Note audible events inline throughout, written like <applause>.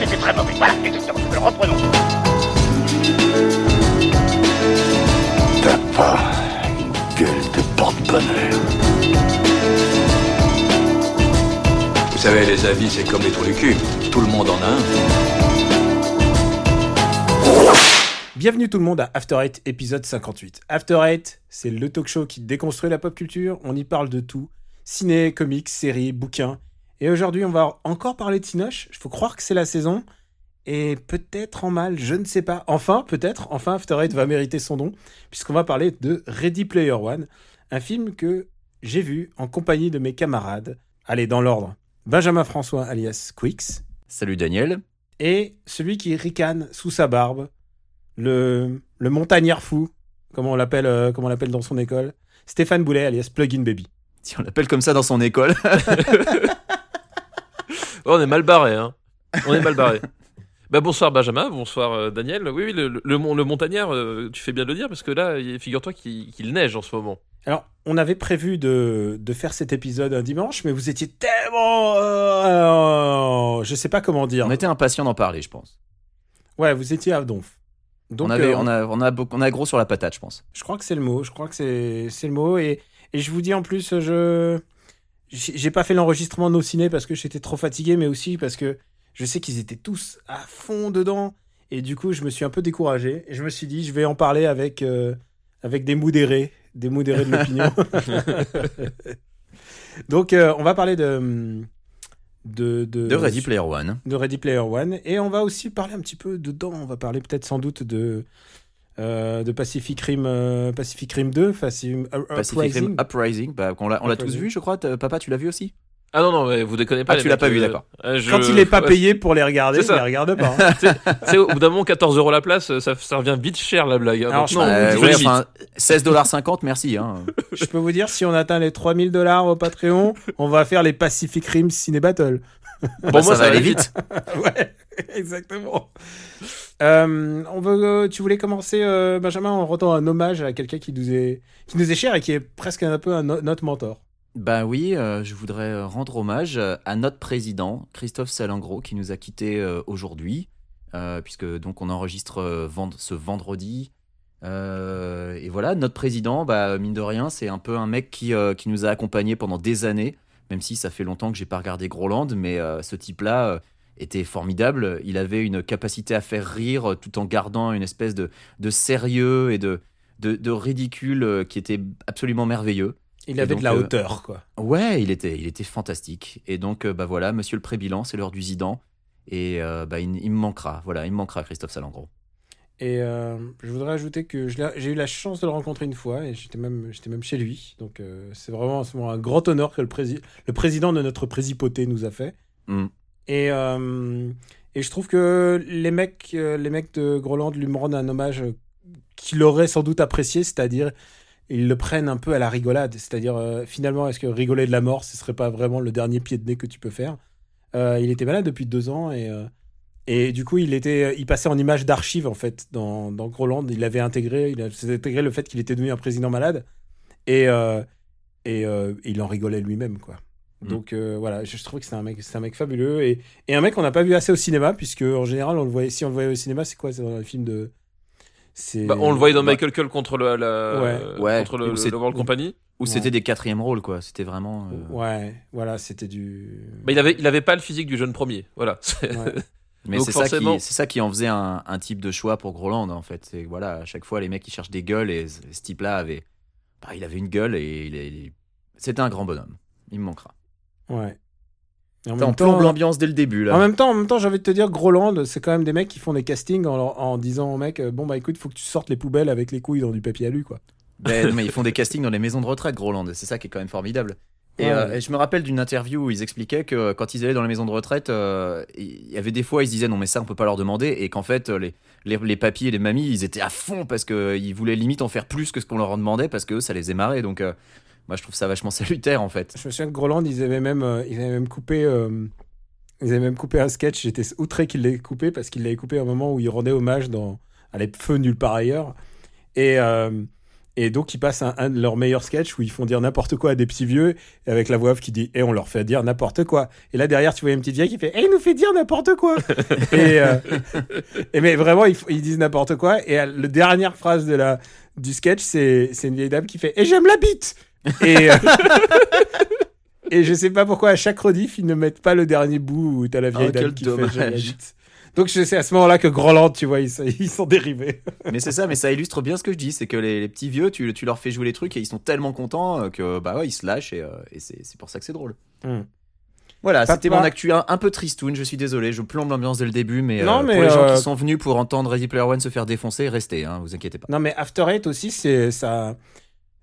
c'était très mauvais. Voilà, exactement. Alors reprenons. T'as pas une gueule de porte-bonheur. Vous savez, les avis, c'est comme les trous du cul. Tout le monde en a un. Bienvenue tout le monde à After Eight, épisode 58. After Eight, c'est le talk show qui déconstruit la pop culture. On y parle de tout ciné, comics, séries, bouquins. Et aujourd'hui, on va encore parler de Cinoche. Il faut croire que c'est la saison. Et peut-être en mal, je ne sais pas. Enfin, peut-être, enfin, After Eight va mériter son nom, puisqu'on va parler de Ready Player One, un film que j'ai vu en compagnie de mes camarades. Allez, dans l'ordre. Benjamin François, alias Quix, Salut Daniel. et celui qui ricane sous sa barbe, le, le montagnard fou, comme on l'appelle euh, comme on l'appelle dans son école, Stéphane Boulet, alias Plugin Baby. Si on l'appelle comme ça dans son école. <laughs> On est mal barré, hein. On est mal barré. <laughs> bah, bonsoir Benjamin, bonsoir euh, Daniel. Oui, oui, le, le, le mon- le montagnard, euh, tu fais bien de le dire, parce que là, figure-toi qu'il neige en ce moment. Alors, on avait prévu de, de faire cet épisode un dimanche, mais vous étiez tellement... euh, je sais pas comment dire. on était impatient d'en parler, je pense. Ouais, vous étiez à Donf. Donc, on, avait, euh, on, a, on, a, beaucoup- on a gros sur la patate, je pense. Je crois que c'est le mot. Je crois que c'est c'est le mot. Et, et je vous dis en plus, je j'ai pas fait l'enregistrement de nos ciné parce que j'étais trop fatigué, mais aussi parce que je sais qu'ils étaient tous à fond dedans. Et du coup, je me suis un peu découragé. Et je me suis dit, je vais en parler avec euh, avec des modérés, des modérés de l'opinion. <laughs> Donc, euh, on va parler de de de, De Ready Player One. de Ready Player One. Et on va aussi parler un petit peu dedans. On va parler peut-être sans doute de, euh, de Pacific Rim, euh, Pacific Rim 2, Pacific, Pacific Rim Uprising. Bah, on l'a on l'a tous vu, je crois. Papa, tu l'as vu aussi? Ah non, non, mais vous déconnez pas. Ah, tu l'as pas vu, euh, d'accord. euh, je- Quand il n'est pas ouais, payé pour les regarder, C'est il ça. les regarde pas. hein. <laughs> Sais, au bout d'un moment, 14 euros la place, ça, ça revient vite cher la blague. hein. Alors, Donc, je non, Euh, je ouais, 16,50$, merci. Hein. <laughs> Je peux vous dire, si on atteint les 3000 dollars au Patreon, on va faire les Pacific Rim Ciné Battle. Pour Bah, moi, ça va aller vite. <laughs> ouais, exactement. Euh, on veut, euh, tu voulais commencer, euh, Benjamin, en rendant un hommage à quelqu'un qui nous est, qui nous est cher et qui est presque un peu un, no- notre mentor. Bah oui, je voudrais rendre hommage à notre président, Christophe Salingro, qui nous a quittés aujourd'hui, puisque donc on enregistre vend- ce vendredi. Et voilà, notre président, bah, mine de rien, c'est un peu un mec qui, qui nous a accompagnés pendant des années, même si ça fait longtemps que j'ai pas regardé Groland, mais ce type-là était formidable. Il avait une capacité à faire rire euh, tout en gardant une espèce de, de sérieux et de, de, de ridicule euh, qui était absolument merveilleux. Il Et avait donc, de la euh, hauteur, quoi. Ouais, il était, il était fantastique. Et donc, euh, bah voilà, monsieur le prébilan, c'est l'heure du Zidan. Et euh, bah, il, il me manquera. Voilà, il me manquera, Christophe Salengro. Et euh, je voudrais ajouter que j'ai eu la chance de le rencontrer une fois et j'étais même, j'étais même chez lui. Donc euh, c'est vraiment, un grand honneur que le, prési- le président de notre présipoté nous a fait. Mm. Et, euh, et je trouve que les mecs, euh, les mecs de Groland lui rendent un hommage qu'il aurait sans doute apprécié, c'est-à-dire ils le prennent un peu à la rigolade. C'est-à-dire euh, finalement, est-ce que rigoler de la mort, ce serait pas vraiment le dernier pied de nez que tu peux faire? Il était malade depuis deux ans et du coup, il, était, il passait en image d'archive, en fait, dans, dans Groland. Il avait intégré, il avait intégré le fait qu'il était devenu un président malade. Et, et il en rigolait lui-même, quoi. Mm. Donc euh, voilà, je, je trouve que c'est un mec, c'est un mec fabuleux et, et un mec qu'on n'a pas vu assez au cinéma puisque en général on le voyait, si on le voyait au cinéma, c'est quoi C'est dans un film de, c'est. Bah, on le voyait dans Bah- Michael Cull contre le, la, Ouais. Ouais, contre le, le World Company. Ou Ouais. c'était des quatrièmes rôles, quoi. C'était vraiment. euh, Ouais, voilà, c'était du. Bah, il avait, il avait pas le physique du jeune premier. Voilà. <laughs> Mais Donc c'est ça, forcément- qui, c'est ça qui en faisait un, un type de choix pour Groland, en fait. C'est voilà, à chaque fois, les mecs, ils cherchent des gueules et ce, type-là avait. Bah, il avait une gueule et il, est- il- c'était un grand bonhomme. Il me manquera. Ouais. Et en plombe l'ambiance dès le début, là. En même temps, en même temps, j'ai envie de te dire, Groland, c'est quand même des mecs qui font des castings en, disant au mec, euh, bon bah écoute, faut que tu sortes les poubelles avec les couilles dans du papier alu, quoi. Ben, <laughs> mais ils font des castings dans les maisons de retraite, Groland. C'est ça qui est quand même formidable. Et, Ouais. euh, et je me rappelle d'une interview où ils expliquaient que quand ils allaient dans les maisons de retraite, euh, il y avait des fois, ils se disaient non, mais ça, on peut pas leur demander. Et qu'en fait, les, les, les papis et les mamies, ils étaient à fond parce qu'ils voulaient limite en faire plus que ce qu'on leur en demandait parce que eux, ça les faisait marrer. Donc, euh, moi, je trouve ça vachement <laughs> salutaire, en fait. Je me souviens que Groland, ils avaient même, euh, ils avaient même coupé. euh, ils avaient même coupé un sketch. J'étais outré qu'il l'ait coupé parce qu'il l'avait coupé à un moment où il rendait hommage dans à les feux nulle part ailleurs. Et, euh, Et donc, ils passent un, un de leurs meilleurs sketchs où ils font dire n'importe quoi à des petits vieux, avec la voix off qui dit Et on leur fait dire n'importe quoi. Et là, derrière, tu vois une petite vieille qui fait Et il nous fait dire n'importe quoi. <laughs> et, euh, et mais vraiment, ils, disent n'importe quoi. Et la dernière phrase de la, du sketch, c'est c'est une vieille dame qui fait Et j'aime la bite Et. euh, <laughs> Et je sais pas pourquoi à chaque rediff ils ne mettent pas le dernier bout où t'as la vieille Oh, dame qui fait dommage. la bite. Donc sais à ce moment-là que Groland, tu vois, ils, sont- ils sont dérivés. Mais c'est ça, mais ça illustre bien ce que je dis, c'est que les, les petits vieux, tu, tu leur fais jouer les trucs et ils sont tellement contents euh, que bah ouais, ils se lâchent et, euh, et c'est c'est pour ça que c'est drôle. Hmm. Voilà, c'était mon actu un, un peu tristoun, je suis désolé, je plombe l'ambiance dès le début, mais, Non, euh, mais, pour les gens qui sont venus pour entendre Ready Player One se faire défoncer, restez, hein, vous inquiétez pas. Non mais After Eight aussi, c'est ça,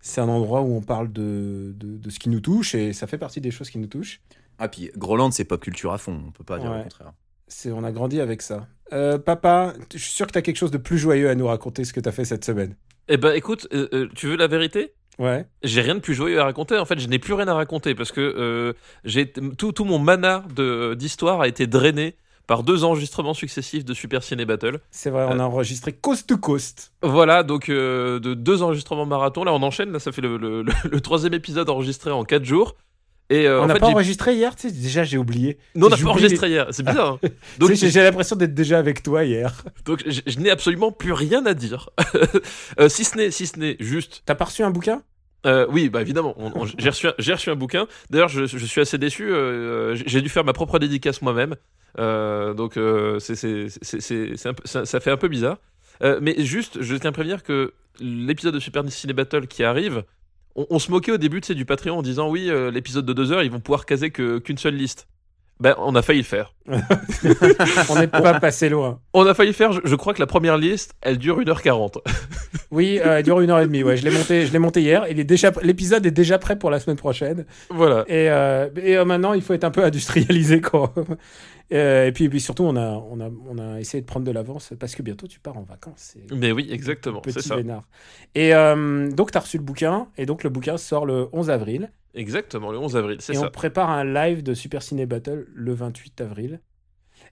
c'est un endroit où on parle de, de, de ce qui nous touche et ça fait partie des choses qui nous touchent. Ah puis Groland c'est pop culture à fond, on peut pas dire Ouais. le contraire. C'est, on a grandi avec ça. Euh, papa, je suis sûr que t'as quelque chose de plus joyeux à nous raconter ce que t'as fait cette semaine. Eh ben écoute, euh, euh, tu veux la vérité? Ouais. J'ai rien de plus joyeux à raconter. En fait, je n'ai plus rien à raconter parce que euh, j'ai tout, tout mon mana de d'histoire a été drainé par deux enregistrements successifs de Super Ciné Battle. C'est vrai, on a enregistré coast to coast. Voilà, donc euh, de deux enregistrements marathon. Là, on enchaîne. Là, ça fait le, le- le- <laughs> le troisième épisode enregistré en quatre jours. Et euh, on n'a pas enregistré hier, tu sais, déjà j'ai oublié. Non, on n'a pas enregistré hier. C'est bizarre. hein. <laughs> Donc j'ai, j'ai l'impression d'être déjà avec toi hier. donc je, je n'ai absolument plus rien à dire. <laughs> Euh, si ce n'est, si ce n'est juste T'as pas reçu un bouquin? Euh, oui, bah évidemment. <laughs> j'ai reçu, reçu un bouquin. D'ailleurs, je, je suis assez déçu. euh, j'ai dû faire ma propre dédicace moi-même. Euh, donc, euh, ça, fait un peu bizarre. Mais juste, je tiens à prévenir que l'épisode de Super Ciné Battle qui arrive, on, on se moquait au début tu sais, du Patreon en disant oui, l'épisode de deux heures, ils vont pouvoir caser que, qu'une seule liste. Ben, on a failli le faire. <laughs> On n'est pas passé loin. On a failli le faire. Je, je crois que la première liste, elle dure 1h40. <laughs> Oui, euh, elle dure une heure et demie. Ouais, je l'ai monté, je l'ai monté hier. L'épisode est déjà prêt pour la semaine prochaine. voilà. Et, euh, et euh, maintenant, il faut être un peu industrialisé, quoi. <laughs> Et puis, et puis surtout, on a, on, a, on a essayé de prendre de l'avance parce que bientôt tu pars en vacances. Mais oui, exactement. Petit ça. vénard. Et donc, tu as reçu le bouquin. Et donc, le bouquin sort le 11 avril. Exactement, le 11 avril. C'est Et on ça. prépare un live de Super Ciné Battle le 28 avril.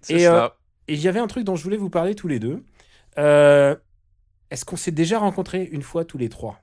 C'est et, ça. Et il y avait un truc dont je voulais vous parler tous les deux. Euh, Est-ce qu'on s'est déjà rencontrés une fois tous les trois?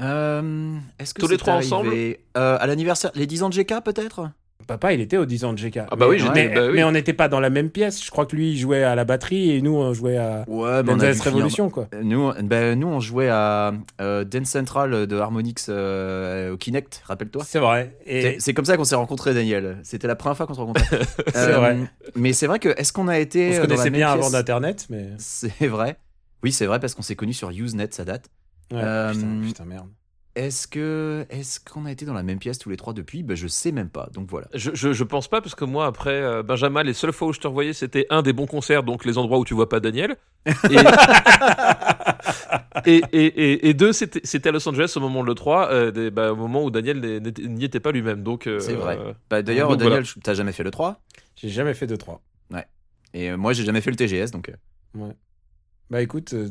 Euh, Est-ce que Tous les trois ensemble? Euh, À l'anniversaire, les 10 ans de GK peut-être? Papa, il était aux 10 ans de GK. Ah bah oui, mais, bah oui. mais on n'était pas dans la même pièce. Je crois que lui, il jouait à la batterie et nous, on jouait à Ouais, Dance finir- Revolution, quoi. Euh, Nous, ben, nous, on jouait à euh, Dance Central de Harmonix euh, au Kinect, rappelle-toi. C'est vrai. Et C'est- comme ça qu'on s'est rencontrés, Daniel. C'était la première fois qu'on se rencontrait. <laughs> C'est vrai. Mais c'est vrai que, est-ce qu'on a été. on se euh, connaissait bien avant d'Internet, mais. C'est vrai. Oui, c'est vrai, parce qu'on s'est connus sur Usenet, ça date. Ouais, Euh, putain, putain, merde. Est-ce que est-ce qu'on a été dans la même pièce tous les trois depuis? Ben, Je sais même pas, donc voilà. Je, je, je pense pas parce que moi après euh, Benjamin les seules fois où je te revoyais c'était un des bons concerts donc les endroits où tu vois pas Daniel <laughs> et, et, et, et- et deux c'était à Los Angeles au moment de le 3 euh, des- bah, au moment où Daniel n'y était pas lui-même donc euh, C'est vrai. Bah, D'ailleurs, Daniel, t'as jamais fait le 3 J'ai jamais fait de 3. Et euh, moi, j'ai jamais fait le TGS, donc. euh, Bah écoute, euh,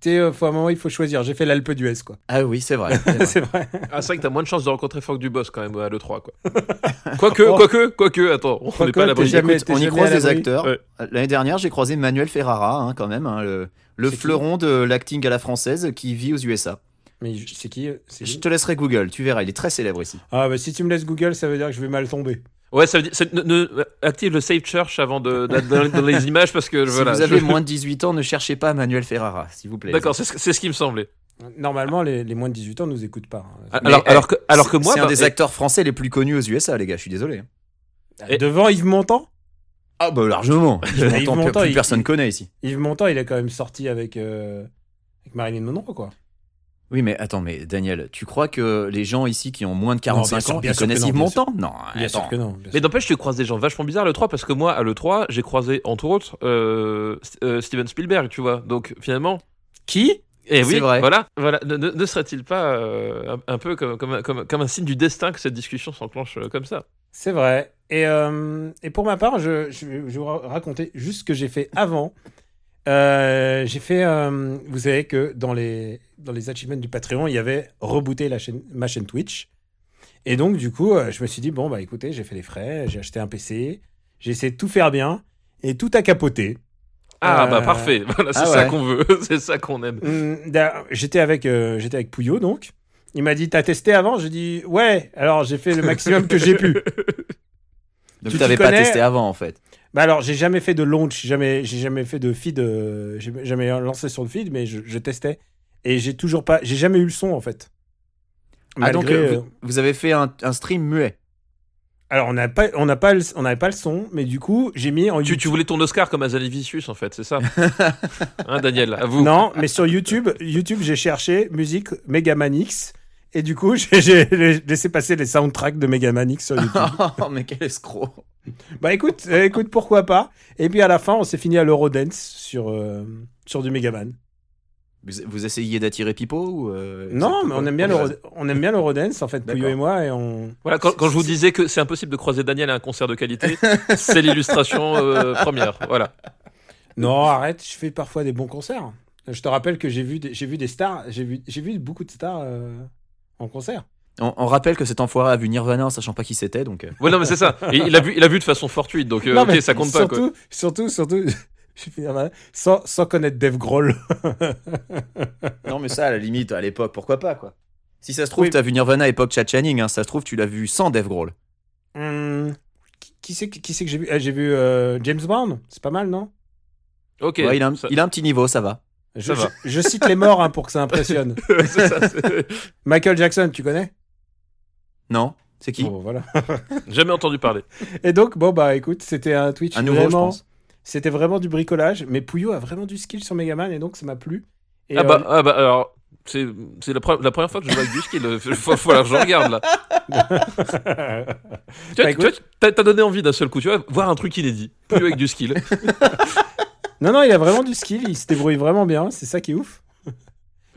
t'es, euh, faut à un moment, il faut choisir. J'ai fait l'Alpe d'Huez, quoi. Ah oui, c'est vrai. <laughs> c'est vrai. c'est vrai. ah c'est vrai que t'as moins de chances de rencontrer Franck Dubos quand même à le 3 quoi <laughs> quoique quoique quoique attends on n'est pas à l'abri t'es jamais- Écoute, on y croise des acteurs. Ouais. L'année dernière, j'ai croisé Manuel Ferrara, hein, quand même, hein, le, fleuron de l'acting à la française qui vit aux USA. Mais je- c'est qui, euh, c'est Je qui te laisserai Google, tu verras, il est très célèbre ici. Ah bah si tu me laisses Google, ça veut dire que je vais mal tomber. Ouais ça veut dire ne, ne- active le save church avant de, de- dans, dans les <laughs> images parce que Si voilà vous avez je- moins de 18 ans, ne cherchez pas Manuel Ferrara, s'il vous plaît. d'accord c'est ce qui me semblait Normalement, les, les moins de 18 ans nous écoutent pas. hein. Alors eh, alors que alors que C'est- moi c'est un bah, des et- acteurs français les plus connus aux USA, les gars, je suis désolé. et- Devant Yves Montand? Ah bah largement. Yves Yves Montand, plus il- personne connaît ici. Yves Montand, il est quand même sorti avec, euh, avec Marilyn Monroe, quoi. Oui, mais attends, mais Daniel, tu crois que les gens ici qui ont moins de bien 45 sûr, ans, bien ils sûr connaissent non, Yves bien sûr. Montand Non, Bien sûr que non. bien Mais sûr. n'empêche, tu croises des gens vachement bizarres à l'E3 parce que moi, à l'E3, j'ai croisé entre autres euh, euh, Steven Spielberg, tu vois. Donc finalement. Qui? Et C'est oui, vrai. voilà. voilà. Ne, ne- ne serait-il pas euh, un, un peu comme, comme, un- comme, comme un signe du destin que cette discussion s'enclenche euh, comme ça? C'est vrai. Et, euh, et pour ma part, je, je, vais- je vais vous ra- raconter juste ce que j'ai fait avant. Euh, j'ai fait, euh, vous savez que dans les, dans les achievements du Patreon, il y avait rebooter la chaîne, ma chaîne Twitch. Et donc, du coup, euh, je me suis dit, bon, bah écoutez, j'ai fait les frais, j'ai acheté un PC, j'ai essayé de tout faire bien, et tout a capoté. Ah Euh, bah parfait, <laughs> voilà, c'est ah ça ouais. qu'on veut, <laughs> c'est ça qu'on aime. D'ailleurs, J'étais avec, euh, j'étais avec Pouillot, donc. Il m'a dit, t'as testé avant? J'ai dit, ouais. Alors, j'ai fait le maximum que j'ai pu. <laughs> Donc Tu t'avais pas testé avant en fait. Bah alors, j'ai jamais fait de launch, j'ai jamais, j'ai jamais fait de feed, euh, j'ai jamais lancé sur le feed, mais je, je testais. Et j'ai toujours pas, j'ai jamais eu le son, en fait. Ah donc euh, euh, vous, vous avez fait un, un stream muet. Alors, on n'a pas, on n'a pas, le- on n'avait pas le son, mais du coup, j'ai mis en Tu, YouTube. tu voulais ton Oscar comme Azali Vicius en fait, c'est ça <laughs> Hein Daniel, à vous. Non, mais sur YouTube, YouTube, j'ai cherché musique Megaman X. Et du coup, <laughs> j'ai laissé passer les soundtracks de Megaman X sur YouTube. <laughs> oh mais quel escroc. bah écoute, euh, écoute, pourquoi pas. Et puis à la fin, on s'est fini à l'Eurodance sur, euh, sur du Megaman. Vous, vous essayez d'attirer Pipo ou euh, Non, mais on aime bien on aime bien l'Eurodance, en fait, D'accord. et moi, et on... Voilà, quand, quand je vous disais que c'est impossible de croiser Daniel à un concert de qualité, <laughs> c'est l'illustration euh, première. Voilà. Non, arrête, je fais parfois des bons concerts. Je te rappelle que j'ai vu des, j'ai vu des stars, j'ai vu, j'ai vu beaucoup de stars euh, en concert. on, on rappelle que cet enfoiré a vu Nirvana en sachant pas qui c'était donc. euh, Ouais, non, mais c'est ça. Et il a vu, il a vu de façon fortuite, donc euh, Non, mais ça compte pas quoi. surtout, Surtout, ma- <laughs> sans, sans connaître Dave Grohl. <laughs> Non mais ça à la limite à l'époque pourquoi pas quoi. Si ça se trouve Oui. t'as vu Nirvana époque Chad Channing, hein, ça se trouve tu l'as vu sans Dave Grohl. Hum, qui, c'est que- qui c'est que j'ai vu? Ah, J'ai vu euh, James Brown, c'est pas mal, non? Ok. Ouais, il, a un, ça- il a un petit niveau, ça va. Je, Ça va. je- je cite les morts hein, pour que ça impressionne. <laughs> ça, Michael Jackson, tu connais? Non C'est qui? Bon, voilà. <laughs> Jamais entendu parler. Et donc, bon, bah écoute, c'était un Twitch Un nouveau, je vraiment. pense. C'était vraiment du bricolage, mais Pouillot a vraiment du skill sur Megaman et donc ça m'a plu. Et, ah, euh, bah, ah bah alors. C'est c'est la, pre- la première fois que je avec du skill. <laughs> Que je regarde là. Tu Bah, vois, vois, t'as donné envie d'un seul coup. Tu vois, voir un truc inédit. Plus avec du skill. Non, non, il a vraiment du skill, il se débrouille vraiment bien, c'est ça qui est ouf.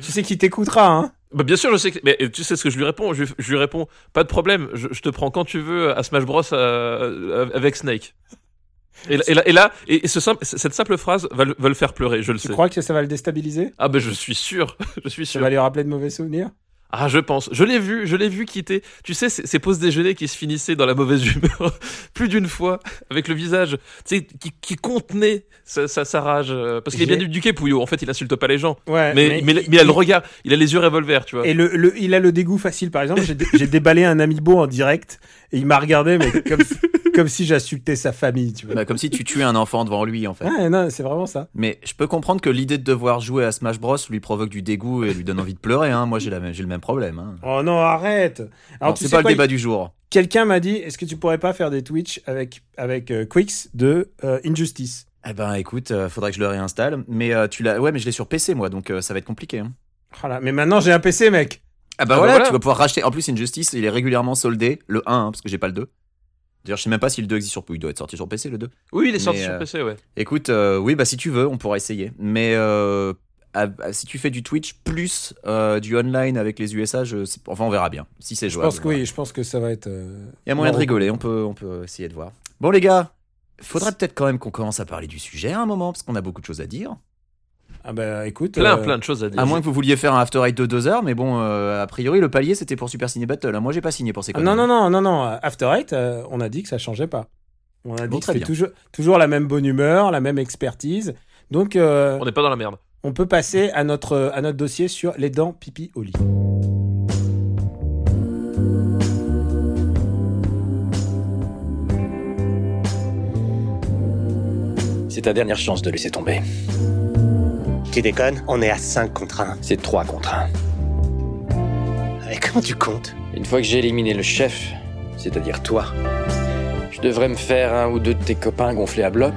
tu sais qu'il t'écoutera, hein. Bah bien sûr, je sais que. Mais tu sais ce que je lui réponds? Je, lui- je lui réponds pas de problème. Je, je te prends quand tu veux à Smash Bros euh, avec Snake. Et, là- et là, et, là, et, et ce simple, cette simple phrase va le, va le faire pleurer, je le Tu sais. crois que ça va le déstabiliser? Ah bah je suis sûr, <laughs> je suis Ça sûr. va lui rappeler de mauvais souvenirs? Ah je pense, je l'ai vu, je l'ai vu quitter. Tu sais ces, ces pauses déjeuner qui se finissaient dans la mauvaise humeur <laughs> plus d'une fois, avec le visage, tu sais, qui, qui contenait sa, sa, sa rage, euh, parce qu'il est bien éduqué Pouillot. En fait, il insulte pas les gens, Ouais. mais mais, mais, il a le regard, il a les yeux revolver, tu vois. Et le, le- il a le dégoût facile, par exemple. J'ai dé- j'ai déballé un amiibo en direct et il m'a regardé, mais comme si, comme si j'insultais sa famille, tu vois. Bah, comme si tu tuais un enfant devant lui en fait. Ouais, non, c'est vraiment ça. Mais je peux comprendre que l'idée de devoir jouer à Smash Bros lui provoque du dégoût et lui donne envie de pleurer. Hein. Moi j'ai la même- j'ai le même problème. Hein. Oh non, arrête Alors, Non, tu c'est pas quoi, le débat du jour. Quelqu'un m'a dit, est-ce que tu pourrais pas faire des Twitch avec, avec euh, Quicks de euh, Injustice? Eh ben écoute, euh, faudrait que je le réinstalle. Mais euh, tu l'as, ouais, mais je l'ai sur PC moi, donc euh, ça va être compliqué. Hein. Voilà. Mais maintenant, j'ai un PC, mec Ah bah Ah bah voilà, voilà. tu vas pouvoir racheter. En plus, Injustice, il est régulièrement soldé, le 1, hein, parce que j'ai pas le 2. D'ailleurs, je sais même pas si le 2 existe sur Il doit être sorti sur PC, le 2. Oui, il est sorti Mais, sur euh, PC, ouais. Écoute, euh, oui, bah si tu veux, on pourra essayer. Mais euh, à- à- si tu fais du Twitch plus euh, du online avec les USA, je, enfin on verra bien. Si c'est Je jouable. pense que oui, je pense que ça va être... euh, Il y a moyen de rigoler, on peut, on peut essayer de voir. Bon les gars, faudrait peut-être quand même qu'on commence à parler du sujet à un moment, parce qu'on a beaucoup de choses à dire. Ah bah écoute... Plein, euh, plein de choses à dire. À moins que vous vouliez faire un After Eight de deux heures, mais bon, euh, a priori le palier c'était pour Super Ciné Battle. Moi j'ai pas signé pour ces Ah, non, non, non, non, non. After Eight, euh, on a dit que ça changeait pas. On a dit Bon, que c'était toujours, toujours la même bonne humeur, la même expertise. Donc, euh, On n'est pas dans la merde. On peut passer à notre, à notre dossier sur les dents pipi au lit. C'est ta dernière chance de laisser tomber. Tu déconnes On est à 5 contre 1. C'est 3 contre 1. Et comment tu comptes? Une fois que j'ai éliminé le chef, c'est-à-dire toi, je devrais me faire un ou deux de tes copains gonflés à bloc.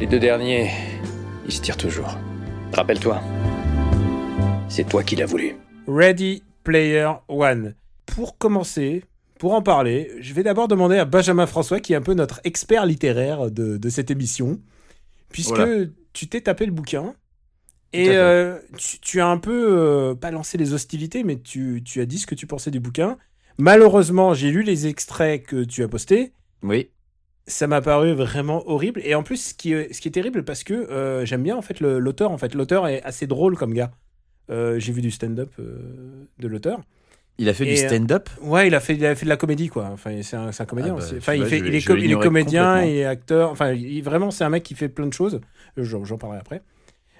Les deux derniers, ils se tirent toujours. Rappelle-toi, c'est toi qui l'as voulu. Ready Player One. Pour commencer, pour en parler, je vais d'abord demander à Benjamin François, qui est un peu notre expert littéraire de, de cette émission, puisque Voilà. tu t'es tapé le bouquin. Et euh, tu, tu as un peu, euh, pas lancé les hostilités, mais tu, tu as dit ce que tu pensais du bouquin. Malheureusement, j'ai lu les extraits que tu as postés. Oui. Ça m'a paru vraiment horrible. Et en plus, ce qui est, ce qui est terrible, parce que euh, j'aime bien en fait l'auteur. En fait, l'auteur est assez drôle comme gars. Euh, j'ai vu du stand-up euh, de l'auteur. Il a fait Et, du stand-up? Ouais, il a fait, il a fait de la comédie, quoi. Enfin, c'est un, un comédien Ah bah, aussi. Enfin, il, vois, fait, je il, vais- est, com- il est comédien, il est acteur. Enfin, il- vraiment, c'est un mec qui fait plein de choses. J'en parlerai après.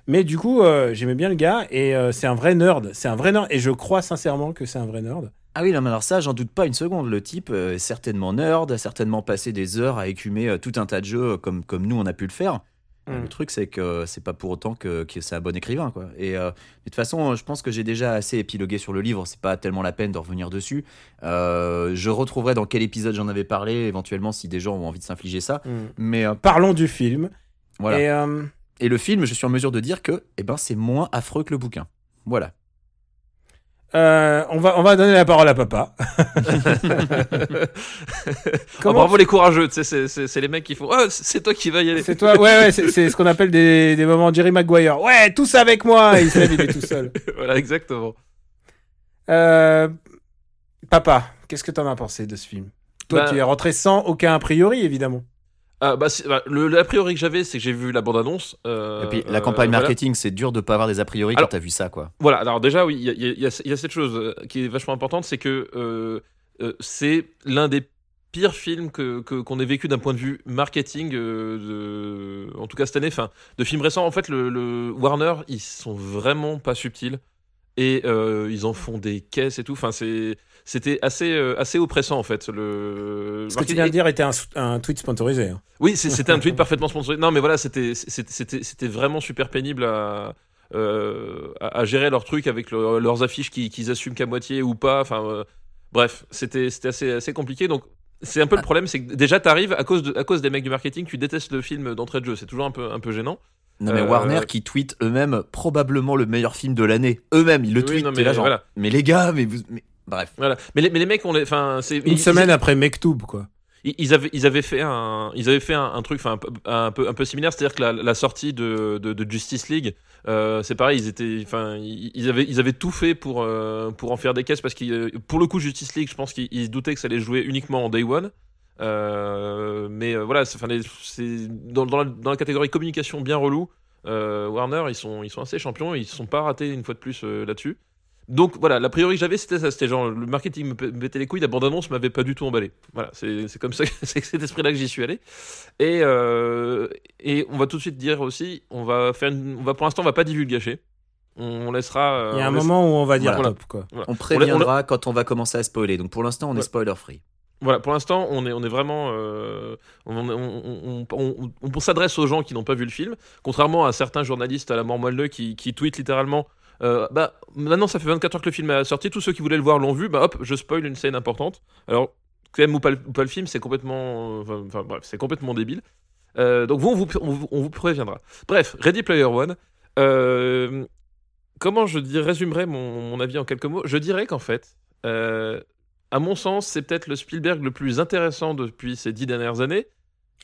Mais du coup, j'aimais bien le gars et c'est un vrai nerd. C'est un vrai nerd et je crois sincèrement que c'est un vrai nerd. Ah oui, non, mais alors ça, j'en doute pas une seconde. Le type euh, est certainement nerd, a certainement passé des heures à écumer euh, tout un tas de jeux euh, comme, comme nous on a pu le faire. Mm. Le truc, c'est que c'est pas pour autant que, que c'est un bon écrivain, quoi. Et euh, de toute façon, je pense que j'ai déjà assez épilogué sur le livre. C'est pas tellement la peine de revenir dessus. Euh, je retrouverai dans quel épisode j'en avais parlé, éventuellement, si des gens ont envie de s'infliger ça. Mm. Mais euh, Parlons du film. voilà. Et, Et le film, je suis en mesure de dire que, eh ben, c'est moins affreux que le bouquin. Voilà. Euh, on, va, on va donner la parole à papa. Ah, <laughs> Comment bravo les courageux, c'est- c'est c'est les mecs qui font Ah, c'est toi qui vas y aller. C'est toi, ouais, ouais, c'est c'est ce qu'on appelle des, des moments Jerry Maguire. Ouais, tous avec moi. Il se lève, il est tout seul. <laughs> voilà, exactement. Euh, papa, qu'est-ce que t'en as pensé de ce film? Toi, Bah- tu es rentré sans aucun a priori, évidemment. Bah, bah, le, le a priori que j'avais, c'est que j'ai vu la bande-annonce. euh, Et puis, la euh, campagne voilà. marketing, c'est dur de pas avoir des a priori Alors- quand t'as vu ça, quoi. Voilà, alors déjà, oui, il y a, y y y cette chose euh, qui est vachement importante, c'est que euh, euh, c'est l'un des pires films que qu'on ait vécu d'un point de vue marketing, euh, de, en tout cas cette année, enfin, de films récents. En fait, le, le Warner, ils sont vraiment pas subtils et euh, ils en font des caisses et tout. Enfin, c'est c'était assez euh, assez oppressant en fait. Le Ce que tu viens de dire était un, un tweet sponsorisé. hein. oui, c'était un <laughs> tweet parfaitement sponsorisé. Non, mais voilà, c'était c'était c'était c'était vraiment super pénible à euh, à, à gérer leur truc avec le- leurs affiches qui- qu'ils assument qu'à moitié ou pas. Enfin, euh, bref, c'était c'était assez assez compliqué. Donc c'est un peu le problème, c'est que déjà t'arrives à cause de à cause des mecs du marketing, tu détestes le film d'entrée de jeu. C'est toujours un peu un peu gênant. Non mais Euh, Warner qui tweet eux-mêmes probablement le meilleur film de l'année. Eux-mêmes, ils le Oui, tweetent. non, mais là, genre, voilà. mais les gars, mais vous, mais- bref. Voilà. Mais les, mais les mecs, on les, enfin, c'est Une ils- semaine après Mektoub, quoi. ils, avaient ils avaient fait un ils avaient fait un, un truc enfin un, peu- un peu un peu similaire c'est-à-dire que la, la sortie de, de, de Justice League euh, c'est pareil ils étaient enfin ils, avaient ils avaient tout fait pour euh, pour en faire des caisses parce que pour le coup Justice League je pense qu'ils ils se doutaient que ça allait jouer uniquement en day one euh, mais euh, voilà c'est enfin, les- c'est dans, dans, la, dans la catégorie communication bien relou euh, Warner ils sont ils sont assez champions ils se sont pas ratés une fois de plus euh, là-dessus donc voilà, l'a priori que j'avais, c'était ça, c'était genre le marketing me mettait les couilles, la bande-annonce m'avait pas du tout emballé. Voilà, c'est c'est comme ça, <laughs> c'est cet esprit-là que j'y suis allé. Et, euh, et on va tout de suite dire aussi, on va faire, une- on va pour l'instant, on va pas divulgacher. On laissera. euh, Il y a un moment où on va dire Voilà. top, quoi. voilà. On préviendra quand on va commencer à spoiler. Donc pour l'instant, on est Ouais. spoiler free. Voilà, pour l'instant, on est, on est vraiment. euh, on, on, on, on- on- on s'adresse aux gens qui n'ont pas vu le film, contrairement à certains journalistes à la mort moelleux qui, qui tweetent littéralement. Euh, bah, maintenant, ça fait 24 heures que le film est sorti, tous ceux qui voulaient le voir l'ont vu, bah hop, je spoil une scène importante. Alors, quand même ou pas, le- ou pas le film, c'est complètement. Enfin, enfin, bref, c'est complètement débile. Euh, donc, vous, on vous, on vous, on vous préviendra. Bref, Ready Player One. euh, comment je dis, résumerai mon, mon avis en quelques mots Je dirais qu'en fait. euh, à mon sens, c'est peut-être le Spielberg le plus intéressant depuis ces dix dernières années.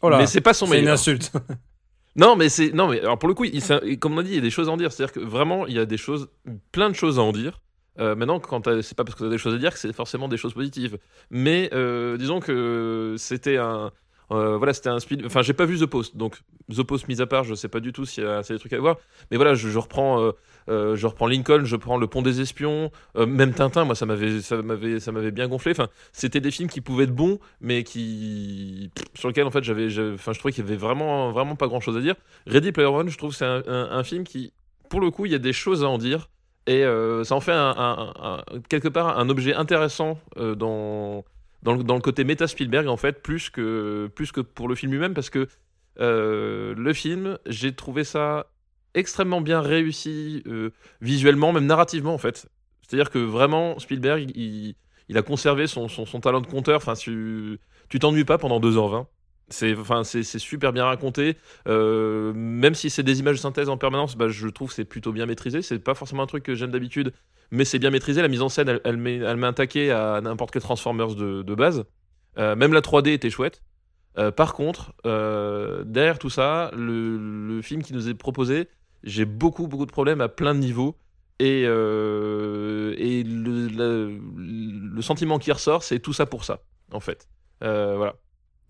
Oh là, mais c'est pas son c'est une meilleur. insulte. <laughs> Non, mais c'est non, mais alors pour le coup, il, comme on dit, il y a des choses à en dire. C'est-à-dire que vraiment, il y a des choses, plein de choses à en dire. Euh, maintenant, quand c'est pas parce que tu as des choses à dire que c'est forcément des choses positives. Mais euh, disons que c'était un, euh, voilà, c'était un speed. Enfin, j'ai pas vu The Post, donc The Post mis à part, je sais pas du tout s'il y a, des trucs à voir. Mais voilà, je, je reprends, euh, euh, je reprends Lincoln, je prends Le Pont des Espions, même Tintin. Moi, ça m'avait, ça m'avait, ça m'avait bien gonflé. Enfin, c'était des films qui pouvaient être bons, mais qui sur lesquels en fait j'avais, enfin, je trouvais qu'il y avait vraiment, vraiment pas grand chose à dire. Ready Player One, je trouve c'est un, un- film qui, pour le coup, il y a des choses à en dire et ça en fait un, quelque part un objet intéressant dans dans le, côté méta Spielberg en fait plus que plus que pour le film lui-même parce que euh, le film j'ai trouvé ça extrêmement bien réussi euh, visuellement même narrativement en fait. C'est-à-dire que vraiment Spielberg il, a conservé son, son, talent de conteur. Enfin tu tu t'ennuies pas pendant 2h20 c'est enfin super bien raconté. Euh, même si c'est des images de synthèse en permanence bah, je trouve que c'est plutôt bien maîtrisé. C'est pas forcément un truc que j'aime d'habitude mais c'est bien maîtrisé. La mise en scène elle, elle met elle à n'importe quel Transformers de, de base. Euh, même la 3D était chouette. Euh, par contre derrière tout ça le, film qui nous est proposé j'ai beaucoup beaucoup de problèmes à plein de niveaux. Et, et le, le, sentiment qui ressort c'est tout ça pour ça en fait. Voilà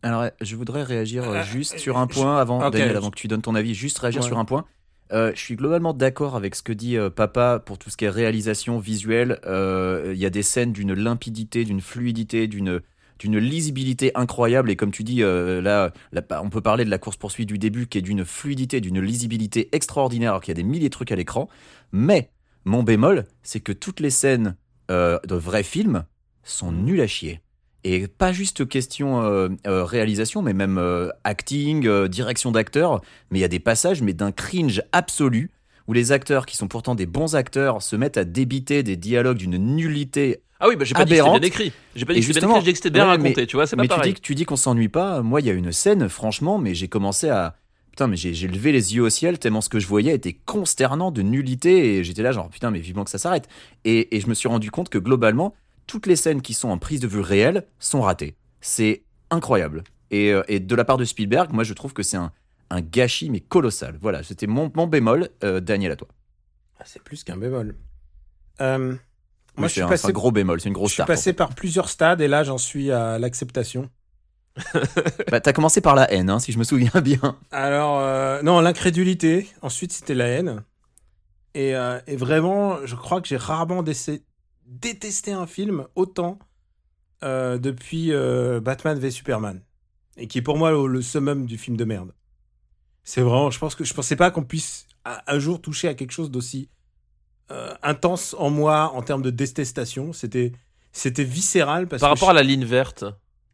Alors, je voudrais réagir euh, Euh, juste euh, sur un point avant. Daniel, avant que tu donnes ton avis, juste réagir Ouais. sur un point. Euh, je suis globalement d'accord avec ce que dit euh, Papa pour tout ce qui est réalisation visuelle. Il y a des scènes d'une limpidité, d'une fluidité, d'une d'une lisibilité incroyable et comme tu dis là, là, on peut parler de la course poursuite du début qui est d'une fluidité, d'une lisibilité extraordinaire alors qu'il y a des milliers de trucs à l'écran. Mais mon bémol, c'est que toutes les scènes de vrais films sont nulles à chier. Et pas juste question euh, euh, réalisation, mais même euh, acting, direction d'acteurs. Mais il y a des passages, mais d'un cringe absolu, où les acteurs, qui sont pourtant des bons acteurs, se mettent à débiter des dialogues d'une nullité. Ah oui, bah, j'ai pas dit que c'était Aberrante. bien écrit. J'ai pas dit que c'était bien écrit, j'ai dit que c'était bien Ouais, raconté, tu vois, c'est pas mais tu dis, que- tu dis qu'on s'ennuie pas. Moi, il y a une scène, franchement, mais j'ai commencé à. Putain, mais j'ai j'ai levé les yeux au ciel tellement ce que je voyais était consternant de nullité et j'étais là, genre putain, mais vivement que ça s'arrête. Et, et je me suis rendu compte que globalement, toutes les scènes qui sont en prise de vue réelle sont ratées. C'est incroyable. Et, euh, et de la part de Spielberg, moi je trouve que c'est un, un gâchis, mais colossal. Voilà, c'était mon, mon bémol. Euh, Daniel, à toi. Ah, C'est plus qu'un bémol. Euh, moi, je c'est suis un, passé, un gros bémol, c'est une je grosse suis tarte. passé par plusieurs stades et là, j'en suis à l'acceptation. <laughs> Bah, T'as commencé par la haine, hein, si je me souviens <laughs> bien. Alors, euh, non, l'incrédulité. Ensuite, c'était la haine. Et, euh, et vraiment, je crois que j'ai rarement décé- détesté un film autant euh, depuis euh, Batman v Superman. Et qui est pour moi le, le summum du film de merde. C'est vraiment, je pense que je pensais pas qu'on puisse un, jour toucher à quelque chose d'aussi euh, intense en moi en termes de détestation. C'était, c'était viscéral parce Par que rapport à la ligne verte,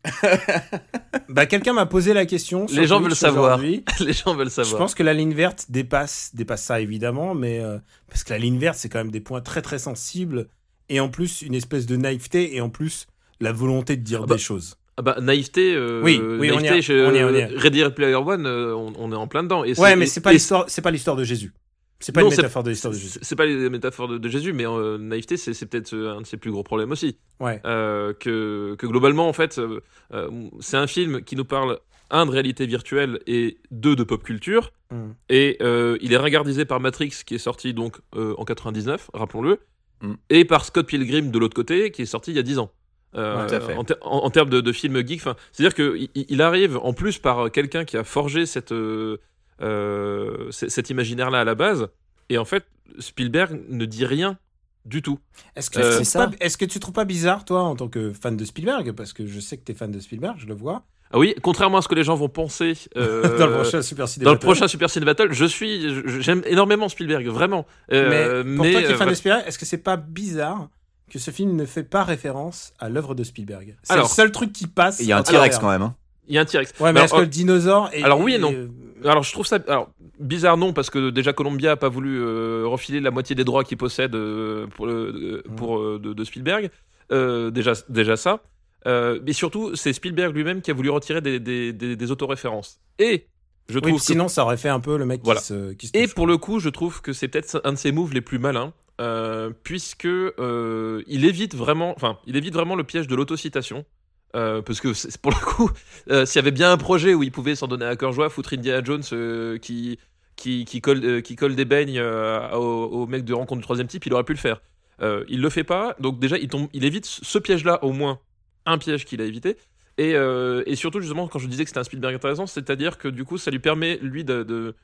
<laughs> bah, quelqu'un m'a posé la question. Les gens veulent savoir. <laughs> les gens veulent Je savoir. pense que la ligne verte dépasse, dépasse ça évidemment, mais euh, parce que la ligne verte c'est quand même des points très très sensibles et en plus une espèce de naïveté et en plus la volonté de dire Ah bah, des choses. Ah bah, naïveté, euh, Oui, oui, on y naïveté, est, je- on y est, on y. Ready Player One, euh, on, on est en plein dedans. Et Ouais, mais c'est pas l'histoire, c'est pas l'histoire de Jésus. C'est pas Non, une métaphore de l'histoire de Jésus. C'est pas les métaphores de, de Jésus, mais euh, naïveté, c'est peut-être euh, un de ses plus gros problèmes aussi. Ouais. Euh, que, que globalement, en fait, euh, euh, c'est un film qui nous parle, un, de réalité virtuelle et deux, de pop culture. Mm. Et euh, il est ringardisé par Matrix, qui est sorti donc euh, en 99, rappelons-le, Mm. et par Scott Pilgrim de l'autre côté, qui est sorti il y a 10 ans. Euh, Ouais. En, ter- en- en termes de, de film geek, c'est-à-dire qu'il il arrive en plus par quelqu'un qui a forgé cette, euh, euh, cet imaginaire-là à la base, et en fait, Spielberg ne dit rien du tout. Est-ce que, Euh, tu c'est trouves ça. pas- est-ce que tu trouves pas bizarre toi en tant que fan de Spielberg? Parce que je sais que t'es fan de Spielberg, je le vois. Ah oui, contrairement à ce que les gens vont penser <laughs> euh, dans le prochain Super Ciné dans le Battle. prochain Super Cine Battle, je suis, j'aime énormément Spielberg, vraiment. Euh, mais pour toi qui es euh, fan de. Spielberg, est-ce que c'est pas bizarre que ce film ne fait pas référence à l'œuvre de Spielberg? C'est le seul truc qui passe. Il y a un T-Rex quand même. hein. il y a un T-Rex. Ouais, mais Alors, est-ce que le dinosaure est. alors oui et non. est- Alors je trouve ça alors bizarre non parce que déjà Columbia a pas voulu euh, refiler la moitié des droits qu'il possède euh, pour euh, euh, de, de Spielberg Euh, déjà déjà ça Euh, mais surtout c'est Spielberg lui-même qui a voulu retirer des des, des, des autoréférences et je Oui, trouve que- sinon ça aurait fait un peu le mec Voilà. qui se, qui se et pour le coup je trouve que c'est peut-être un de ses moves les plus malins euh, puisque euh, il évite vraiment enfin il évite vraiment le piège de l'autocitation euh, parce que pour le coup, s'il y avait bien un projet où il pouvait s'en donner à cœur joie, foutre Indiana Jones qui, qui, qui, colle, qui colle des beignes au, au mec de rencontre du troisième type, il aurait pu le faire. Il le fait pas, donc déjà il, tombe, il évite ce piège-là, au moins un piège qu'il a évité. Et, euh, et surtout, justement, quand je disais que c'était un Spielberg intéressant, c'est-à-dire que du coup, ça lui permet, lui, de,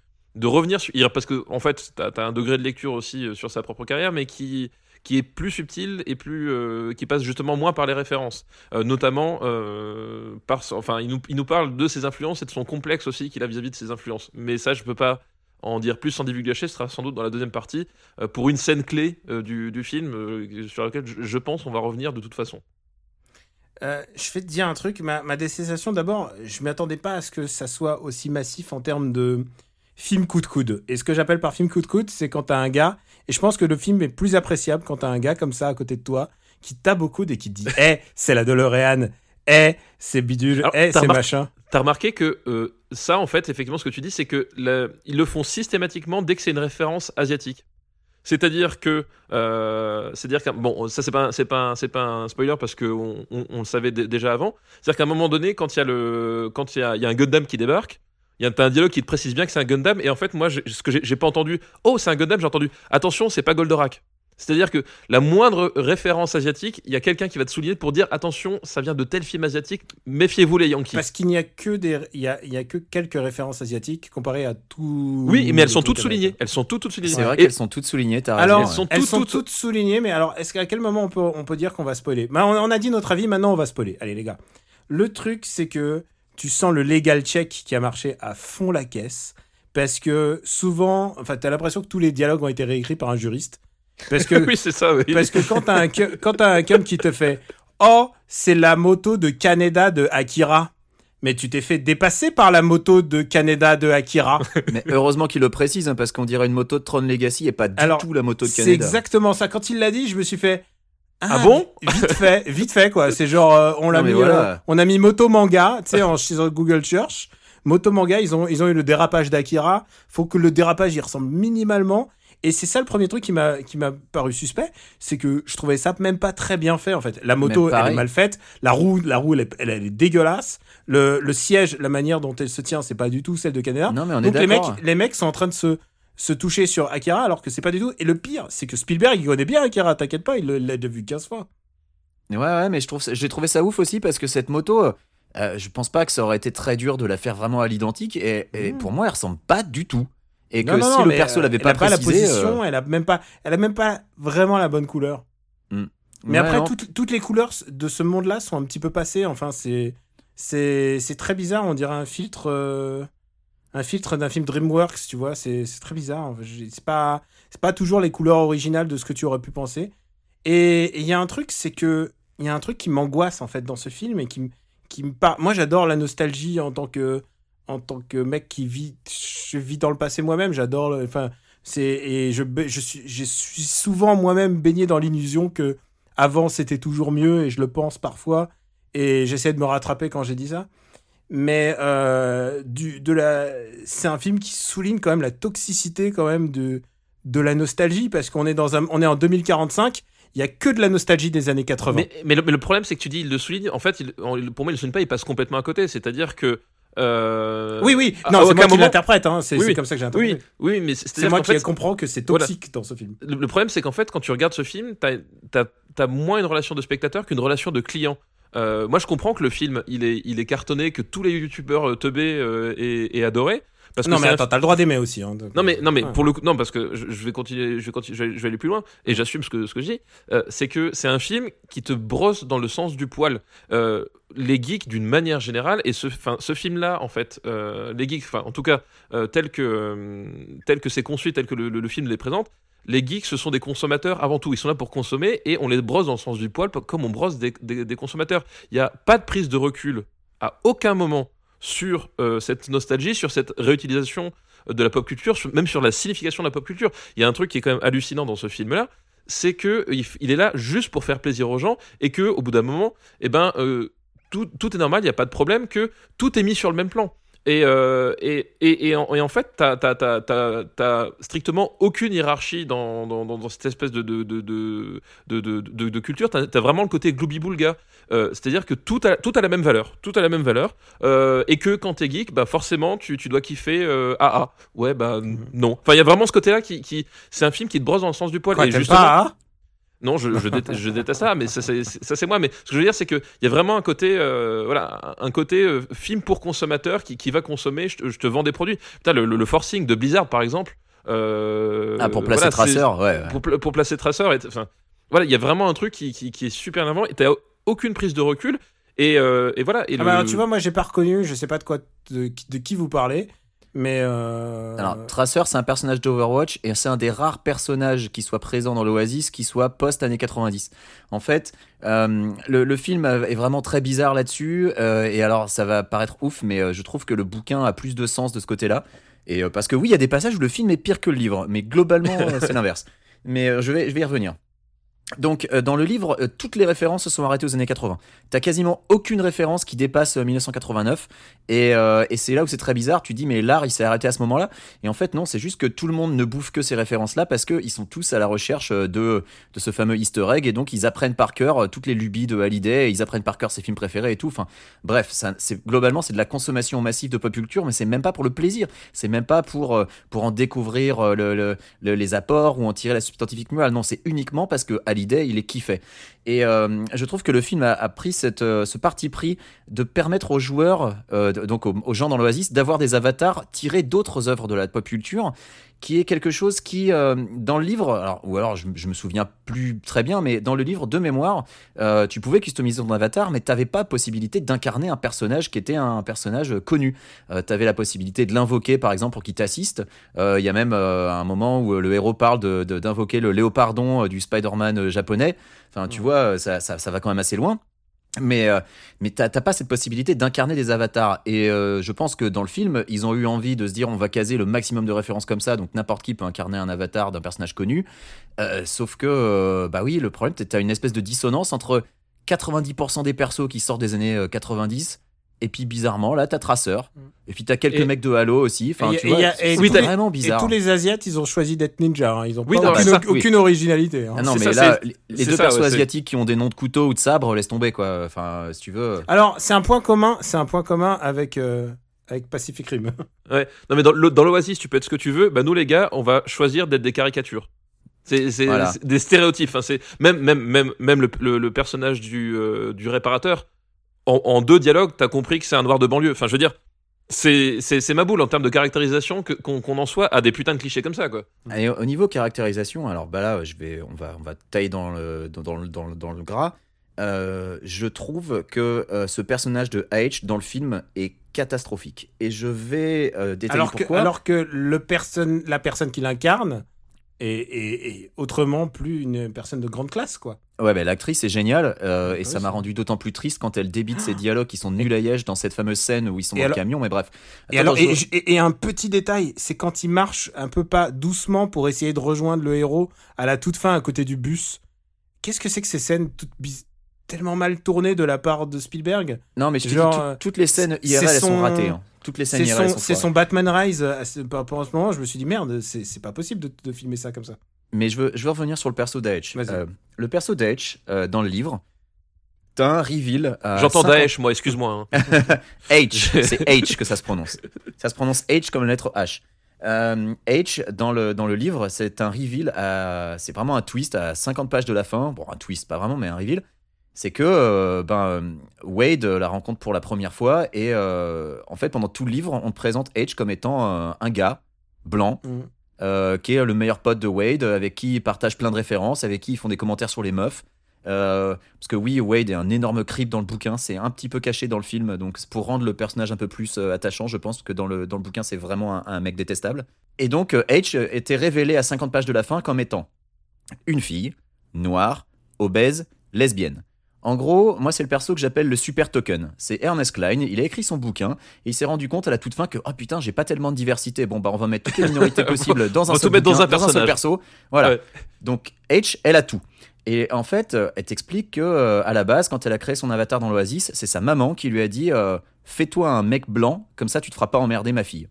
revenir sur. Parce que, en fait, t'as as un degré de lecture aussi euh, sur sa propre carrière, mais qui, qui est plus subtil et plus. euh, qui passe justement moins par les références. Notamment, par, enfin, il nous, il nous parle de ses influences et de son complexe aussi qu'il a vis-à-vis de ses influences. Mais ça, je peux pas en dire plus sans divulgacher, ce sera sans doute dans la deuxième partie, pour une scène clé du, film, sur laquelle je, je pense on va revenir de toute façon. Euh, je vais te dire un truc, ma, ma détestation d'abord, je m'attendais pas à ce que ça soit aussi massif en termes de film coup de coude. Et ce que j'appelle par film coup de coude, c'est quand t'as un gars, et je pense que le film est plus appréciable quand t'as un gars comme ça à côté de toi, qui tape au coude et qui te dit <laughs> Eh, c'est la DeLorean, eh, c'est bidule, eh, t'as c'est machin. T'as remarqué que euh, ça, en fait, effectivement, ce que tu dis, c'est que ils le font systématiquement dès que c'est une référence asiatique. C'est-à-dire que, euh, c'est-à-dire qu'un bon, ça c'est pas, c'est pas, c'est pas un spoiler parce que on, le savait dé- déjà avant. C'est-à-dire qu'à un moment donné, quand il y a le, quand il y y a un Gundam qui débarque, il y a un dialogue qui te précise bien que c'est un Gundam et en fait moi, ce que j'ai pas entendu, oh c'est un Gundam, j'ai entendu, attention, c'est pas Goldorak. C'est-à-dire que la moindre référence asiatique, il y a quelqu'un qui va te souligner pour dire attention, ça vient de tel film asiatique, méfiez-vous les Yankees. Parce qu'il n'y a que des, il y a, il y a que quelques références asiatiques comparées à tout. Oui, mais elles sont toutes soulignées. Elles sont toutes, toutes soulignées. C'est vrai qu'elles sont toutes soulignées, t'as raison. Alors, ouais. elles sont elles toutes, sont toutes- toutes soulignées, mais alors, est-ce qu'à quel moment on peut, on peut dire qu'on va spoiler? Bah, on, on a dit notre avis, maintenant on va spoiler. Allez, les gars. Le truc, c'est que tu sens le legal check qui a marché à fond la caisse. Parce que souvent, enfin, t'as l'impression que tous les dialogues ont été réécrits par un juriste. Parce <laughs> que, oui, c'est ça. Oui. parce que quand t'as un, quand t'as un cum qui te fait Oh, c'est la moto de Kaneda de Akira. Mais tu t'es fait dépasser par la moto de Kaneda de Akira. <laughs> Mais heureusement qu'il le précise, hein, parce qu'on dirait une moto de Tron Legacy et pas du Alors, tout la moto de C'est Canada. exactement ça. Quand il l'a dit, je me suis fait. Ah bon? Vite fait, vite fait quoi. C'est genre euh, on l'a mis, voilà. euh, on a mis moto manga, tu sais, en Google Search. Moto manga, ils ont ils ont eu le dérapage d'Akira. Faut que le dérapage y ressemble minimalement. Et c'est ça le premier truc qui m'a qui m'a paru suspect, c'est que je trouvais ça même pas très bien fait en fait. La moto elle est mal faite, la roue la roue elle est, elle est dégueulasse. Le, le siège, la manière dont elle se tient, c'est pas du tout celle de Canada. Non, mais on est Donc les mecs, les mecs sont en train de se, se toucher sur Akira alors que c'est pas du tout. Et le pire, c'est que Spielberg, il connaît bien Akira, t'inquiète pas, il l'a déjà vu 15 fois. Ouais, ouais, mais je trouve, j'ai trouvé ça ouf aussi parce que cette moto, euh, je pense pas que ça aurait été très dur de la faire vraiment à l'identique et, et Mhm. pour moi, elle ressemble pas du tout. Et que Non, non, si non, le mais, perso euh, l'avait elle pas a pas la précisé, position, euh, elle a même pas, elle a même pas vraiment la bonne couleur. Mais ouais, après, toutes, toutes les couleurs de ce monde-là sont un petit peu passées. Enfin, c'est, c'est, très bizarre. On dirait un filtre, euh, un filtre d'un film DreamWorks, tu vois. C'est, très bizarre. C'est pas, c'est pas toujours les couleurs originales de ce que tu aurais pu penser. Et il y a un truc, c'est que il y a un truc qui m'angoisse en fait dans ce film et qui, qui me par... Moi, j'adore la nostalgie en tant que, en tant que mec qui vit, je vis dans le passé moi-même. J'adore, enfin, c'est et je, je suis, je suis souvent moi-même baigné dans l'illusion que avant c'était toujours mieux et je le pense parfois et j'essaie de me rattraper quand j'ai dit ça. Mais euh, du, de la, c'est un film qui souligne quand même la toxicité quand même de, de la nostalgie parce qu'on est dans un, on est en 2045. Il y a que de la nostalgie des années 80. Mais, mais le, le problème, c'est que tu dis, il le souligne. En fait, il- pour moi, il le souligne pas, il passe complètement à côté. C'est-à-dire que. Euh, oui, oui. Non, c'est moi qui moment- l'interprète. Hein. C'est Oui, c'est oui. comme ça que j'ai interprété. oui, mais C'est moi qui fait, comprends que c'est voilà. toxique dans ce film. le, le problème, c'est qu'en fait, quand tu regardes ce film, t'as as, moins une relation de spectateur qu'une relation de client. Euh, moi, je comprends que le film, il est, il est cartonné, que tous les youtubeurs euh, teubés euh, aient, aient adoré. Parce non, que mais attends, t'as le droit d'aimer aussi. Hein, donc, Non mais non mais ouais. pour le coup non parce que je, je vais continuer je vais continuer je vais, je vais aller plus loin et j'assume ce que ce que je dis Euh, c'est que c'est un film qui te brosse dans le sens du poil Euh, les geeks d'une manière générale et ce enfin ce film là en fait euh, les geeks enfin en tout cas euh, tel que euh, tel que c'est conçu tel que le, le- le film les présente les geeks ce sont des consommateurs avant tout ils sont là pour consommer et on les brosse dans le sens du poil comme on brosse des, des- des consommateurs il y a pas de prise de recul à aucun moment sur euh, cette nostalgie sur cette réutilisation de la pop culture, même sur la signification de la pop culture. Il y a un truc qui est quand même hallucinant dans ce film-là, c'est que il est là juste pour faire plaisir aux gens et que au bout d'un moment, eh ben, euh, tout, tout est normal, il n'y a pas de problème, que tout est mis sur le même plan. Et, euh, et, et, et, en, et en fait, t'as t'as- t'as- t'as- t'as strictement aucune hiérarchie dans, dans, cette espèce de, de, de, de, de, de- de- de culture. T'as as vraiment le côté gloubi-boulga. Euh, C'est-à-dire que tout a, tout a la même valeur. Tout a la même valeur. Euh, et que quand t'es geek, bah forcément, tu, tu dois kiffer AA. Ouais, bah n- non. Enfin, il y a vraiment ce côté-là qui. qui c'est un film qui te brosse dans le sens du poil. Quoi, et justement- pas, non, je, je, déteste, je déteste ça, mais ça c'est moi. Mais ce que je veux dire, c'est qu'il y a vraiment un côté, euh, voilà, un côté euh, film pour consommateur qui, qui va consommer. Je te, je te vends des produits. Putain, le, le- le forcing de Blizzard, par exemple. euh, Ah, pour placer voilà, Tracer, ouais. ouais. Pour, pla- pour placer Tracer. et- Enfin, voilà, il y a vraiment un truc qui, qui, qui est super énervant. Et t'as aucune prise de recul. Et, euh, et voilà. Et Ah le- bah, tu vois, moi j'ai pas reconnu, je sais pas de quoi, de qui vous parlez, mais. Euh... Alors, Tracer, c'est un personnage d'Overwatch et c'est un des rares personnages qui soit présent dans l'Oasis qui soit post-années 90. En fait, euh, le, le film est vraiment très bizarre là-dessus. euh, et alors, ça va paraître ouf, mais je trouve que le bouquin a plus de sens de ce côté-là. Et parce que oui, il y a des passages où le film est pire que le livre, mais globalement, <laughs> c'est l'inverse. Mais je, vais, je vais y revenir. Donc, euh, dans le livre, euh, toutes les références se sont arrêtées aux années 80. T'as quasiment aucune référence qui dépasse euh, 1989. Et, euh, et c'est là où c'est très bizarre. Tu dis, mais l'art, il s'est arrêté à ce moment-là. Et en fait, non, c'est juste que tout le monde ne bouffe que ces références-là parce qu'ils sont tous à la recherche de, ce fameux easter egg. Et donc, ils apprennent par cœur toutes les lubies de Hallyday. Et ils apprennent par cœur ses films préférés et tout. Enfin, bref, globalement, c'est de la consommation massive de pop culture, mais c'est même pas pour le plaisir. C'est même pas pour, en découvrir le, le- le- les apports ou en tirer la substantifique morale. Non, c'est uniquement parce que Hallyday, il est kiffé. Et euh, je trouve que le film a, pris cette, euh, ce parti pris de permettre aux joueurs, euh, donc aux, aux gens dans l'Oasis, d'avoir des avatars tirés d'autres œuvres de la pop culture, qui est quelque chose qui, euh, dans le livre, alors, ou alors je, je me souviens plus très bien, mais dans le livre de mémoire, euh, tu pouvais customiser ton avatar, mais tu n'avais pas possibilité d'incarner un personnage qui était un personnage connu. tu avais la possibilité de l'invoquer, par exemple, pour qu'il t'assiste. Euh, Il y a même euh, un moment où le héros parle de- de- d'invoquer le léopardon euh, du Spider-Man euh, japonais. Enfin, tu vois, euh, ça, ça, ça va quand même assez loin. Mais, euh, mais t'as pas cette possibilité d'incarner des avatars. Et euh, je pense que dans le film, ils ont eu envie de se dire on va caser le maximum de références comme ça, donc n'importe qui peut incarner un avatar d'un personnage connu. Euh, sauf que, euh, bah oui, le problème, t'as une espèce de dissonance entre 90% des persos qui sortent des années euh, 90. Et puis bizarrement, là, t'as Traceur. Et puis t'as quelques Et- mecs de Halo aussi. Enfin, Et- tu et vois, et c'est oui, vraiment Et bizarre. tous les Asiates, ils ont choisi d'être ninja. hein. Ils ont Oui, pas non, aucune, oui. originalité. hein. Ah non, mais ça, là, les- deux ça, persos ouais, asiatiques qui ont des noms de couteaux ou de sabres, laisse tomber, quoi. Enfin, si tu veux. Alors, c'est un point commun, c'est un point commun avec, euh, avec Pacific Rim. <laughs> Ouais. Non mais dans l'Oasis, tu peux être ce que tu veux. Bah nous les gars, on va choisir d'être des caricatures. C'est Voilà. des stéréotypes. Enfin, c'est même même même même le, le- le personnage du euh, du réparateur. En, en deux dialogues, t'as compris que c'est un noir de banlieue. Enfin, je veux dire, c'est c'est c'est ma boule en termes de caractérisation qu'on qu'on en soit à des putains de clichés comme ça quoi. Et au niveau caractérisation, alors bah là, je vais, on va, on va tailler dans le, dans, dans le, dans le, dans le gras. Euh, je trouve que euh, ce personnage de H dans le film est catastrophique. Et je vais euh, détailler Alors que, pourquoi. alors que le personne, la personne qui l'incarne est autrement plus une personne de grande classe, quoi. Ouais, bah, l'actrice est géniale euh, et Ouais, ça m'a rendu d'autant plus triste quand elle débite <gasps> ses dialogues qui sont nuls à liège dans cette fameuse scène où ils sont Et dans alors- le camion. Mais bref. Et, alors, je- et, et- et un petit détail, c'est quand il marche un peu pas doucement pour essayer de rejoindre le héros à la toute fin à côté du bus. Qu'est-ce que c'est que ces scènes toutes tellement mal tournées de la part de Spielberg? Non, mais je te dis, genre, tout- euh, toutes les scènes c'est IRL elles son- sont ratées. hein. Toutes les scènes C'est son, Batman Rise. à ce- par rapport à ce moment, je me suis dit merde, c'est pas possible de, de filmer ça comme ça. Mais je veux, je veux revenir sur le perso d'H. Vas-y. Euh, le perso d'H, euh, dans le livre, t'as un reveal. à J'entends 50 Daesh, moi, excuse-moi. hein. <laughs> H, c'est H que ça se prononce. Ça se prononce H comme la lettre H. Euh, H, dans le, dans le livre, c'est un reveal, c'est vraiment un twist à 50 pages de la fin. Bon, un twist, pas vraiment, mais un reveal. C'est que euh, ben, euh, Wade la rencontre pour la première fois et euh, en fait, pendant tout le livre, on te présente H comme étant euh, un gars blanc Mm. euh, qui est le meilleur pote de Wade, avec qui il partage plein de références, avec qui ils font des commentaires sur les meufs. Euh, parce que oui, Wade est un énorme creep dans le bouquin, c'est un petit peu caché dans le film, donc pour rendre le personnage un peu plus euh, attachant, je pense que dans le, dans le bouquin c'est vraiment un, un mec détestable. Et donc euh, H était révélé à 50 pages de la fin comme étant une fille, noire, obèse, lesbienne. En gros, moi c'est le perso que j'appelle le super token. C'est Ernest Klein, il a écrit son bouquin et il s'est rendu compte à la toute fin que oh putain j'ai pas tellement de diversité. Bon bah on va mettre toutes les minorités <laughs> possibles dans On un va seul mettre dans bouquin, un personnage. seul perso. Voilà. Ouais. Donc H, elle a tout. Et en fait, euh, elle t'explique que euh, à la base, quand elle a créé son avatar dans l'Oasis, c'est sa maman qui lui a dit euh, Fais-toi un mec blanc, comme ça tu te feras pas emmerder ma fille.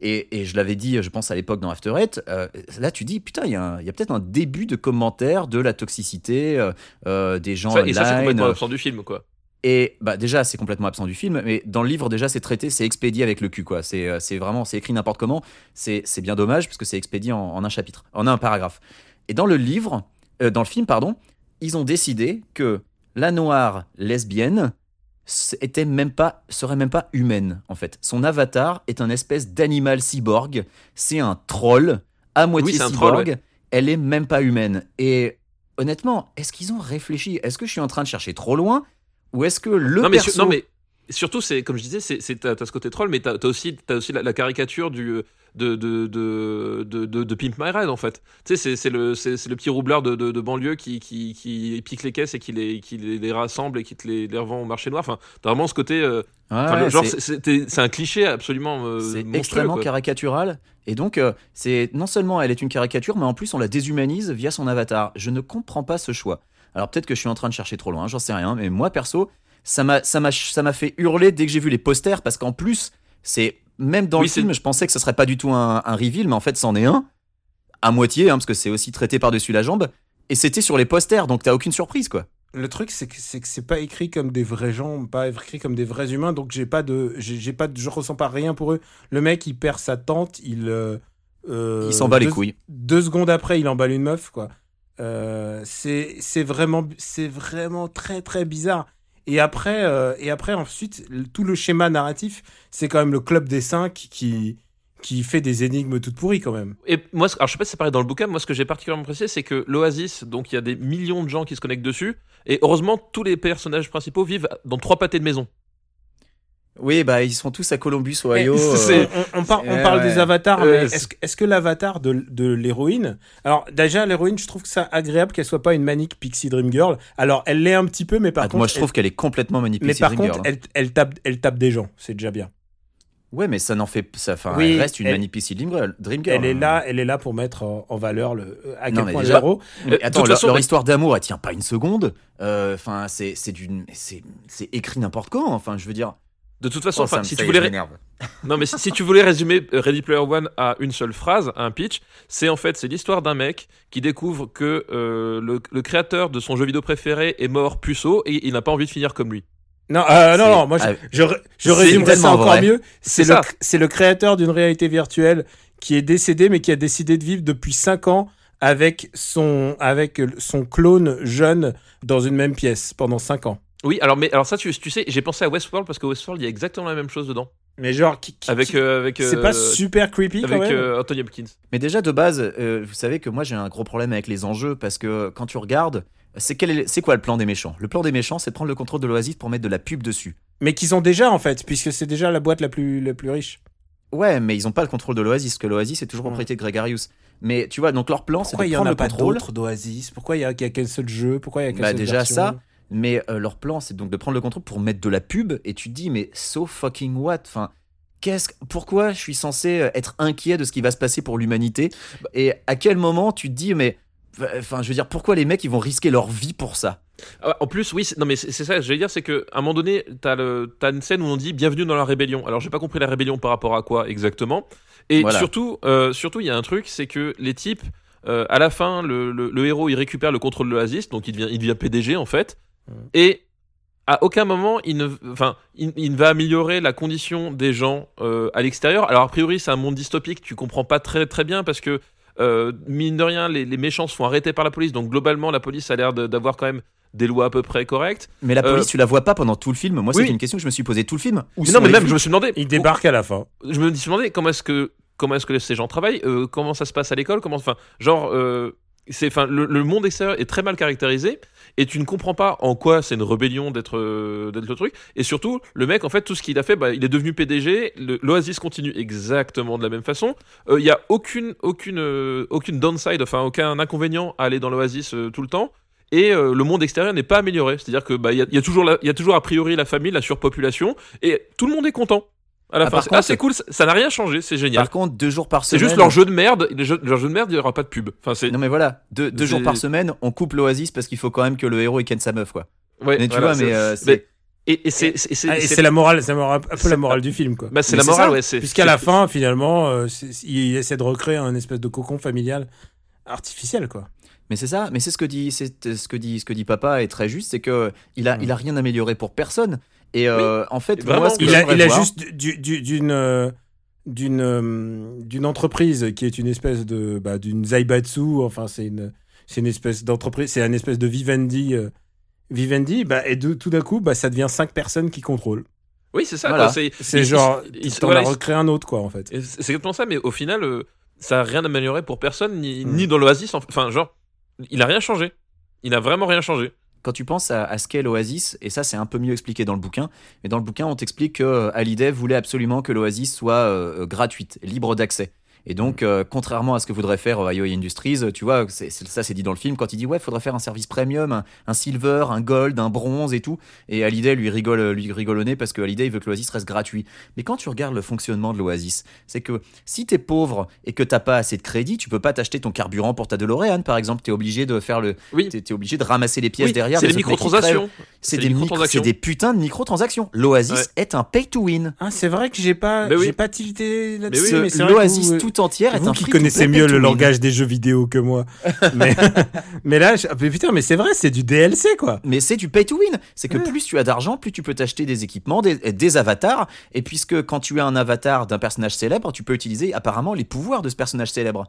Et, et je l'avais dit, je pense à l'époque dans After Eight, euh, là tu dis Putain, il y a, peut-être un début de commentaire de la toxicité euh, euh, des gens Ça- et ça, c'est online. complètement absent du film, quoi. Et bah déjà, c'est complètement absent du film, mais dans le livre, déjà, c'est traité, c'est expédié avec le cul, quoi. C'est vraiment, c'est écrit n'importe comment. C'est bien dommage, parce que c'est expédié en, en un chapitre, en un paragraphe. Et dans le livre, euh, dans le film, pardon, ils ont décidé que la noire lesbienne était même pas, serait même pas humaine, en fait. Son avatar est un espèce d'animal cyborg. C'est un troll, à moitié cyborg. troll, ouais. Elle est même pas humaine. Et honnêtement, est-ce qu'ils ont réfléchi? Est-ce que je suis en train de chercher trop loin? Ou est-ce que le non, mais, sur- non, mais surtout, c'est comme je disais, c'est t'as ce côté troll, mais t'as as aussi, t'as aussi la, la caricature du de de, de, de, Pimp My Ride en fait. Tu sais, c'est- c'est le le petit roublard de, de, banlieue qui, qui qui pique les caisses et qui les qui les, rassemble et qui te les, les revend au marché noir. Enfin, t'as vraiment ce côté. euh, Ouais, genre, c'est- un cliché absolument euh, C'est extrêmement quoi. caricatural. Et donc, euh, c'est non seulement elle est une caricature, mais en plus on la déshumanise via son avatar. Je ne comprends pas ce choix. Alors peut-être que je suis en train de chercher trop loin, j'en sais rien. Mais moi perso, ça m'a, ça m'a, ça m'a fait hurler dès que j'ai vu les posters parce qu'en plus, c'est même dans Oui, le film, je pensais que ce serait pas du tout un, un reveal, mais en fait, c'en est un à moitié, hein, parce que c'est aussi traité par-dessus la jambe. Et c'était sur les posters, donc t'as aucune surprise, quoi. Le truc, c'est que c'est que c'est pas écrit comme des vrais gens, pas écrit comme des vrais humains, donc j'ai pas de, j'ai j'ai pas, de- je ressens pas rien pour eux. Le mec, il perd sa tante, il, euh, euh, Il s'en bat les couilles. Deux secondes après, il emballe une meuf, quoi. Euh, c'est c'est vraiment, c'est vraiment très très bizarre. Et après, euh, et après ensuite, tout le schéma narratif, c'est quand même le club des cinq qui qui fait des énigmes toutes pourries quand même. Et moi, alors je sais pas si c'est pareil dans le bouquin, moi ce que j'ai particulièrement apprécié, c'est que l'Oasis, donc il y a des millions de gens qui se connectent dessus, et heureusement tous les personnages principaux vivent dans trois pâtés de maison. Oui, bah ils sont tous à Columbus, Ohio. Euh, c'est- on, on par- on Ouais, parle ouais. des avatars, mais c'est- est-ce que- l'avatar de, de l'héroïne. Alors, déjà, l'héroïne, je trouve que ça agréable qu'elle soit pas une manique Pixie Dream Girl. Alors, elle l'est un petit peu, mais par ah, contre. moi, je trouve qu'elle est complètement manipulée. mais par contre, elle, elle, tape, elle tape des gens, c'est déjà bien. Ouais, mais ça n'en fait, ça, enfin, Oui, elle reste une elle- manipulée Dream Girl. Dream Girl, Elle est hein. là, elle est là pour mettre en, en valeur le, à Non, quel mais point déjà- l'héros. Mais Euh, de attends, leur, façon, leur mais- histoire d'amour, elle tient pas une seconde. Euh, Enfin, c'est c'est c'est c'est écrit n'importe quand. Enfin, je veux dire. De toute façon, Oh, enfin, si ça tu voulais, <laughs> non mais si, si tu voulais résumer euh, Ready Player One à une seule phrase, à un pitch, c'est en fait c'est l'histoire d'un mec qui découvre que euh, le, le créateur de son jeu vidéo préféré est mort puceau et il n'a pas envie de finir comme lui. Non, euh, non, non, moi, je, ah, je, je ça encore vrai. mieux. C'est le, ça. c'est le créateur d'une réalité virtuelle qui est décédé, mais qui a décidé de vivre depuis 5 ans avec son, avec son clone jeune dans une même pièce pendant 5 ans. Oui, alors mais alors ça tu, tu sais, j'ai pensé à Westworld parce que Westworld il y a exactement la même chose dedans Mais genre, qui, qui- avec euh, avec c'est euh, pas super creepy quand avec même euh, Anthony Hopkins. Mais déjà de base, euh, vous savez que moi j'ai un gros problème avec les enjeux parce que quand tu regardes, c'est quel est, c'est quoi le plan des méchants? Le plan des méchants, c'est de prendre le contrôle de l'Oasis pour mettre de la pub dessus. Mais qu'ils ont déjà en fait, puisque c'est déjà la boîte la plus, la plus riche. Ouais, mais ils ont pas le contrôle de l'Oasis, parce que l'Oasis c'est toujours propriété de Gregarious. Mais tu vois, donc leur plan, c'est Pourquoi de il y en prendre a le pas contrôle. d'autres d'Oasis? Pourquoi il y a, qu'un seul jeu? Pourquoi il y a qu'une Bah, déjà version? ça, Mais euh, leur plan, c'est donc de prendre le contrôle pour mettre de la pub. Et tu te dis, mais so fucking what? Enfin, qu'est-ce que- pourquoi je suis censé euh, être inquiet de ce qui va se passer pour l'humanité? Et à quel moment tu te dis, mais. Enfin, je veux dire, pourquoi les mecs ils vont risquer leur vie pour ça? Ah, En plus, oui, non mais c'est ça, j'allais dire, c'est que à un moment donné, t'as le, t'as une scène où on dit bienvenue dans la rébellion. Alors j'ai pas compris la rébellion par rapport à quoi exactement. Et Voilà. surtout, euh, surtout, il y a un truc, c'est que les types, euh, à la fin, le, le- le héros, il récupère le contrôle de l'Oasis, donc il devient, il devient PDG en fait. Et à aucun moment, il ne, enfin, il, il ne va améliorer la condition des gens euh, à l'extérieur. Alors a priori, c'est un monde dystopique, tu comprends pas très très bien parce que euh, mine de rien, les, les méchants se font arrêter par la police. Donc globalement, la police a l'air d'avoir quand même des lois à peu près correctes. Mais la police, Euh, tu la vois pas pendant tout le film. Moi, oui. c'est une question que je me suis posée tout le film. Où Mais sont non, mais même, je me suis demandé. Il débarque à la fin. je me suis demandé comment est-ce que comment est-ce que ces gens travaillent, euh, comment ça se passe à l'école, comment, enfin, genre, euh, c'est, enfin, le, le monde extérieur est très mal caractérisé et tu ne comprends pas en quoi c'est une rébellion d'être euh, d'être le truc. Et surtout, le mec, en fait, tout ce qu'il a fait, bah, il est devenu PDG. L'Oasis continue exactement de la même façon. Euh, Il y a aucune aucune euh, aucune downside, enfin aucun inconvénient à aller dans l'Oasis euh, tout le temps. Et euh, le monde extérieur n'est pas amélioré. C'est-à-dire que bah y y a toujours y a toujours a priori la famille, la surpopulation, et tout le monde est content. À la Ah, fin, par c'est contre- ah, c'est cool, ça- n'a rien changé, c'est génial. Par contre, deux jours par C'est semaine. juste leur jeu de merde. les jeux- leur jeu de merde, il n'y aura pas de pub. Enfin, c'est. Non mais voilà, deux, deux C'est- jours par semaine, on coupe l'Oasis parce qu'il faut quand même que le héros il ken sa meuf quoi. Ouais, mais tu voilà, vois, mais c'est- euh, c'est- mais- Et, et c'est. c'est- c'est- Ah, et c'est- c'est la morale, c'est la morale- un peu c'est- la morale du film, quoi. Bah, c'est Mais la c'est morale, ça. ouais. c'est- Puisqu'à la c'est- fin, finalement, euh, c'est- il essaie de recréer un espèce de cocon familial artificiel, quoi. Mais c'est ça, mais c'est ce que dit, c'est ce que dit, ce que dit papa est très juste, c'est que il a, Mm. il a rien amélioré pour personne. Et euh, en fait, Vraiment, moi, ce que Il a, il a juste du- du- d'une euh, d'une euh, d'une entreprise qui est une espèce de bah, d'une Zaibatsu. Enfin, c'est une c'est une espèce d'entreprise, c'est une espèce de Vivendi. euh, Vivendi, bah, et de, tout d'un coup, bah, ça devient cinq personnes qui contrôlent. Oui, c'est ça. Voilà. C'est C'est il- genre, il- il- t'en voilà, recréé un autre, quoi, en fait. C'est exactement ça, mais au final, euh, ça n'a rien amélioré pour personne, ni, Mm. ni dans l'Oasis. Enfin, genre, il a rien changé. Il n'a vraiment rien changé. Quand tu penses à, ce qu'est l'Oasis, et ça c'est un peu mieux expliqué dans le bouquin, mais dans le bouquin on t'explique que euh, Hallyday voulait absolument que l'Oasis soit euh, gratuite, libre d'accès. Et donc, euh, contrairement à ce que voudrait faire euh, IOI Industries, euh, tu vois, c'est, c'est- ça c'est dit dans le film, quand il dit ouais, faudrait faire un service premium, un, un silver, un gold, un bronze et tout. Et Hallyday lui rigole, lui rigole au nez parce que Hallyday il veut que l'Oasis reste gratuit. Mais quand tu regardes le fonctionnement de l'Oasis, c'est que si t'es pauvre et que t'as pas assez de crédit, tu peux pas t'acheter ton carburant pour ta DeLorean par exemple. T'es obligé de faire le, Oui. t'es, obligé de ramasser les pièces Oui, derrière. c'est des microtransactions. C'est des, microtransactions. c'est des putains de microtransactions. L'Oasis Ouais. est un pay to win. Ah, c'est vrai que j'ai pas, oui. j'ai pas tilté là-dessus. mais c'est L'Oasis vous- tout entière est Vous un qui connaissez mieux le langage des jeux vidéo que moi. <laughs> mais, mais là, je- mais putain, mais c'est vrai, c'est du DLC quoi. Mais c'est du pay to win. C'est que Ouais. plus tu as d'argent, plus tu peux t'acheter des équipements, des, des avatars. Et puisque quand tu as un avatar d'un personnage célèbre, tu peux utiliser apparemment les pouvoirs de ce personnage célèbre.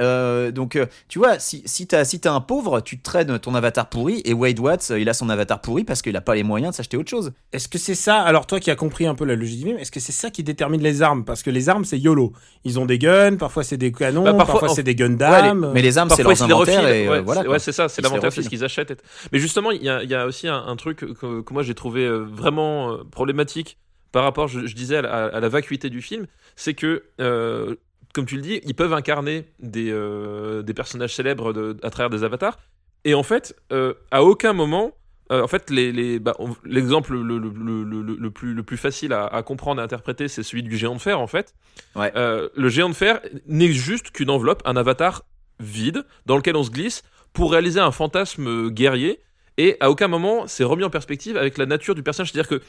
Euh, donc, euh, tu vois, si, si t'as si t'as un pauvre, tu traînes ton avatar pourri. Et Wade Watts, euh, il a son avatar pourri parce qu'il a pas les moyens de s'acheter autre chose. Est-ce que c'est ça? Alors toi qui as compris un peu la logique du est-ce que c'est ça qui détermine les armes? Parce que les armes c'est YOLO. Ils ont des guns, parfois c'est des canons, Bah, parfois, c'est des Gundam. Mais les armes, c'est leurs inventaires. Et, euh, ouais, voilà, c'est- ouais, ça, c'est l'inventaire, c'est ce qu'ils achètent. Mais justement, il y a, il y a aussi un, un truc que, que moi j'ai trouvé euh, vraiment euh, problématique par rapport, je, je disais, à la, à la vacuité du film, c'est que, euh, comme tu le dis, ils peuvent incarner des, euh, des personnages célèbres de- à travers des avatars. Et en fait, euh, à aucun moment, euh, en fait, les, les, bah, on- l'exemple le, le, le, le- le plus, le plus facile à, à comprendre et à interpréter, c'est celui du géant de fer, en fait. Ouais. Euh, le géant de fer n'est juste qu'une enveloppe, un avatar vide, dans lequel on se glisse pour réaliser un fantasme guerrier. Et à aucun moment, c'est remis en perspective avec la nature du personnage. C'est-à-dire que.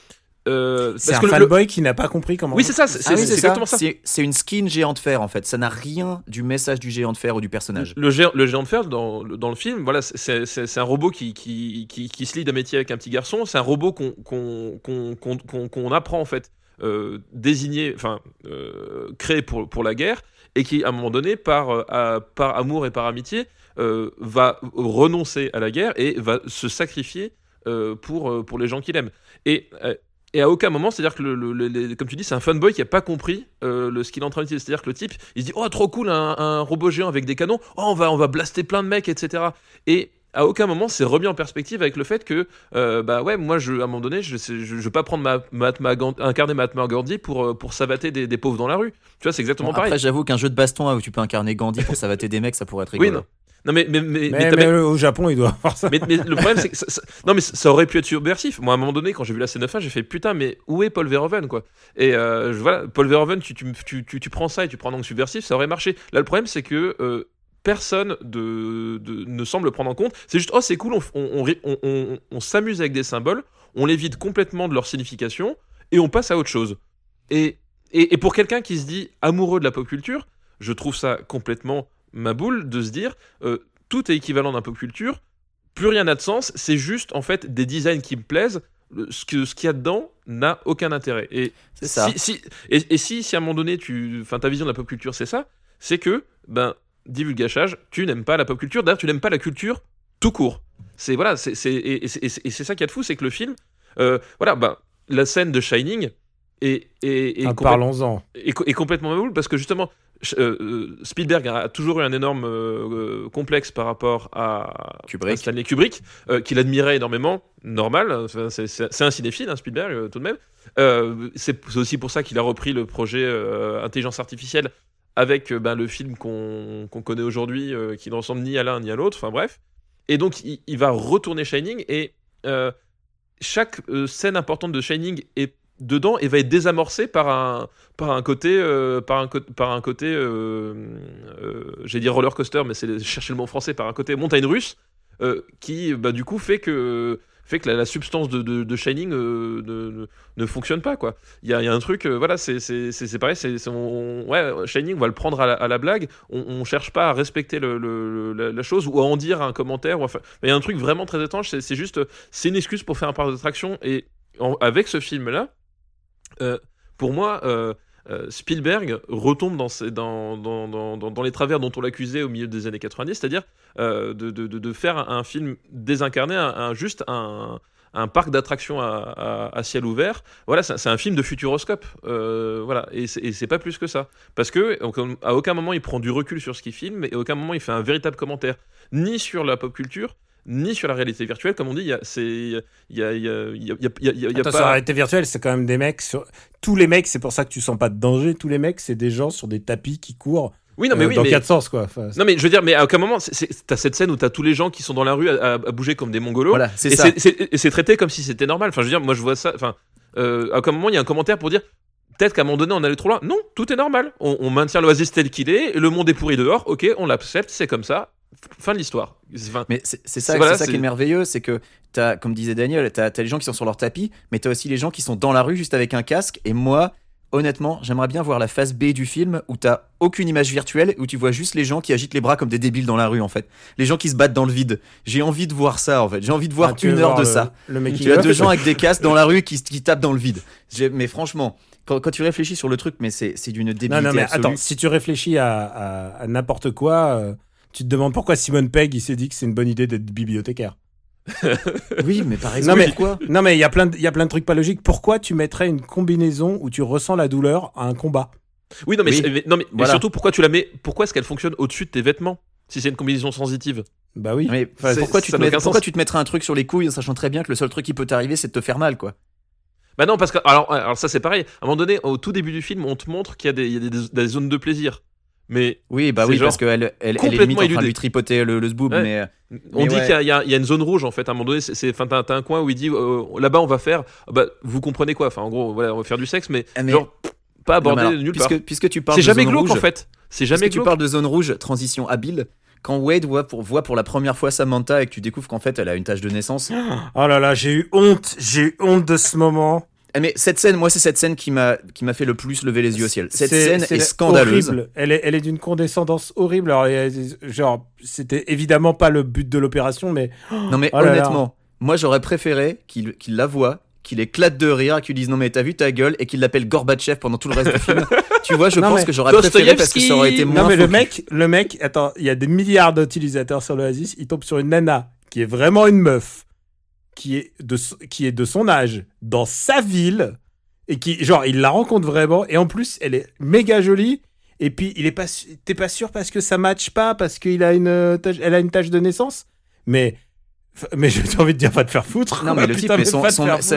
Euh, c'est parce un que le- le- fanboy qui n'a pas compris comment. Oui, c'est ça, c'est Ah oui, exactement ça. C'est une skin géant de fer en fait. Ça n'a rien du message du géant de fer ou du personnage. Le géant, le géant de fer dans, le- dans le film, voilà, c'est- un robot qui, qui, qui, qui se lie d'amitié avec un petit garçon. C'est un robot qu'on apprend en fait euh, désigné, enfin euh, créé pour, pour la guerre et qui à un moment donné par, euh, à- par amour et par amitié euh, va renoncer à la guerre et va se sacrifier euh, pour, euh, pour les gens qu'il aime. Et euh, et à aucun moment, c'est-à-dire que, le, le- comme tu dis, c'est un fanboy qui a pas compris euh, le, ce qu'il est en train d'utiliser. C'est-à-dire que le type, il se dit, oh, trop cool, un, un robot géant avec des canons, oh, on va, on va blaster plein de mecs, etc. Et à aucun moment, c'est remis en perspective avec le fait que, euh, bah ouais, moi, je, à un moment donné, je, je vais pas prendre ma, Mahatma Gandhi- incarner Mahatma Gandhi pour, euh, pour savater des, des pauvres dans la rue. Tu vois, c'est exactement Bon, pareil. après, j'avoue qu'un jeu de baston hein, où tu peux incarner Gandhi pour savater des mecs, ça pourrait être oui, rigolo. non. Non, mais, mais, mais, mais Mais, t'as mais même- au Japon, il doit avoir ça. mais, le problème, c'est que ça, ça- non, mais ça aurait pu être subversif. Moi, à un moment donné, quand j'ai vu la scène de fin, j'ai fait putain, mais où est Paul Verhoeven, quoi? Et euh, voilà, Paul Verhoeven, tu, tu, tu, tu, prends ça et tu prends donc subversif, ça aurait marché. Là, le problème, c'est que euh, personne de, de- ne semble le prendre en compte. C'est juste, oh, c'est cool, on, on- on- on s'amuse avec des symboles, on les vide complètement de leur signification et on passe à autre chose. Et, et, et pour quelqu'un qui se dit amoureux de la pop culture, je trouve ça complètement ma boule de se dire euh, tout est équivalent d'un pop culture, plus rien n'a de sens, c'est juste en fait des designs qui me plaisent. Ce que ce qu'il y a dedans n'a aucun intérêt. Et ça. si, si- et, et si, si à un moment donné, tu, ta vision de la pop culture, c'est ça, c'est que, ben, divulgachage, tu n'aimes pas la pop culture. D'ailleurs, tu n'aimes pas la culture tout court. C'est voilà, c'est et, et c'est- ça qui est de fou, c'est que le film, euh, voilà, ben, la scène de Shining est, est, est Ah, Parlons-en. est, est complètement maboule parce que justement euh, euh, Spielberg a toujours eu un énorme euh, complexe par rapport à, Kubrick. à Stanley Kubrick euh, qu'il admirait énormément. Normal enfin, c'est- un cinéphile hein, Spielberg tout de même. C'est aussi pour ça qu'il a repris le projet intelligence artificielle avec ben, le film qu'on connaît aujourd'hui qui ne ressemble ni à l'un ni à l'autre enfin bref. Et donc il, il va retourner Shining et chaque scène importante de Shining est dedans et va être désamorcée par un par un côté euh, par un côté euh, euh, j'ai dit roller coaster mais c'est chercher le mot français par un côté montagne russe qui bah, du coup fait que fait que la, substance de, de, Shining ne, ne, ne fonctionne pas quoi. Il y a, un truc voilà c'est pareil c'est ouais Shining on va le prendre à la, blague. On, on cherche pas à respecter le, la, chose ou à en dire un commentaire il y a un truc vraiment très étrange c'est juste c'est une excuse pour faire un parc d'attraction et avec ce film là pour moi, euh, euh, Spielberg retombe dans, les travers dont on l'accusait au milieu des années 90, c'est-à-dire euh, de, faire un, film désincarné, un, juste un, parc d'attractions à, ciel ouvert. Voilà, c'est un film de futuroscope. Euh, voilà, et c'est pas plus que ça. Parce que à aucun moment il prend du recul sur ce qu'il filme, et à aucun moment il fait un véritable commentaire, ni sur la pop culture, ni sur la réalité virtuelle. Comme on dit, il y a, c'est, il y a, il y a, il y a, il y a, il y a- il y a Attends, sur la pas. réalité virtuelle, c'est quand même des mecs. Sur... Tous les mecs, c'est pour ça que tu sens pas de danger. Tous les mecs, c'est des gens sur des tapis qui courent Oui, non, mais euh, oui, dans mais. quatre sens, quoi. Enfin, Non, mais je veux dire, mais à aucun moment, t'as cette scène où t'as tous les gens qui sont dans la rue à, à- à bouger comme des mongolos. Voilà, c'est ça. c'est- c'est et c'est traité comme si c'était normal. Enfin, je veux dire, moi, je vois ça. Enfin, euh, à aucun moment, il y a un commentaire pour dire. Peut-être qu'à un moment donné, on allait trop loin. Non, tout est normal. On, on maintient l'oasis tel qu'il est. Le monde est pourri dehors. Ok, on l'accepte. C'est comme ça. Fin de l'histoire. Enfin, Mais c'est ça, C'est- voilà, ça qui c'est- est merveilleux, c'est que t'as, comme disait Daniel, t'as as les gens qui sont sur leur tapis, mais t'as aussi les gens qui sont dans la rue juste avec un casque. Et moi, honnêtement, j'aimerais bien voir la phase B du film où t'as aucune image virtuelle, où tu vois juste les gens qui agitent les bras comme des débiles dans la rue en fait. Les gens qui se battent dans le vide. J'ai envie de voir ça en fait. J'ai envie de voir ah, une heure voir de le- ça. Le mec Tu as deux gens avec des <laughs> casques dans la rue qui, qui tapent dans le vide. Mais franchement, quand, quand tu réfléchis sur le truc, mais c'est c'est d'une débilité Non, non, mais absolue. attends, si tu réfléchis à, à- à n'importe quoi, euh, tu te demandes pourquoi Simon Pegg il s'est dit que c'est une bonne idée d'être bibliothécaire. <laughs> Oui, mais par exemple, mais- pourquoi Non, mais il y a plein de, il y a plein de trucs pas logiques. Pourquoi tu mettrais une combinaison où tu ressens la douleur à un combat? Oui, non, mais, Oui. mais- non, mais, mais Voilà. surtout, pourquoi tu la mets Pourquoi est-ce qu'elle fonctionne au-dessus de tes vêtements Si c'est une combinaison sensitive? Bah oui. Mais pourquoi, tu te, pourquoi tu te mettrais un truc sur les couilles en sachant très bien que le seul truc qui peut t'arriver c'est de te faire mal quoi? Bah non, parce que alors, alors ça c'est pareil. À un moment donné, au tout début du film, on te montre qu'il y a des, il y a des, des zones de plaisir. Mais Oui, bah oui, parce qu'elle elle, elle est complètement limite en train de lui tripoter le, le zboob, Ouais. mais on Mais dit ouais. qu'il y a, il y y a une zone rouge en fait. À un moment donné, c'est- t'as, un coin où il dit euh, là-bas on va faire. ah Bah, vous comprenez quoi Enfin, en gros, voilà, on va faire du sexe, mais, Ah, mais- genre pas abordé alors, nulle puisque, part. puisque tu parles C'est de jamais zone glauque rouge, en fait. C'est Puisque jamais tu glauque. parles de zone rouge, transition habile. Quand Wade voit pour, voit pour la première fois Samantha et que tu découvres qu'en fait elle a une tache de naissance. Oh là là, j'ai eu honte. J'ai eu honte de ce moment. Eh, Mais cette scène, moi c'est cette scène qui m'a qui m'a fait le plus lever les yeux au ciel. Cette scène est scandaleuse. horrible. Elle est, elle est d'une condescendance horrible. Alors, genre, c'était évidemment pas le but de l'opération, mais Non mais Oh là là. honnêtement, moi j'aurais préféré qu'il qu'il la voie, qu'il éclate de rire, qu'il dise non mais t'as vu ta gueule et qu'il l'appelle Gorbatchev pendant tout le reste du film. <laughs> tu vois, je Non, pense que j'aurais préféré parce que ça aurait été moins non mais le mec, le mec, attends, il y a des milliards d'utilisateurs sur l'Oasis. Il tombe sur une nana qui est vraiment une meuf, qui est de, qui est de son âge dans sa ville et qui, genre, il la rencontre vraiment et en plus, elle est méga jolie. Et puis, il est pas, t'es pas sûr parce que ça matche pas, parce qu'il a une, euh, elle a une tache de naissance. Mais, mais j'ai envie de dire, va te faire foutre. Non mais <laughs> le type, Putain, mais mais son,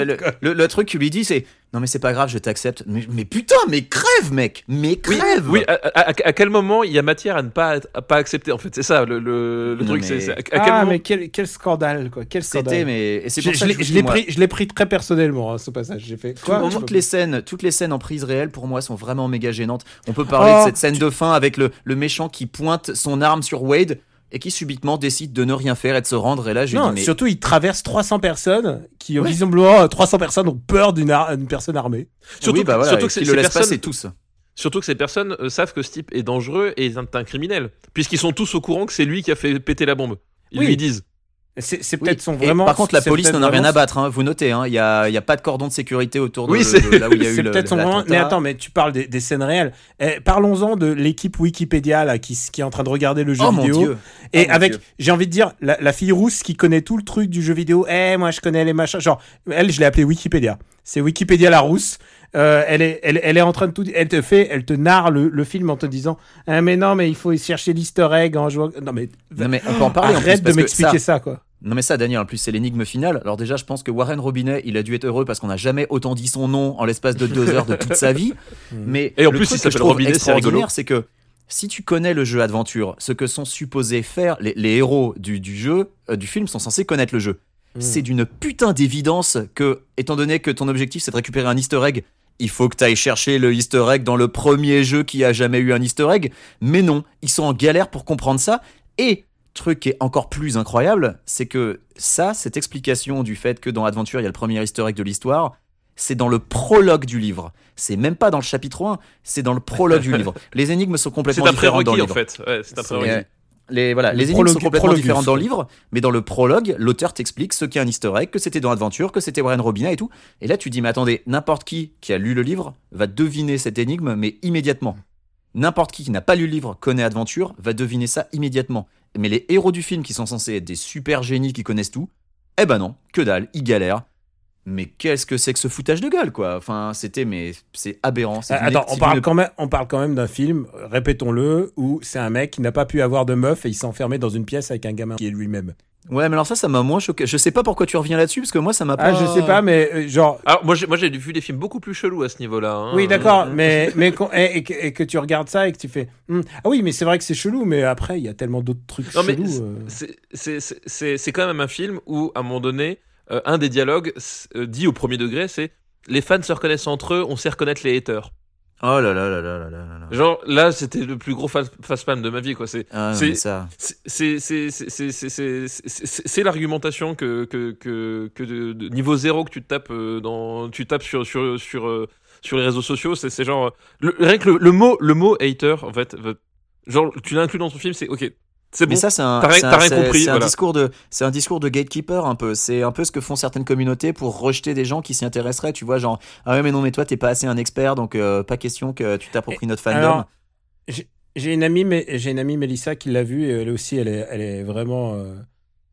le, quoi. le- le truc qu'il lui dit c'est non mais c'est pas grave, je t'accepte. Mais, mais putain, mais crève mec, mais crève. oui à, à- à- à quel moment il y a matière à ne pas, à pas accepter? En fait C'est ça le, le, le Non, truc. mais- c'est, c'est à, à quel Ah, moment mais quel, quel scandale, quoi. Quel scandale. C'était mais et c'est Je, pour je ça que l'ai- pris, je l'ai pris très personnellement, hein, ce passage. J'ai fait quoi toutes les scènes, toutes les scènes en prise réelle pour moi sont vraiment méga gênantes. On peut parler Oh, de cette scène de fin avec le, le méchant qui pointe son arme sur Wade et qui subitement décide de ne rien faire et de se rendre. Et là, je lui Non, dis mais surtout, il traverse 300 personnes qui, Ouais. visiblement, euh, 300 personnes ont peur d'une ar- personne armée. surtout, oui, bah voilà, surtout et que le personnes, passer tous. surtout que ces personnes euh, savent que ce type est dangereux et est un, un criminel, puisqu'ils sont tous au courant que c'est lui qui a fait péter la bombe. Ils Oui. lui disent. C'est Oui. peut-être son Et vraiment. par contre, la police n'en a rien à battre. hein. Vous notez, hein, il y a, il y a pas de cordon de sécurité autour de, Oui, de- là où il y a <laughs> eu le. peut-être son. Mais attends, mais tu parles des, des scènes réelles. Eh, Parlons-en de l'équipe Wikipédia là, qui, est en train de regarder le jeu Oh mon vidéo. dieu. Et Oh mon avec, j'ai envie de dire, la, la fille rousse qui connaît tout le truc du jeu vidéo. Eh, moi je connais les machins. Genre, elle, je l'ai appelée Wikipédia. C'est Wikipédia la rousse. Euh, elle est, elle, elle est en train de tout. Elle te fait, elle te narre le, le film en te disant, ah, mais non, mais il faut chercher l'Easter egg en jouant. Non mais, Non mais on peut en parler. en plus, arrête de m'expliquer ça- ça, quoi. Non mais ça, Daniel, en plus c'est l'énigme finale. Alors déjà, je pense que Warren Robinet, il a dû être heureux parce qu'on n'a jamais autant dit son nom en l'espace de deux heures de toute sa vie. <laughs> Mais Et en le plus, truc il que je s'appelle trouve Robinet, c'est rigolo. extraordinaire, c'est que si tu connais le jeu Adventure, ce que sont supposés faire les, les héros du, du jeu, euh, du film, sont censés connaître le jeu. C'est d'une putain d'évidence que, étant donné que ton objectif c'est de récupérer un Easter egg, il faut que tu ailles chercher le Easter egg dans le premier jeu qui a jamais eu un Easter egg. Mais non, ils sont en galère pour comprendre ça. Et truc qui est encore plus incroyable, c'est que ça, cette explication du fait que dans Adventure il y a le premier Easter egg de l'histoire, c'est dans le prologue du livre. C'est même pas dans le chapitre 1, c'est dans le prologue du livre. <laughs> Les énigmes sont C'est complètement différentes dans le prérequis en fait. Ouais, c'est un C'est- prérequis. Les, voilà, Le les énigmes sont complètement différentes dans le livre, mais dans le prologue, l'auteur t'explique ce qu'est un easter egg, que c'était dans Adventure, que c'était Warren Robinet et tout. Et là, tu dis, mais attendez, n'importe qui qui a lu le livre va deviner cette énigme, mais immédiatement. N'importe qui qui n'a pas lu le livre connaît Adventure va deviner ça immédiatement. Mais les héros du film qui sont censés être des super génies qui connaissent tout, eh ben non, que dalle, ils galèrent. Mais qu'est-ce que c'est que ce foutage de gueule, quoi? Enfin, c'était, mais c'est aberrant. d'une- Attends, on parle, quand même, on parle quand même d'un film, répétons-le, où c'est un mec qui n'a pas pu avoir de meuf et il s'est enfermé dans une pièce avec un gamin qui est lui-même. Ouais, mais alors ça, ça m'a moins choqué. Je sais pas pourquoi tu reviens là-dessus, parce que moi, ça m'a pas. Ah, je sais pas, mais euh, genre. Alors moi j'ai moi j'ai vu des films beaucoup plus chelous à ce niveau-là. hein. Oui, d'accord, Euh, mais, <laughs> mais et, et que, et que tu regardes ça et que tu fais. Hmm, Ah oui, mais c'est vrai que c'est chelou, mais après, il y a tellement d'autres trucs Non, mais c'est- euh. c'est- c'est- c'est c'est- c'est quand même un film où, à un moment donné, euh, un des dialogues euh, dit au premier degré, c'est les fans se reconnaissent entre eux, on sait reconnaître les haters. Oh là là là là là là là. Genre là, c'était le plus gros fast-spam de ma vie quoi. C'est ah, ça. C'est c'est c'est l'argumentation que que que, que niveau zéro que tu tapes euh, dans tu tapes sur sur sur sur les réseaux sociaux, c'est genre le, rien que le, mot le mot hater en fait, genre tu l'inclus dans ton film, c'est ok. C'est bon. Mais ça, c'est un, c'est discours de, c'est un discours de gatekeeper un peu. C'est un peu ce que font certaines communautés pour rejeter des gens qui s'y intéresseraient. Tu vois, genre, ah ouais, mais non, mais toi, t'es pas assez un expert, donc euh, pas question que tu t'appropries notre fandom. Alors, J'ai une amie, mais j'ai une amie Mélissa qui l'a vu et elle aussi, elle est, elle est vraiment, euh,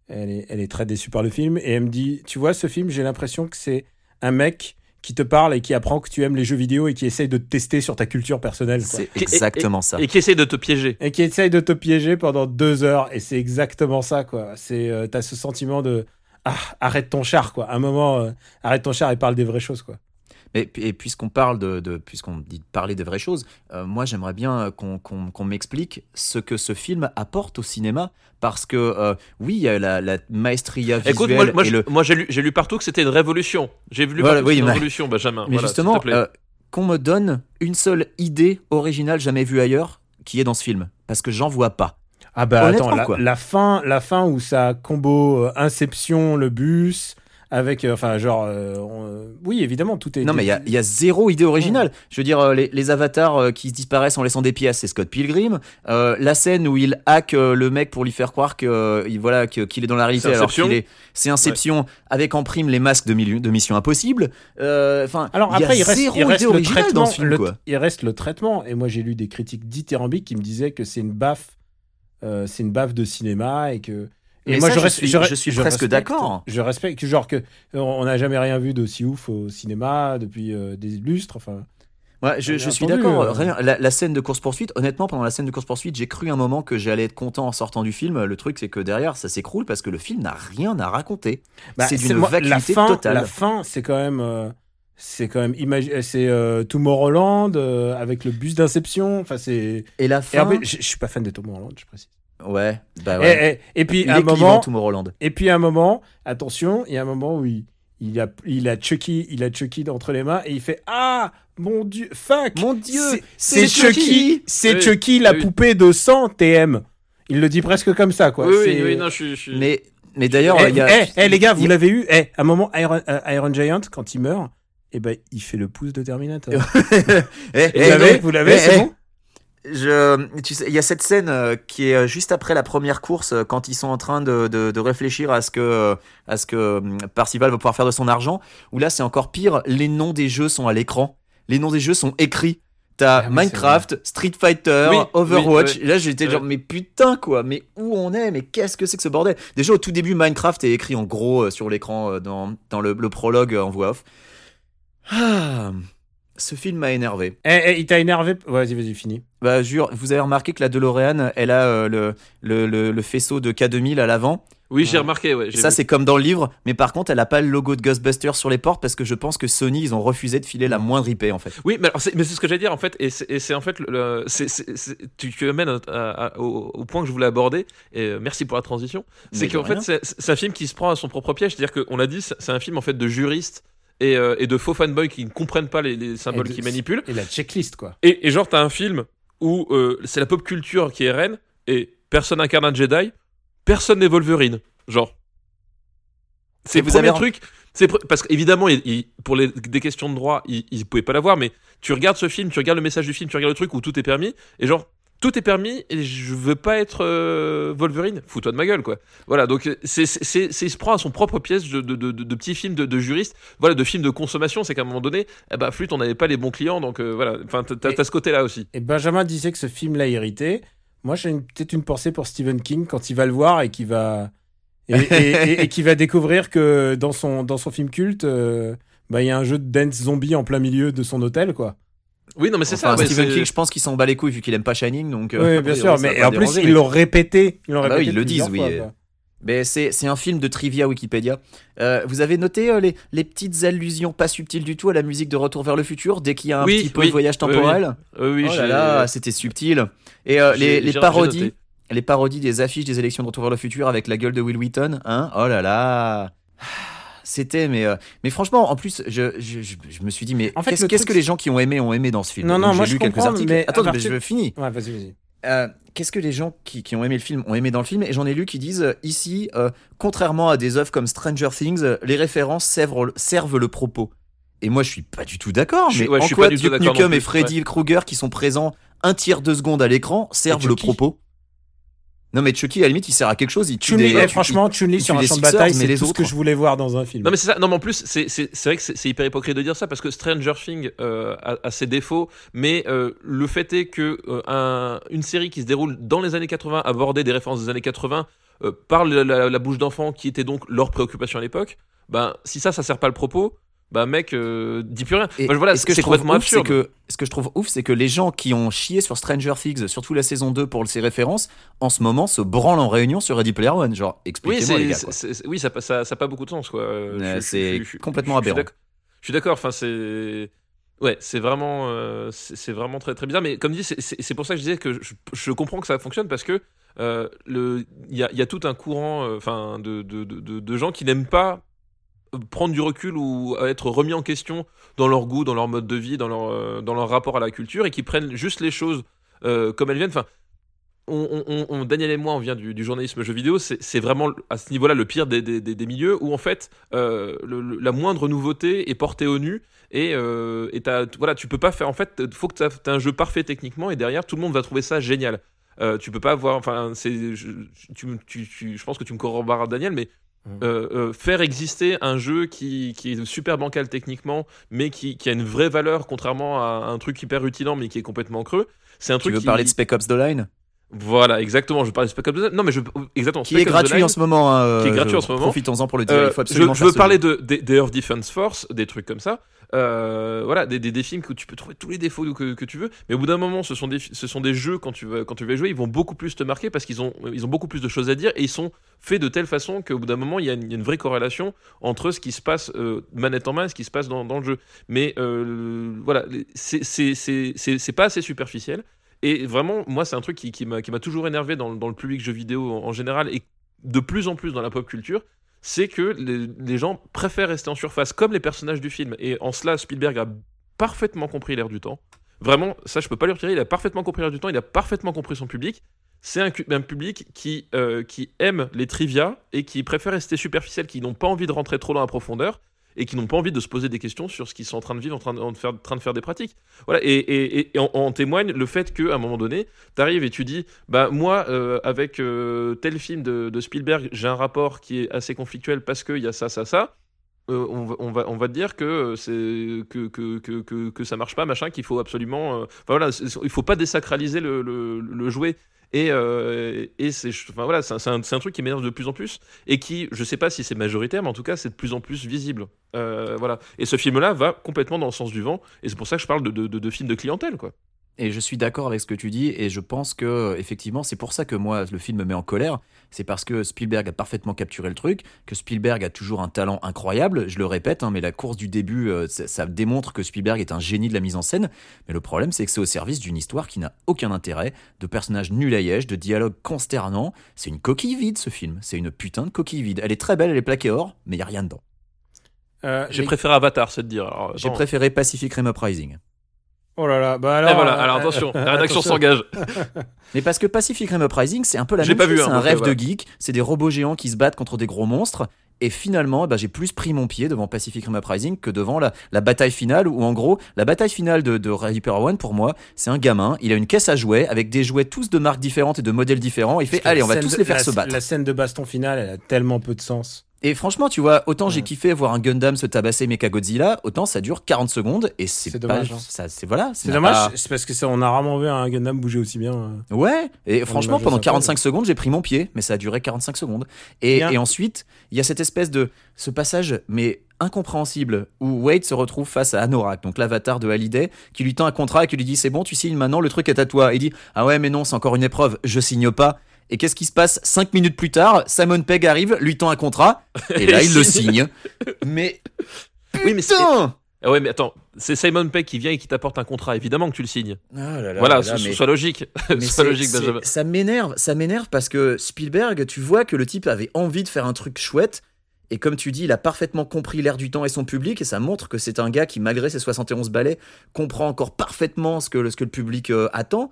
elle est, elle est très déçue par le film et elle me dit, tu vois, ce film, j'ai l'impression que c'est un mec qui te parle et qui apprend que tu aimes les jeux vidéo et qui essaye de te tester sur ta culture personnelle. c'est exactement ça. Et qui essaie de te piéger. Et qui essaye de te piéger pendant deux heures et c'est exactement ça, quoi. C'est, euh, t'as ce sentiment de, ah, arrête ton char, quoi. À un moment, euh, arrête ton char et parle des vraies choses, quoi. Et, puis- et puisqu'on parle de, de- puisqu'on dit de parler de vraies choses, euh, moi j'aimerais bien qu'on qu'on- qu'on m'explique ce que ce film apporte au cinéma, parce que euh, oui, il y a la, la maestria visuelle Écoute, moi, moi, et le, moi, j'ai lu, j'ai lu partout que c'était une révolution. J'ai vu Voilà, partout oui, que une révolution, Benjamin. Mais Voilà, justement, euh, qu'on me donne une seule idée originale jamais vue ailleurs qui est dans ce film, parce que j'en vois pas. Ah bah attends, la, fin, la fin où ça combo euh, Inception, le bus, avec, euh, enfin genre, euh, on- euh, oui évidemment tout est. Non, mais il y a, il y a zéro idée originale. Je veux dire, les, les avatars qui disparaissent en laissant des pièces, c'est Scott Pilgrim. Euh, la scène où il hack le mec pour lui faire croire que, il- voilà, que- qu'il est dans la réalité alors Inception. qu'il est. C'est Inception avec en prime les masques de, Mission Impossible. Euh, Enfin, Alors il y a après, il reste, zéro il reste idée le originale traitement. dans ce film, le- quoi. il reste le traitement. Et moi, j'ai lu des critiques dithyrambiques qui me disaient que c'est une baffe, euh, c'est une baffe de cinéma et que. Et Mais moi, ça, je, je suis- je suis presque respecte- d'accord. Je respecte, genre que on n'a jamais rien vu d'aussi ouf au cinéma depuis euh, des lustres. Enfin, Ouais, je, suis d'accord. euh. Rien- La, la scène de course poursuite, honnêtement, pendant la scène de course poursuite, j'ai cru un moment que j'allais être content en sortant du film. Le truc, c'est que derrière, ça s'écroule parce que le film n'a rien à raconter. Bah, c'est d'une moi, vacuité la fin, totale. La fin, c'est quand même, euh, c'est quand même, imagi- c'est euh, Tomorrowland euh, avec le bus d'Inception. Enfin, c'est. Et la fin. je suis pas fan de Tomorrowland, je précise. Ouais, bah Et, ouais. et- et puis Il à un moment, Tomorrowland. et puis à un moment, attention, il y a un moment où il, il a, il a Chucky, il a Chucky entre les mains et il fait ah mon dieu, fuck, Mon Dieu, c'est Chucky, c'est Oui, Chucky la oui. poupée de 100 TM. Il le dit presque comme ça quoi. oui, oui, oui, non, je suis. je Mais, mais d'ailleurs, Eh, il y a. eh, eh, les gars, vous il- l'avez eu Eh, à un moment, Iron, euh, Iron Giant, quand il meurt, eh ben, il fait le pouce de Terminator. <laughs> Eh, vous eh, l'avez eh, Vous l'avez eh, C'est eh. bon Je, tu sais, il y a cette scène euh, qui est euh, juste après la première course, euh, quand ils sont en train de, de, de réfléchir à ce que, à ce que Parcival va pouvoir faire de son argent. Où là, c'est encore pire. Les noms des jeux sont à l'écran. Les noms des jeux sont écrits. T'as Ah Minecraft, Street Fighter, Oui, Overwatch. oui, là, j'étais Ouais. genre, mais putain quoi, mais où on est, mais qu'est-ce que c'est que ce bordel? Déjà au tout début, Minecraft est écrit en gros sur l'écran dans, dans le, le prologue en voix off. Ah, ce film m'a énervé. Eh, eh, il t'a énervé Vas-y, vas-y, fini. Bah, jure, vous avez remarqué que la DeLorean, elle a euh, le, le, le, le faisceau de K2000 à l'avant. Oui, j'ai remarqué, ouais. Ça, c'est comme dans le livre, mais par contre, elle a pas le logo de Ghostbusters sur les portes parce que je pense que Sony, ils ont refusé de filer la moindre IP en fait. Oui, mais c'est mais c'est ce que j'allais dire en fait, et c'est en fait le, tu, tu amènes à- à- au, au point que je voulais aborder. Et euh, merci pour la transition. C'est qu'en fait, c'est un film qui se prend à son propre piège. C'est-à-dire qu'on l'a dit, c'est c'est un film en fait de juristes et, euh, et de faux fanboys qui ne comprennent pas les, les symboles Et de- qui manipulent. Et la checklist, quoi. Et, et genre, t'as un film où euh, c'est la pop culture qui est reine et personne incarne un Jedi, personne n'est Wolverine. Genre. C'est vous premier avez- truc. C'est pr- parce qu'évidemment, pour les, des questions de droit, ils, ils pouvaient pas l'avoir, mais tu regardes ce film, tu regardes le message du film, tu regardes le truc où tout est permis, et genre, tout est permis, et je veux pas être euh, Wolverine, fous-toi de ma gueule, quoi. Voilà, donc euh, c'est, il se prend à son propre pièce de, de, de, de, de petits films de, de juristes, voilà, de films de consommation, c'est qu'à un moment donné, eh ben, flûte, on n'avait pas les bons clients, donc euh, voilà, enfin, t'as, ce côté-là aussi. Et Benjamin disait que ce film l'a irrité. Moi, j'ai peut-être une pensée pour Stephen King quand il va le voir et qu'il va et, et- et- et qu'il va découvrir que dans son dans son film culte, euh, bah il y a un jeu de dance zombie en plein milieu de son hôtel, quoi. Oui, non, mais c'est Enfin, ça, Stephen King, je pense qu'il s'en bat les couilles vu qu'il aime pas Shining, donc. euh, oui, a bien <laughs> sûr, mais en plus déranger, ils l'ont répété, ils l'ont Ah bah répété oui, ils le disent, fois, oui. quoi. Mais c'est c'est un film de trivia Wikipédia. Euh, vous avez noté euh, les, les petites allusions pas subtiles du tout à la musique de Retour vers le futur dès qu'il y a un Oui, petit peu oui, de voyage oui, oui. temporel? Euh, oui, Oh là là, c'était subtil. Et euh, les, les parodies, les parodies des affiches des élections de Retour vers le futur avec la gueule de Will Wheaton, hein Oh là là. C'était, mais, euh, mais franchement, en plus, je, je, je, je me suis dit, mais En fait, qu'est-ce le que les gens qui ont aimé ont aimé dans ce film? Non, Donc, non, j'ai moi, lu je quelques comprends, articles. mais Attends, mais je finis. Ouais, vas-y, vas-y. Euh, qu'est-ce que les gens qui, qui ont aimé le film ont aimé dans le film? Et j'en ai lu qui disent euh, ici, euh, contrairement à des œuvres comme Stranger Things, les références servent, servent le propos. Et moi, je suis pas du tout d'accord. Mais ouais, je en suis quoi pas du Duke Nukem et Freddy Krueger qui sont présents un tiers de seconde à l'écran servent le propos? Non, mais Chucky, à la limite, il sert à quelque chose. Il tue Chun-Li, des. eh, il- franchement, Chun-Li il sur un les champ de bataille, c'est les tout ce que autres. je voulais voir dans un film. Non mais c'est ça. Non mais en plus c'est c'est c'est vrai que c'est c'est hyper hypocrite de dire ça parce que Stranger Things euh, a, a ses défauts, mais euh, le fait est que euh, un- une série qui se déroule dans les années 80 abordait des références des années 80 euh, par la, la- la bouche d'enfants qui était donc leur préoccupation à l'époque. Ben si ça ça sert pas le propos, bah mec euh, dis plus rien. Et, Enfin, voilà et ce que je trouve ouf, c'est que ce que je trouve ouf, c'est que les gens qui ont chié sur Stranger Things, surtout la saison 2 pour ses références, en ce moment se branlent en réunion sur Ready Player One. Genre, Oui, expliquez-moi les c'est- gars. quoi. oui, ça n'a ça, ça a pas beaucoup de sens, quoi. Euh, c'est complètement aberrant. Je suis d'accord. Enfin, c'est ouais, c'est vraiment, euh, c'est vraiment très très bizarre. Mais comme dit, c'est- pour ça que je disais que je, je comprends que ça fonctionne parce que euh, il y a, y a tout un courant, enfin, de, de- de gens qui n'aiment pas prendre du recul ou être remis en question dans leur goût, dans leur mode de vie, dans leur, euh, dans leur rapport à la culture et qui prennent juste les choses euh, comme elles viennent. Enfin, Daniel et moi, on vient du, journalisme jeu vidéo, c'est vraiment à ce niveau-là le pire des, des- des- milieux où en fait euh, la moindre nouveauté est portée au nu et, euh, et voilà, tu peux pas faire. En fait, faut que tu aies un jeu parfait techniquement et derrière tout le monde va trouver ça génial. Tu peux pas avoir, enfin, je, tu- tu- je pense que tu me corroboreras Daniel, mais euh, euh, faire exister un jeu qui, qui est super bancal techniquement, mais qui, qui a une vraie valeur, contrairement à un truc hyper rutilant, mais qui est complètement creux. C'est un Tu truc veux qui... parler de Spec Ops The Line? Voilà, exactement. Je parlais de Spec Ops The. Non, mais je exactement. Qui Spec est gratuit Line, en ce moment. hein, euh, Qui est gratuit je- en ce moment. Profitons-en pour le dire. euh, il faut absolument je, je veux parler de, des, des Earth Defense Force, des trucs comme ça. Euh, voilà, des, des, des films que tu peux trouver tous les défauts que, que tu veux, mais au bout d'un moment, ce sont des, ce sont des jeux quand tu vas, quand tu jouer, ils vont beaucoup plus te marquer parce qu'ils ont, ils ont beaucoup plus de choses à dire et ils sont faits de telle façon qu'au bout d'un moment, il y, a une, vraie corrélation entre ce qui se passe euh, manette en main et ce qui se passe dans, dans le jeu. Mais euh, voilà, c'est pas assez superficiel. Et vraiment, moi, c'est un truc qui, qui m'a toujours énervé dans, dans le public jeu vidéo en général et de plus en plus dans la pop culture, c'est que les, gens préfèrent rester en surface comme les personnages du film. Et en cela, Spielberg a parfaitement compris l'air du temps. Vraiment, ça, je peux pas lui retirer. Il a parfaitement compris l'air du temps. Il a parfaitement compris son public. C'est un public qui, euh, qui aime les trivia et qui préfère rester superficiel, qui n'ont pas envie de rentrer trop dans la profondeur et qui n'ont pas envie de se poser des questions sur ce qu'ils sont en train de vivre, en train de, faire, train de faire des pratiques. Voilà, et, et, en, témoigne le fait qu'à un moment donné, tu arrives et tu dis, bah moi, euh, avec euh, tel film de, Spielberg, j'ai un rapport qui est assez conflictuel parce qu'il y a ça, ça, ça. Euh, on, va, te dire que c'est que, ça marche pas, machin, qu'il faut absolument. voilà, il faut pas désacraliser le, le, le jouet. Et, euh, et c'est enfin, voilà, c'est un, un truc qui m'énerve de plus en plus et qui, je sais pas si c'est majoritaire, mais en tout cas, c'est de plus en plus visible. Euh, voilà. Et ce film-là va complètement dans le sens du vent, et c'est pour ça que je parle de, de, de, de film de clientèle, quoi. Et je suis d'accord avec ce que tu dis, et je pense que effectivement, c'est pour ça que moi, le film me met en colère. C'est parce que Spielberg a parfaitement capturé le truc, que Spielberg a toujours un talent incroyable. Je le répète, hein, mais la course du début, euh, ça, ça démontre que Spielberg est un génie de la mise en scène. Mais le problème, c'est que c'est au service d'une histoire qui n'a aucun intérêt, de personnages nuls à de dialogues consternants. C'est une coquille vide, ce film. C'est une putain de coquille vide. Elle est très belle, elle est plaquée or, mais il y a rien dedans. Euh, J'ai préféré Avatar, c'est de dire. J'ai préféré Pacific Rim Uprising. Oh là là, bah Et alors. voilà, euh, alors euh, attention, euh, la rédaction attention. s'engage. <laughs> Mais parce que Pacific Rim Uprising, c'est un peu la J'ai même pas chose. vu, hein, c'est un rêve voilà. de geek. C'est des robots géants qui se battent contre des gros monstres. Et finalement, ben, j'ai plus pris mon pied devant Pacific Rim Uprising que devant la, la bataille finale, où en gros, la bataille finale de, de Player One, pour moi, c'est un gamin, il a une caisse à jouets, avec des jouets tous de marques différentes et de modèles différents, il fait, allez, on va tous de- les faire la- se battre. La scène de baston finale, elle a tellement peu de sens. Et franchement, tu vois, autant j'ai kiffé voir un Gundam se tabasser Mechagodzilla, autant ça dure 40 secondes, et c'est pas- dommage, hein. ça, c'est voilà. C'est dommage, pas- c'est parce que ça, on a rarement vu un Gundam bouger aussi bien. euh. Ouais, et franchement, pendant synthèse. 45 secondes, j'ai pris mon pied, mais ça a duré 45 secondes. Et, ensuite, il y a cette espèce de. Ce passage, mais incompréhensible, où Wade se retrouve face à Anorak, donc l'avatar de Hallyday, qui lui tend un contrat et qui lui dit C'est bon, tu signes maintenant, le truc est à toi. Il dit Ah ouais, mais non, c'est encore une épreuve, je signe pas. Et qu'est-ce qui se passe 5 minutes plus tard Simon Pegg arrive, lui tend un contrat, et là il le <laughs> signe. Mais Oui, mais Ah ouais, mais attends, c'est Simon Pegg qui vient et qui t'apporte un contrat. Évidemment que tu le signes. Ah là là voilà, là mais- sois logique. <laughs> mais sois logique, Benjamin. Ça m'énerve, ça m'énerve parce que Spielberg, tu vois que le type avait envie de faire un truc chouette. Et comme tu dis, il a parfaitement compris l'air du temps et son public, et ça montre que c'est un gars qui, malgré ses 71 ballets, comprend encore parfaitement ce que, le- ce que le public euh, attend.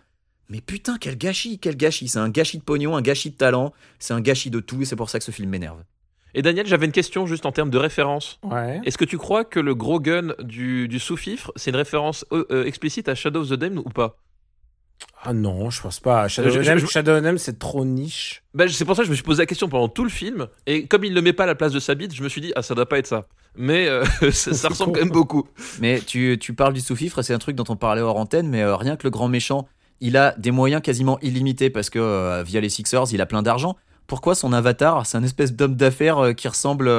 Mais putain, quel gâchis, quel gâchis. C'est un gâchis de pognon, un gâchis de talent, c'est un gâchis de tout, et c'est pour ça que ce film m'énerve. Et Daniel, j'avais une question juste en termes de référence. Ouais. Est-ce que tu crois que le gros gun du, du sous-fifre, c'est une référence euh, euh, explicite à Shadow of the Damned ou pas? Ah non, je pense pas. Shadow of of Them, c'est trop niche. bah, C'est pour ça que je me suis posé la question pendant tout le film. Et comme il ne met pas à la place de sa bite, je me suis dit, ah, ça doit pas être ça. Mais euh, <laughs> ça, ça ressemble quand même beaucoup. Mais tu, tu parles du sous-fifre, c'est un truc dont on parlait hors antenne, mais euh, rien que le grand méchant, il a des moyens quasiment illimités parce que euh, via les Sixers, il a plein d'argent. Pourquoi son avatar, c'est un espèce d'homme d'affaires euh, qui ressemble.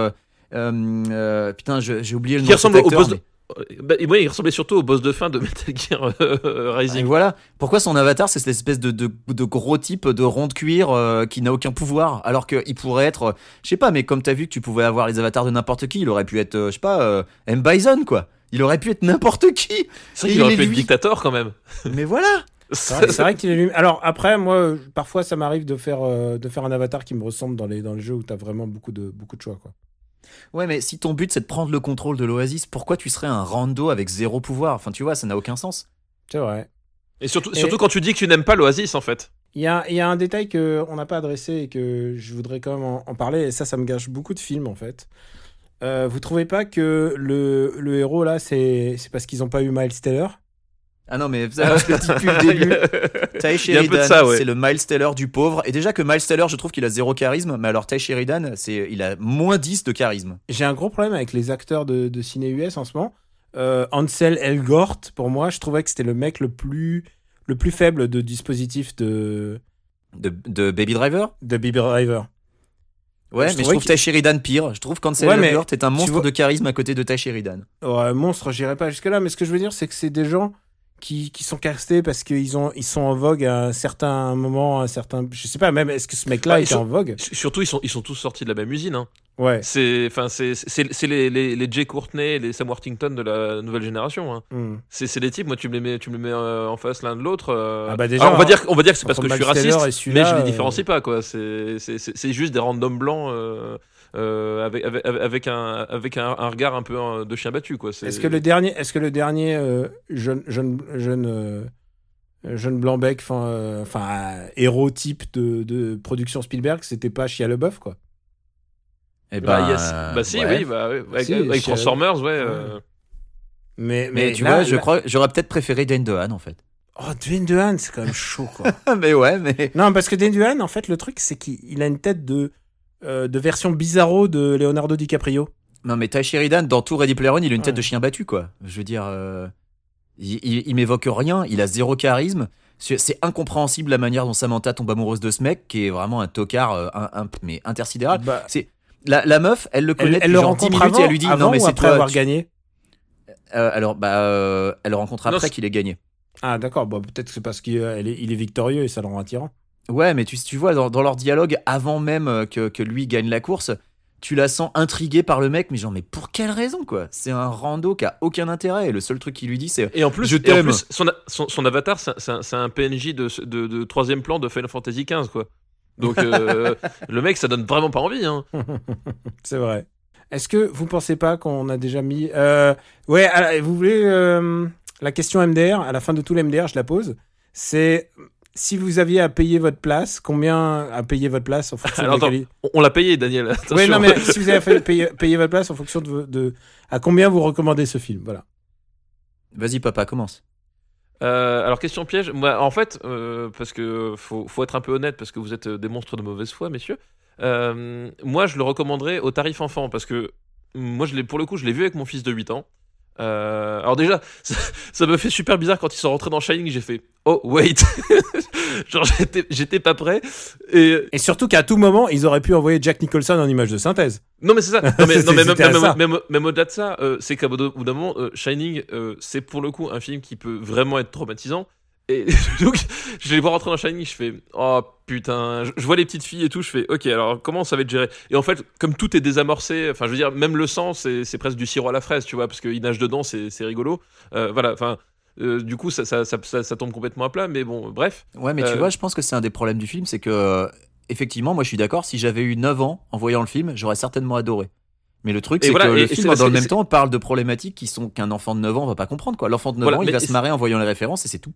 euh, putain, j'ai oublié le nom au boss de- mais- Bah, ouais, il ressemblait surtout au boss de fin de Metal Gear Et Rising. voilà. Pourquoi son avatar, c'est cette espèce de, de, de gros type de rond de cuir qui n'a aucun pouvoir, alors qu'il pourrait être, je sais pas, mais comme t'as vu que tu pouvais avoir les avatars de n'importe qui, il aurait pu être, je sais pas, M. Bison, quoi. Il aurait pu être n'importe qui. C'est vrai qu'il aurait pu est être lui. dictateur quand même. Mais voilà. C'est vrai, qu'il est Alors après, moi, parfois, ça m'arrive de faire euh, de faire un avatar qui me ressemble dans les dans les jeux où t'as vraiment beaucoup de beaucoup de choix, quoi. Ouais, mais si ton but c'est de prendre le contrôle de l'Oasis, pourquoi tu serais un rando avec zéro pouvoir? Enfin, tu vois, ça n'a aucun sens. C'est vrai. Et surtout, Et- surtout quand tu dis que tu n'aimes pas l'Oasis en fait. Il y a, il y a un détail que on n'a pas adressé et que je voudrais quand même en, en parler. Et ça, ça me gâche beaucoup de films en fait. Euh, vous trouvez pas que le, le héros là, c'est c'est parce qu'ils ont pas eu Miles Teller? Ah non, mais ça, je le dis depuis le début. <laughs> Ty Sheridan, ouais. c'est le Miles Teller du pauvre. Et déjà que Miles Teller, je trouve qu'il a zéro charisme, mais alors Ty Sheridan, c'est, il a moins 10 de charisme. J'ai un gros problème avec les acteurs de, de ciné US en ce moment. Euh, Ansel Elgort, pour moi, je trouvais que c'était le mec le plus le plus faible de dispositif de De, de Baby Driver? de Baby Driver. Ouais, Je mais je trouve qu'il- Ty Sheridan pire. Je trouve qu'Ansel Ouais, mais Elgort est un monstre vois- de charisme à côté de Ty Sheridan. Ouais, monstre, j'irai pas jusque là, mais ce que je veux dire, c'est que c'est des gens qui, qui sont castés parce qu'ils ont ils sont en vogue à un certain moment, à un certain, je sais pas même, est-ce que ce mec-là ils était sont- en vogue? Surtout, ils sont, ils sont tous sortis de la même usine. Hein. Ouais. C'est, enfin, c'est, c'est, c'est les, les, les Jay Courtney, et les Sam Worthington de la nouvelle génération. Hein. Hmm. C'est, c'est des types. Moi, tu me les mets, tu me les mets euh, en face l'un de l'autre. euh. Ah bah déjà, Alors, on va hein, dire, on va dire que c'est parce que je suis raciste, mais je les euh, différencie pas, quoi. C'est, c'est, c'est, c'est juste des randoms blancs. Euh, euh, avec, avec, avec un, avec un, un regard un peu euh, de chien battu Est-ce que le dernier, est-ce que le dernier euh, jeune jeune jeune jeune enfin héros type de, de production Spielberg, c'était pas Shia LeBeouf quoi? Eh bah, ben, yes. bah si, ouais. oui, bah, oui, avec, Si, avec chez- Transformers, ouais. euh, Mais Mais tu là- vois, je crois, j'aurais peut-être préféré Dane DeHaan en fait. Oh, Dwayne DeHaan, c'est quand même chaud quoi. <laughs> mais ouais, mais. non, parce que Dwayne DeHaan, en fait, le truc c'est qu'il il a une tête de euh, de version bizarro de Leonardo DiCaprio. Non, mais Ty Sheridan, dans tout Ready Player One, il a une tête de chien battu, quoi. Je veux dire, euh, il, il- il m'évoque rien, il a zéro charisme. C'est c'est incompréhensible la manière dont Samantha tombe amoureuse de ce mec, qui est vraiment un tocard, euh, un, un- mais intersidéral. Bah, La, la meuf, elle le connaît elle, elle depuis le genre 10 rencontre minutes avant, et elle lui dit avant non mais c'est toi. avoir tu- gagné? Euh, alors bah euh, elle le rencontre après c'est- qu'il ait gagné. Ah d'accord, bon, peut-être que c'est parce qu'il euh, est, est victorieux et ça le rend attirant. Ouais, mais tu, tu vois dans, dans leur dialogue avant même euh, que, que lui gagne la course, tu la sens intriguée par le mec, mais genre mais pour quelle raison quoi? C'est un rando qui a aucun intérêt et le seul truc qu'il lui dit c'est Et en plus, Je et en t'aime. plus son, a- son, son avatar, c'est un- c'est un, PNJ de, de, de troisième plan de Final Fantasy XV, quoi. Donc, euh, <laughs> le mec, ça donne vraiment pas envie. Hein. <laughs> C'est vrai. Est-ce que vous pensez pas qu'on a déjà mis euh, Ouais, alors, vous voulez euh, la question MDR à la fin de tout l'MDR, je la pose. C'est si vous aviez à payer votre place, combien à payer votre place en <laughs> fonction Alors, de la qualité On, l'a payé, Daniel. <laughs> Attention. Ouais, non mais si vous avez fait <laughs> payer, payer votre place en fonction de, de à combien vous recommandez ce film, voilà. vas-y papa commence. Euh, alors, question piège. Moi, en fait, euh, parce que faut, faut être un peu honnête, parce que vous êtes des monstres de mauvaise foi, messieurs. Euh, moi, je le recommanderais au tarif enfant, parce que moi, je l'ai, pour le coup, je l'ai vu avec mon fils de 8 ans. Euh, alors déjà, <laughs> ça, ça me fait super bizarre quand ils sont rentrés dans Shining, j'ai fait oh wait, <laughs> genre j'étais, pas prêt. Et Et surtout qu'à tout moment, ils auraient pu envoyer Jack Nicholson en image de synthèse. non mais c'est ça. <laughs> Non mais, non, mais même, au-delà de ça, euh, c'est qu'à bout d'un moment, euh, Shining, euh, c'est pour le coup un film qui peut vraiment être traumatisant. Et <laughs> donc, je les vois rentrer dans Shining, je fais oh putain, je, je vois les petites filles et tout, je fais ok, alors comment ça va être géré? Et en fait, comme tout est désamorcé, enfin, je veux dire, même le sang, c'est presque du sirop à la fraise, tu vois, parce qu'il nage dedans, c'est rigolo. Euh, voilà, enfin, euh, du coup, ça, ça, ça, ça, ça tombe complètement à plat, mais bon, bref. Ouais, mais tu Euh, vois, je pense que c'est un des problèmes du film, c'est que, effectivement, moi je suis d'accord, si j'avais eu 9 ans en voyant le film, j'aurais certainement adoré. Mais le truc, c'est voilà, que le et film, dans le même temps, parle de problématiques qui sont qu'un enfant de 9 ans va pas comprendre, quoi. L'enfant de 9 Voilà, ans, il va se marrer en voyant les références et c'est tout.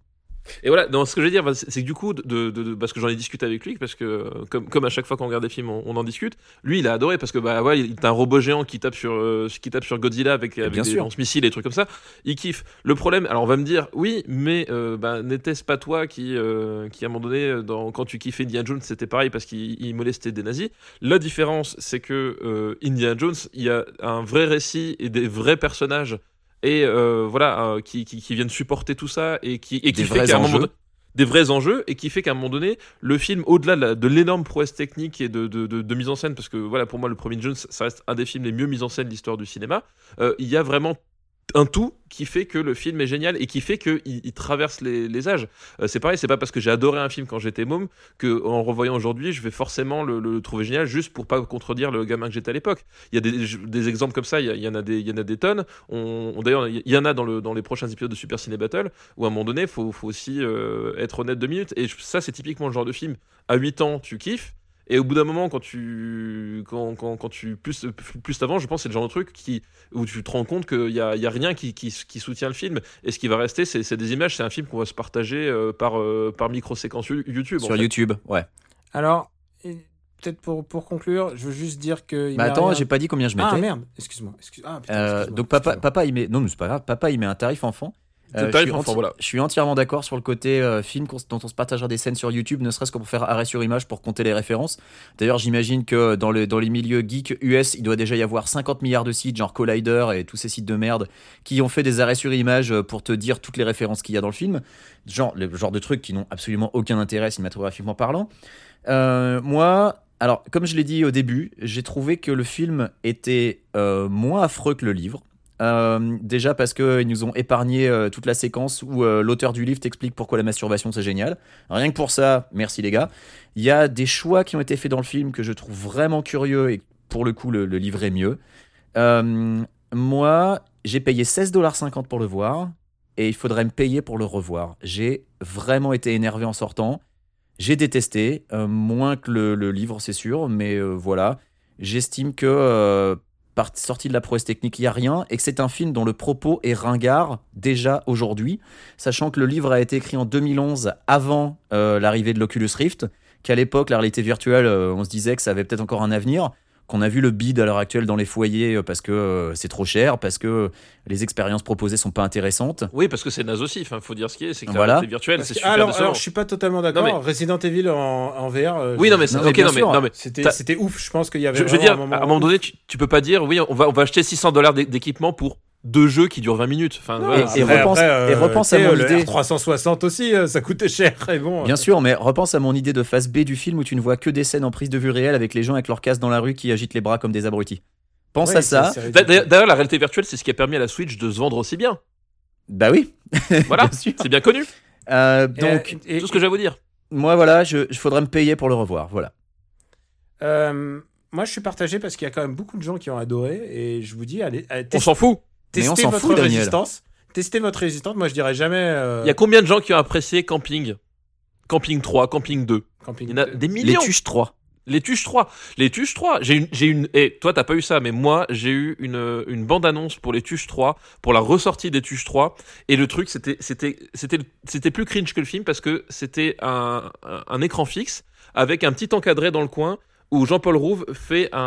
Et voilà, non, ce que je veux dire, c'est que du coup, de, de- de- parce que j'en ai discuté avec lui, parce que euh, comme, comme à chaque fois qu'on regarde des films, on, on en discute. Lui, il a adoré parce que bah ouais, il est un robot géant qui tape sur euh, qui tape sur Godzilla avec, avec bien des lance-missiles et des trucs comme ça. Il kiffe. Le problème, alors on va me dire, oui, mais euh, bah, n'était-ce pas toi qui, euh, qui à un moment donné, dans, quand tu kiffais Indiana Jones, c'était pareil parce qu'il il molestait des nazis. La différence, c'est que Indiana Jones, il y a un vrai récit et des vrais personnages et euh, voilà euh, qui, qui, qui viennent supporter tout ça et qui et qui Des fait qu'à un moment donné- des vrais enjeux et qui fait qu'à un moment donné le film au-delà de l'énorme prouesse technique et de, de, de- de mise en scène parce que voilà pour moi le premier Jones ça reste un des films les mieux mis en scène de l'histoire du cinéma euh, il y a vraiment un tout qui fait que le film est génial et qui fait qu'il il traverse les, âges. Euh, c'est pareil, c'est pas parce que j'ai adoré un film quand j'étais môme que en revoyant aujourd'hui, je vais forcément le, trouver génial juste pour pas contredire le gamin que j'étais à l'époque. Il y a des, exemples comme ça, il y, a- il y en a des, il y en a des tonnes. On, D'ailleurs, il y en a dans, le, dans les prochains épisodes de Super Ciné Battle où à un moment donné, faut, faut aussi euh, être honnête deux minutes. Et ça, c'est typiquement le genre de film. À 8 ans, tu kiffes. Et au bout d'un moment, quand tu, quand, quand, quand tu plus, plus t'avances, je pense que c'est le genre de truc qui, où tu te rends compte qu'il n'y a, il y a rien qui, qui, qui soutient le film. Et ce qui va rester, c'est c'est des images. C'est un film qu'on va se partager euh, par, euh, par micro-séquence YouTube. en Sur fait. YouTube, ouais. Alors, peut-être pour, pour conclure, je veux juste dire que. Bah attends, j'ai pas dit combien je Ah mettais. merde, excuse-moi. Excuse... Ah, putain, Euh, donc papa, papa il met non mais c'est pas grave papa il met un tarif enfant Euh, je, suis enfant, enti- voilà. je suis entièrement d'accord sur le côté euh, film dont on se partagera des scènes sur YouTube ne serait-ce que pour faire arrêt sur image pour compter les références. D'ailleurs j'imagine que dans, le, dans les milieux geek US il doit déjà y avoir 50 milliards de sites genre Collider et tous ces sites de merde qui ont fait des arrêts sur image euh, pour te dire toutes les références qu'il y a dans le film. Genre le genre de trucs qui n'ont absolument aucun intérêt cinématographiquement parlant. Euh, moi alors comme je l'ai dit au début j'ai trouvé que le film était moins affreux que le livre euh, déjà parce qu'ils nous ont épargné euh, toute la séquence où euh, l'auteur du livre t'explique pourquoi la masturbation c'est génial. Rien que pour ça, merci les gars. Il y a des choix qui ont été faits dans le film que je trouve vraiment curieux et pour le coup le, le livre est mieux. Moi, j'ai payé 16,50$ pour le voir et il faudrait me payer pour le revoir. J'ai vraiment été énervé en sortant. J'ai détesté, moins que le, livre c'est sûr, mais voilà. J'estime que sortie de la prouesse technique, il n'y a rien, et que c'est un film dont le propos est ringard déjà aujourd'hui, sachant que le livre a été écrit en 2011 avant euh, l'arrivée de l'Oculus Rift, qu'à l'époque, la réalité virtuelle, euh, on se disait que ça avait peut-être encore un avenir, qu'on a vu le bid à l'heure actuelle dans les foyers euh, parce que euh, c'est trop cher, parce que les expériences proposées sont pas intéressantes. Oui, parce que c'est naze aussi. Enfin, faut dire ce qui est. C'est que Voilà. virtuelle, Parce c'est que- super alors, alors, je suis pas totalement d'accord. Mais- Resident Evil en, en VR. euh, Oui, non, mais c'est Non, mais ok, bien non, mais, sûr. non, mais C'était, ouf. Je pense qu'il y avait. je, je veux dire, un moment, à un moment donné, tu, tu peux pas dire, oui, on va, on va acheter 600 dollars d'équipement pour deux jeux qui durent 20 minutes. Enfin, Non, voilà, et c'est- repense- et repense à mon le idée. 360 aussi, euh, ça coûtait cher. Et bon, Bien euh, sûr, mais repense à mon idée de phase B du film où tu ne vois que des scènes en prise de vue réelle avec les gens avec leur casque dans la rue qui agitent les bras comme des abrutis. Pense ouais, à ça. D'ailleurs, la réalité virtuelle, c'est ce qui a permis à la Switch de se vendre aussi bien. Bah oui. <laughs> Voilà, Bien sûr. c'est bien connu. Euh, Et, donc, et- Tout ce que j'ai à vous dire. moi, voilà, je, je faudrait me payer pour le revoir. Voilà. euh, moi, je suis partagé parce qu'il y a quand même beaucoup de gens qui ont adoré. Et je vous dis, allez, allez On s'en fout. Mais on testez votre fout, résistance. Testez votre résistance. Moi, je dirais jamais. euh, Il y a combien de gens qui ont apprécié Camping Camping 3, Camping 2 camping. Il y en a des Les millions. Tuches 3. Les Tuches 3. Les Tuches 3. J'ai une, j'ai une, et toi t'as pas eu ça, mais moi j'ai eu une, une bande annonce pour les Tuches 3, pour la ressortie des Tuches 3. Et le truc, c'était, c'était, c'était, c'était plus cringe que le film parce que c'était un, un, un écran fixe avec un petit encadré dans le coin où Jean-Paul Rouve fait un,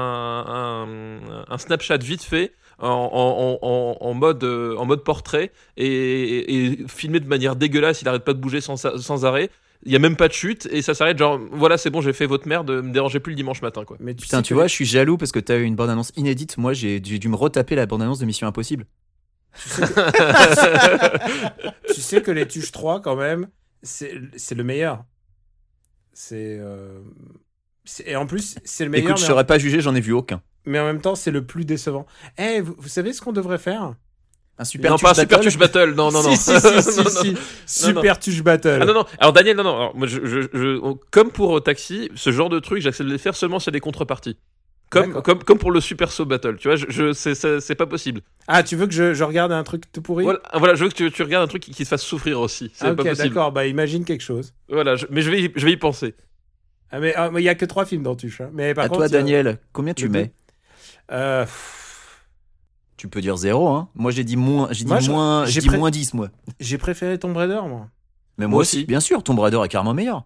un, un Snapchat vite fait. En, en, en, en mode, euh, en mode portrait et, et, et filmé de manière dégueulasse, il arrête pas de bouger sans, sans arrêt. Il y a même pas de chute et ça s'arrête genre voilà c'est bon j'ai fait votre merde me dérangez plus le dimanche matin quoi. Mais tu Putain, tu que- vois, je suis jaloux parce que t'as eu une bande-annonce inédite. Moi, j'ai dû me retaper la bande-annonce de Mission Impossible. tu sais que <laughs> les Tuches 3, quand même, c'est c'est le meilleur. C'est. euh, c'est- Et en plus, c'est le meilleur. Écoute, je serais pas jugé, j'en ai vu aucun. Mais en même temps, c'est le plus décevant. Eh, vous, vous savez ce qu'on devrait faire? Un super non, touch pas un super battle touch battle. <laughs> <laughs> Non, non, non. Si, si, si, Non, si, non. Super touche battle. Ah non, non. Alors, Daniel, non, non. Alors, moi, je, je, je- on- comme pour euh, Taxi, ce genre de truc, j'accepte de les faire seulement s'il y a des contreparties. Comme, comme, comme pour le Super Saut Battle. Tu vois, je, je, c'est, pas possible. Ah, tu veux que je, je regarde un truc tout pourri? Voilà, voilà, je veux que tu, tu regardes un truc qui, qui te fasse souffrir aussi. C'est Ah, pas Ok, possible. d'accord. Bah, imagine quelque chose. Voilà, je- mais je vais, y- je vais y penser. Ah, mais ah, il y a que trois films dans Tuche. hein. Mais par À contre, toi, Daniel, combien tu mets? Euh, Tu peux dire zéro, hein. Moi, j'ai dit moins, j'ai dit Moi, je- moins, j'ai dit moins 10, moi. j'ai préféré Tomb Raider, moi. Mais Moi moi aussi, aussi. bien sûr, Tomb Raider est carrément meilleur.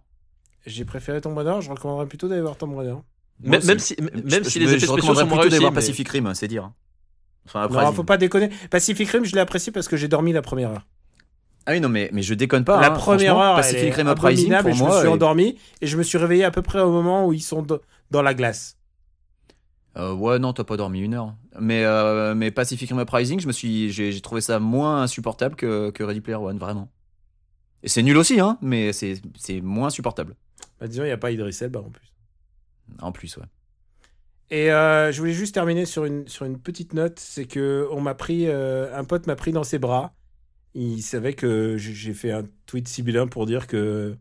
J'ai préféré Tomb Raider. Je recommanderais plutôt d'aller voir Tomb Raider. Moi Même, aussi. si, même Je- si je les effets je spéciaux recommanderais sont plutôt d'aller voir mais- Pacific Rim, c'est dire. Enfin, après, Non, faut pas déconner. Pacific Rim, je l'ai apprécié parce que j'ai dormi la première heure. Ah oui, non, mais, mais je déconne pas. la hein, première heure, Pacific Rim Uprising, pour et je moi, me suis est- endormi et je me suis réveillé à peu près au moment où ils sont dans la glace. Euh, ouais, non, t'as pas dormi une heure. Mais, euh, mais Pacific Rim Uprising, je me suis, j'ai, trouvé ça moins insupportable que, que Ready Player One, vraiment. Et c'est nul aussi, hein, mais c'est, moins supportable. Bah, disons, il n'y a pas Idris Elba en plus. En plus, ouais. Et euh, je voulais juste terminer sur une, sur une petite note, c'est que on m'a pris, un pote m'a pris dans ses bras. Il savait que j'ai fait un tweet sibyllin pour dire que,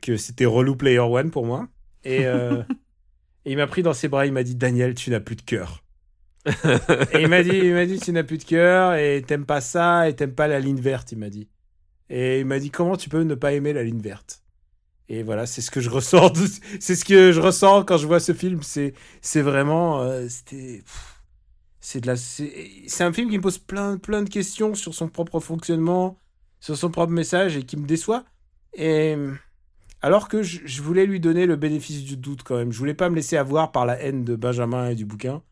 que c'était relou Player One pour moi. Et, euh, <laughs> et il m'a pris dans ses bras, il m'a dit Daniel, tu n'as plus de cœur. <laughs> et il m'a dit, il m'a dit tu n'as plus de cœur et t'aimes pas ça et t'aimes pas la ligne verte, il m'a dit. Et il m'a dit comment tu peux ne pas aimer la ligne verte? Et voilà, c'est ce que je ressens. C'est ce que je ressens quand je vois ce film. C'est, c'est vraiment, euh, c'était, c'est de la, c'est un film qui me pose plein, plein de questions sur son propre fonctionnement, sur son propre message et qui me déçoit. Et alors que je, je voulais lui donner le bénéfice du doute quand même. Je voulais pas me laisser avoir par la haine de Benjamin et du bouquin.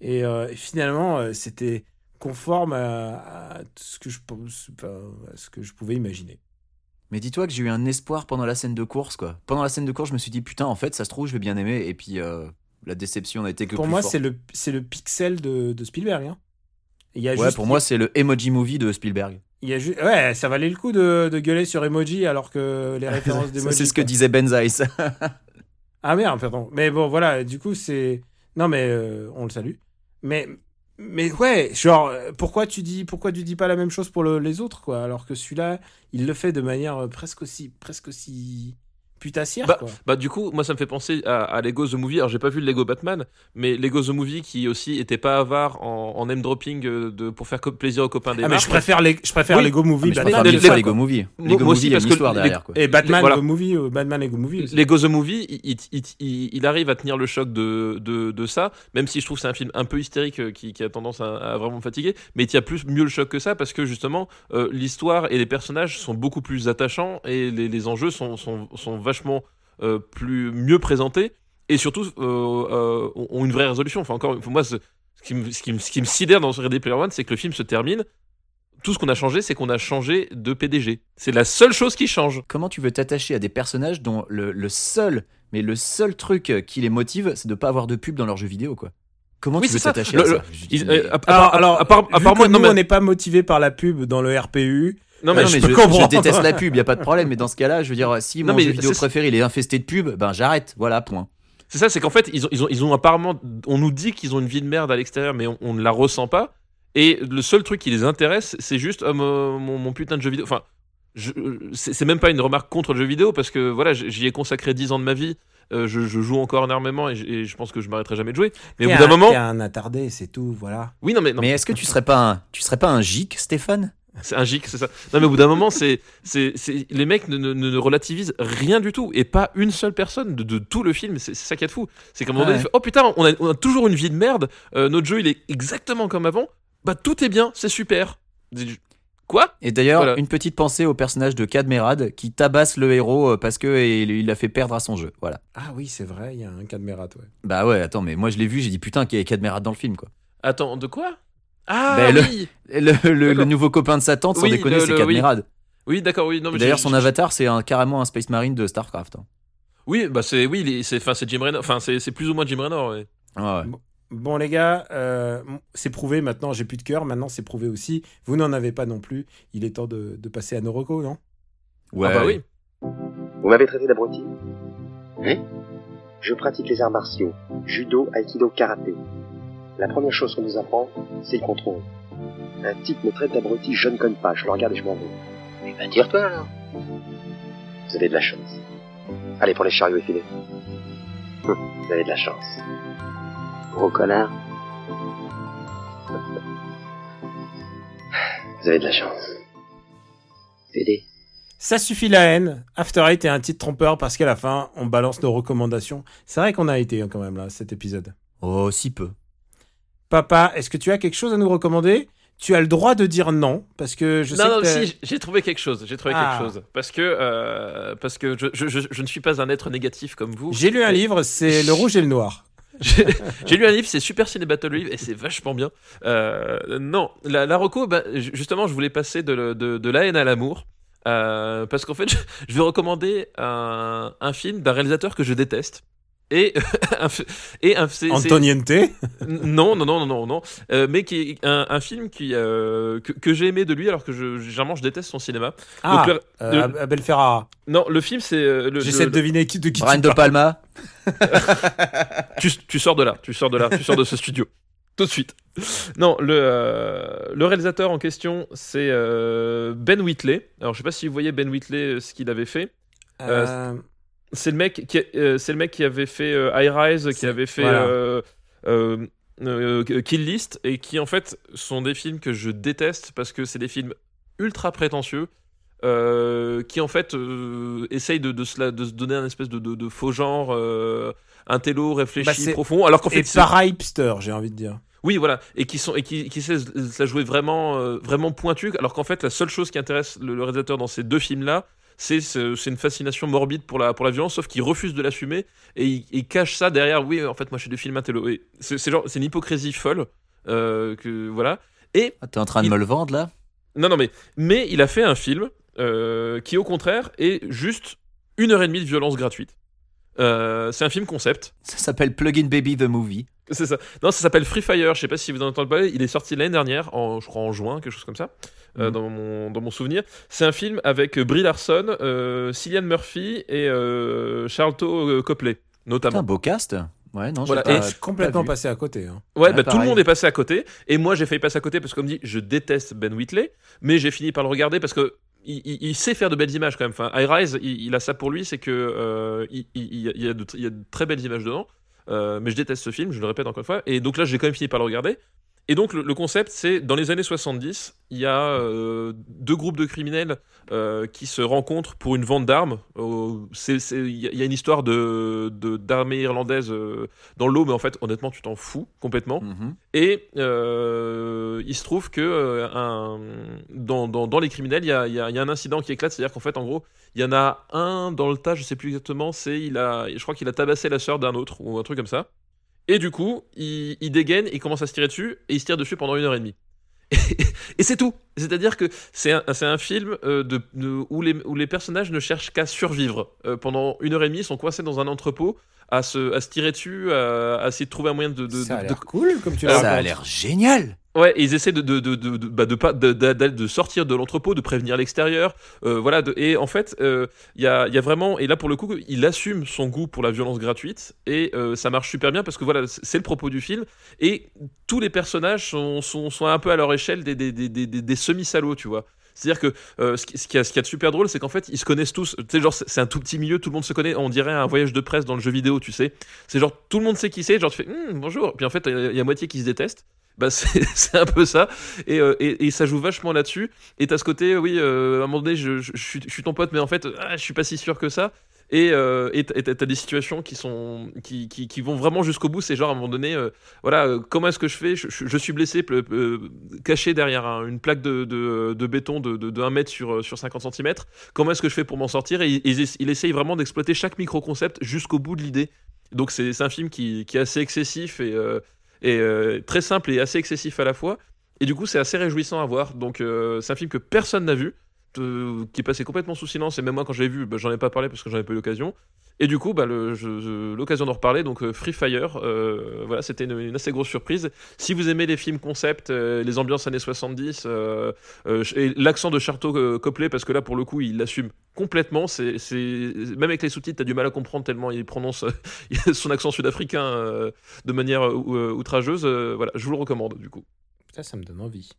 Et, euh, et finalement, euh, c'était conforme à, à ce que je à ce que je pouvais imaginer. Mais dis-toi que j'ai eu un espoir pendant la scène de course, quoi. Pendant la scène de course, je me suis dit, putain, en fait, ça se trouve, je vais bien aimer. Et puis, euh, la déception n'a été que Pour plus moi, c'est le, c'est le pixel de, de Spielberg. hein. Il y a Ouais, juste- pour moi, c'est le emoji movie de Spielberg. Il y a ju- ouais, ça valait le coup de, de gueuler sur emoji alors que les <laughs> références d'emoji. c'est ce que disait Ben Zeiss. Ah merde, pardon. Mais bon, voilà, du coup, c'est. Non, mais euh, on le salue. Mais, mais ouais, genre, pourquoi tu dis, pourquoi tu dis pas la même chose pour le- les autres, quoi Alors que celui-là, il le fait de manière euh, presque aussi, presque aussi putassière, quoi. Bah du coup, moi ça me fait penser à, à Lego The Movie. Alors j'ai pas vu le Lego Batman, mais Lego The Movie qui aussi était pas avare en, en name dropping euh, de pour faire plaisir aux copains des Ah, mais je préfère les, je préfère Oui. Lego Movie. Je Batman. préfère les- fois Lego Movie. Moi Lego aussi, Movie, il y a parce que derrière, quoi. Et Batman Voilà. Lego Movie, euh, Batman Lego Movie. aussi. Lego The Movie, il, il- il- il- il arrive à tenir le choc de, de, de ça, même si je trouve que c'est un film un peu hystérique euh, qui, qui a tendance à, à vraiment me fatiguer, mais il tient plus mieux le choc que ça parce que justement euh, l'histoire et les personnages sont beaucoup plus attachants et les, les enjeux sont, sont, sont vachement euh, plus mieux présentés et surtout euh, euh, ont une vraie résolution. Enfin encore, pour moi, ce, ce qui me, ce, qui me, ce qui me sidère dans Ready Player One, c'est que le film se termine. Tout ce qu'on a changé, c'est qu'on a changé de PDG. C'est la seule chose qui change. Comment tu veux t'attacher à des personnages dont le, le seul, mais le seul truc qui les motive, c'est de pas avoir de pub dans leurs jeux vidéo, quoi? Comment Oui, tu veux ça. t'attacher Le- à ça? Le- dis, mais- euh, à Alors, part- alors, à part- à vu part que moi, nous, non, mais- on n'est pas motivé par la pub dans le RPU. Non, Ah mais non, je mais je, déteste la pub, y a pas de problème. Mais dans ce cas-là, je veux dire, si Non, mon mais jeu vidéo préféré il est infesté de pub, ben j'arrête. Voilà, point. C'est ça, c'est qu'en fait, ils ont, ils, ont, ils ont apparemment. On nous dit qu'ils ont une vie de merde à l'extérieur, mais on, on ne la ressent pas. Et le seul truc qui les intéresse, c'est juste oh, mon, mon- mon putain de jeu vidéo. Enfin, je- c'est même pas une remarque contre le jeu vidéo, parce que voilà, j'y ai consacré 10 ans de ma vie. euh, je, je joue encore énormément et, je pense que je m'arrêterai jamais de jouer. Mais au bout d'un un- moment. un attardé, c'est tout, voilà. Oui, non, mais non. Mais est-ce que tu serais pas un, tu serais pas un geek, Stéphane? <laughs> C'est un gic, c'est ça. Non, mais au bout d'un moment, c'est, c'est, c'est, les mecs ne, ne, ne relativisent rien du tout. Et pas une seule personne de, de tout le film. C'est, c'est ça qui est fou. C'est qu'à un moment donné, Ouais. il fait, oh putain, on a, on a toujours une vie de merde. euh, notre jeu, il est exactement comme avant. Bah, tout est bien, c'est super. Quoi? Et d'ailleurs, Voilà. une petite pensée au personnage de Cadmerade qui tabasse le héros euh, parce que il, l'a fait perdre à son jeu. Voilà. Ah oui, c'est vrai, il y a un caméra, ouais. Bah ouais, attends, mais moi je l'ai vu, j'ai dit putain qu'il y avait Cadmerade dans le film quoi. Attends, de quoi? Ah, Ben, le- oui Et <laughs> Le, le- le D'accord. nouveau copain de Satan, sans Oui, déconner, c'est Cadmerade. Oui, d'accord, oui. Non, mais D'ailleurs, son avatar, c'est un, carrément un Space Marine de StarCraft. hein. Oui, bah, c'est, oui, c'est, enfin, c'est Jim Raynor. Enfin, c'est, c'est plus ou moins Jim Raynor, ouais. Ouais, ouais. Bon les gars, euh, c'est prouvé maintenant, j'ai plus de cœur, maintenant c'est prouvé aussi. Vous n'en avez pas non plus. Il est temps de, de passer à nos recos, non? Ouais. Ah, bah oui. Vous m'avez traité d'abruti? Oui. Je pratique les arts martiaux, judo, aikido, karaté. La première chose qu'on nous apprend, c'est le contrôle. Un type me traite d'abruti, je ne cogne pas, je le regarde et je m'en vais. Eh ben, tire-toi alors. Vous avez de la chance. Allez, pour les chariots effilés. Hum, Vous avez de la chance. Gros connard. Vous avez de la chance. PD. Ça suffit la haine. After Eight est un titre trompeur parce qu'à la fin, on balance nos recommandations. C'est vrai qu'on a été hein, quand même là, cet épisode. Oh, si peu. Papa, est-ce que tu as quelque chose à nous recommander? Tu as le droit de dire non, parce que je sais non, non, que si, j'ai trouvé quelque chose. J'ai trouvé Ah. quelque chose. Parce que, euh, parce que je, je, je, je ne suis pas un être négatif comme vous. j'ai lu un Et- livre, c'est Le Rouge et le Noir. <laughs> J'ai lu un livre, c'est Super Ciné Battle Livre et c'est vachement bien. Euh, non, la, la reco, bah, ju- justement, je voulais passer de, le- de, de la haine à l'amour. Euh, parce qu'en fait, <laughs> je, je vais recommander un, un film d'un réalisateur que je déteste. Et <laughs> et un, Antoniente non, non, non, non, non, non. Euh, mais qui est un, un film qui, euh, que, que j'ai aimé de lui alors que je, généralement je déteste son cinéma. Ah, Donc, le- euh, le- Abel Ferrara. non, le film c'est le, J'essaie de deviner qui, de qui Brian tu De. Palma. <laughs> tu, tu sors de là, tu sors de là, tu sors de ce studio. Tout de suite. Non, le, euh, le réalisateur en question, c'est euh, Ben Whitley. Alors, je sais pas si vous voyez Ben Whitley, euh, ce qu'il avait fait. C'est le mec qui, euh, c'est le mec qui avait fait euh, High Rise, qui avait fait voilà. euh, Kill List, et qui en fait sont des films que je déteste parce que c'est des films ultra prétentieux. qui en fait essayent de, de, se de se donner un espèce de, de, faux genre euh, intello réfléchi Bah, profond alors qu'en fait c'est- para hipster, j'ai envie de dire. oui, voilà, et qui sont et qui, qui sait la jouer vraiment euh, vraiment pointu, alors qu'en fait la seule chose qui intéresse le, le réalisateur dans ces deux films-là, c'est ce- c'est une fascination morbide pour la pour la violence, sauf qu'il refuse de l'assumer et il, il cache ça derrière. Oui, en fait, moi je suis des films intello. C'est une hypocrisie folle euh, que voilà. Et Ah, T'es en train de me le vendre là? Non, non, mais mais il a fait un film euh, qui au contraire est juste une heure et demie de violence gratuite. Euh, c'est un film concept. Ça s'appelle Plugin Baby the Movie. C'est ça. Non, ça s'appelle Free Fire. Je sais pas si vous en entendez parler. Il est sorti l'année dernière, en, je crois en juin, quelque chose comme ça, euh, Mhm. dans, mon, dans mon souvenir. C'est un film avec Brie Larson, euh, Cillian Murphy et euh, Charlton euh, Copley, notamment. beau cast. Ouais, non, Voilà, j'ai pas- et Je suis complètement pas passé à côté. hein. Ouais, Ouais, bah, tout le monde est passé à côté. Et moi, j'ai failli passer à côté parce que, comme dit, je déteste Ben Whitley. Mais j'ai fini par le regarder parce que. Il, il- il sait faire de belles images quand même. Enfin, High Rise, il, il a ça pour lui, c'est que euh, il, il- il y a- il y a de, il y a de très belles images dedans. Euh, mais je déteste ce film, je le répète encore une fois. Et donc là, j'ai quand même fini par le regarder. Et donc le, le concept, c'est dans les années 70, il y a euh, deux groupes de criminels euh, qui se rencontrent pour une vente d'armes. Euh, Il y, a- il y a une histoire de d'armée irlandaise dans l'eau, mais en fait, honnêtement, tu t'en fous complètement. Mhm. Et il se trouve que un, dans, dans, dans les criminels, il y a, il y a- il y a un incident qui éclate, c'est-à-dire qu'en fait, en gros, il y en a un dans le tas, je sais plus exactement, c'est il a, je crois qu'il a tabassé la sœur d'un autre ou un truc comme ça. Et du coup, il, il dégaine, il commence à se tirer dessus et il se tire dessus pendant une heure et demie. Et, <laughs> c'est tout. C'est-à-dire que c'est un, film euh, de, de- où, les, où les personnages ne cherchent qu'à survivre. Euh, pendant une heure et demie, ils sont coincés dans un entrepôt à se, à se tirer dessus, à, à essayer de trouver un moyen de, de, ça a de- l'air cool, comme tu le Ça a l'air génial. Ouais, ils essaient de de de de de, bah, de de, de, sortir de l'entrepôt, de prévenir l'extérieur, euh, voilà. Et en fait, euh, il y a y a vraiment et là pour le coup, il assume son goût pour la violence gratuite et euh, ça marche super bien parce que voilà, c'est le propos du film et tous les personnages sont sont, sont un peu à leur échelle des des des des, des- semi salauds, tu vois. C'est-à-dire que euh, ce, qui, ce, a, ce qui a de super drôle, c'est qu'en fait, ils se connaissent tous. Genre, c'est un tout petit milieu, tout le monde se connaît. On dirait un voyage de presse dans le jeu vidéo, tu sais. C'est genre, tout le monde sait qui c'est. Genre, tu fais, Hum, bonjour. Puis en fait, il y a moitié qui se détestent. Bah, <laughs> c'est un peu ça. Et, euh, et, et ça joue vachement là-dessus. Et t'as ce côté, oui, euh, à un moment donné, je, je, suis, ton pote, mais en fait, ah, je suis pas si sûr que ça. Et euh, t'as des situations qui sont qui, qui, vont vraiment jusqu'au bout. C'est genre à un moment donné, euh, voilà, comment est-ce que je fais? Je, suis blessé, caché derrière un- une plaque de, de, béton de, de, de 1 mètre sur, sur 50 cm. Comment est-ce que je fais pour m'en sortir? Et, il, essaye vraiment d'exploiter chaque micro-concept jusqu'au bout de l'idée. Donc c'est un film qui, qui est assez excessif et, et euh, très simple et assez excessif à la fois. Et du coup, c'est assez réjouissant à voir. Donc euh, c'est un film que personne n'a vu qui passé complètement sous silence. Et même moi quand je l'ai vu bah, j'en ai pas parlé parce que j'en ai pas eu l'occasion. Et du coup bah, l'occasion d'en reparler. Donc euh, Free Fire euh, voilà c'était une, assez grosse surprise. Si vous aimez les films concept euh, les ambiances années 70 euh, euh, et l'accent de Charto euh, Copley parce que là pour le coup il l'assume complètement. C'est même avec les sous-titres t'as du mal à comprendre tellement il prononce <laughs> son accent sud-africain de manière ou- outrageuse. Voilà je vous le recommande du coup. Putain, ça me donne envie.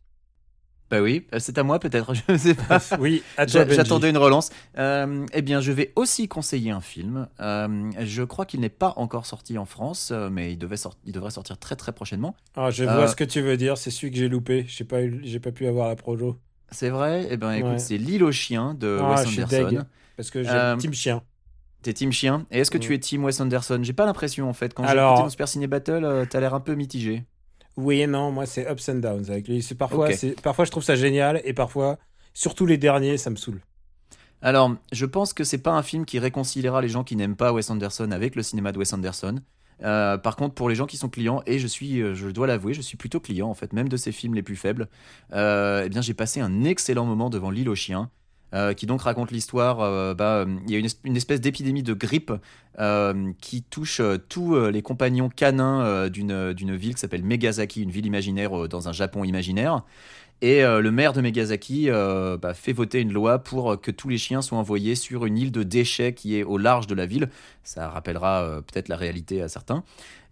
Bah oui, euh, c'est à moi peut-être, <laughs> je ne sais pas. Oui. J'attendais une relance. Euh, eh bien, je vais aussi conseiller un film. Euh, je crois qu'il n'est pas encore sorti en France, mais il, devait il devrait sortir très très prochainement. Ah, je Euh, vois ce que tu veux dire. C'est celui que j'ai loupé. J'ai pas, eu- j'ai pas pu avoir la projo. C'est vrai? Eh ben, écoute, Ouais. c'est L'île aux chiens de Ah, Wes je suis Anderson. deg. Parce que j'ai Team Chien. T'es team chien. Et est-ce que tu es team Wes Anderson? J'ai pas l'impression en fait. Quand j'ai écouté mon Super Ciné Battle, t'as l'air un peu mitigé. Oui et non, moi c'est ups and downs avec lui. C'est parfois, parfois je trouve ça génial et parfois, surtout les derniers, ça me saoule. Alors, je pense que c'est pas un film qui réconciliera les gens qui n'aiment pas Wes Anderson avec le cinéma de Wes Anderson. Euh, par contre, pour les gens qui sont clients, et je suis, euh, je dois l'avouer, je suis plutôt client en fait, même de ces films les plus faibles. euh, eh bien, j'ai passé un excellent moment devant L'île aux chiens, euh, qui donc raconte l'histoire. euh, bah, euh, il y a une, es- une espèce d'épidémie de grippe qui touche tous les compagnons canins d'une ville qui s'appelle Megazaki, une ville imaginaire dans un Japon imaginaire. Et le maire de Megazaki euh, bah, fait voter une loi pour que tous les chiens soient envoyés sur une île de déchets qui est au large de la ville. Ça rappellera peut-être la réalité à certains.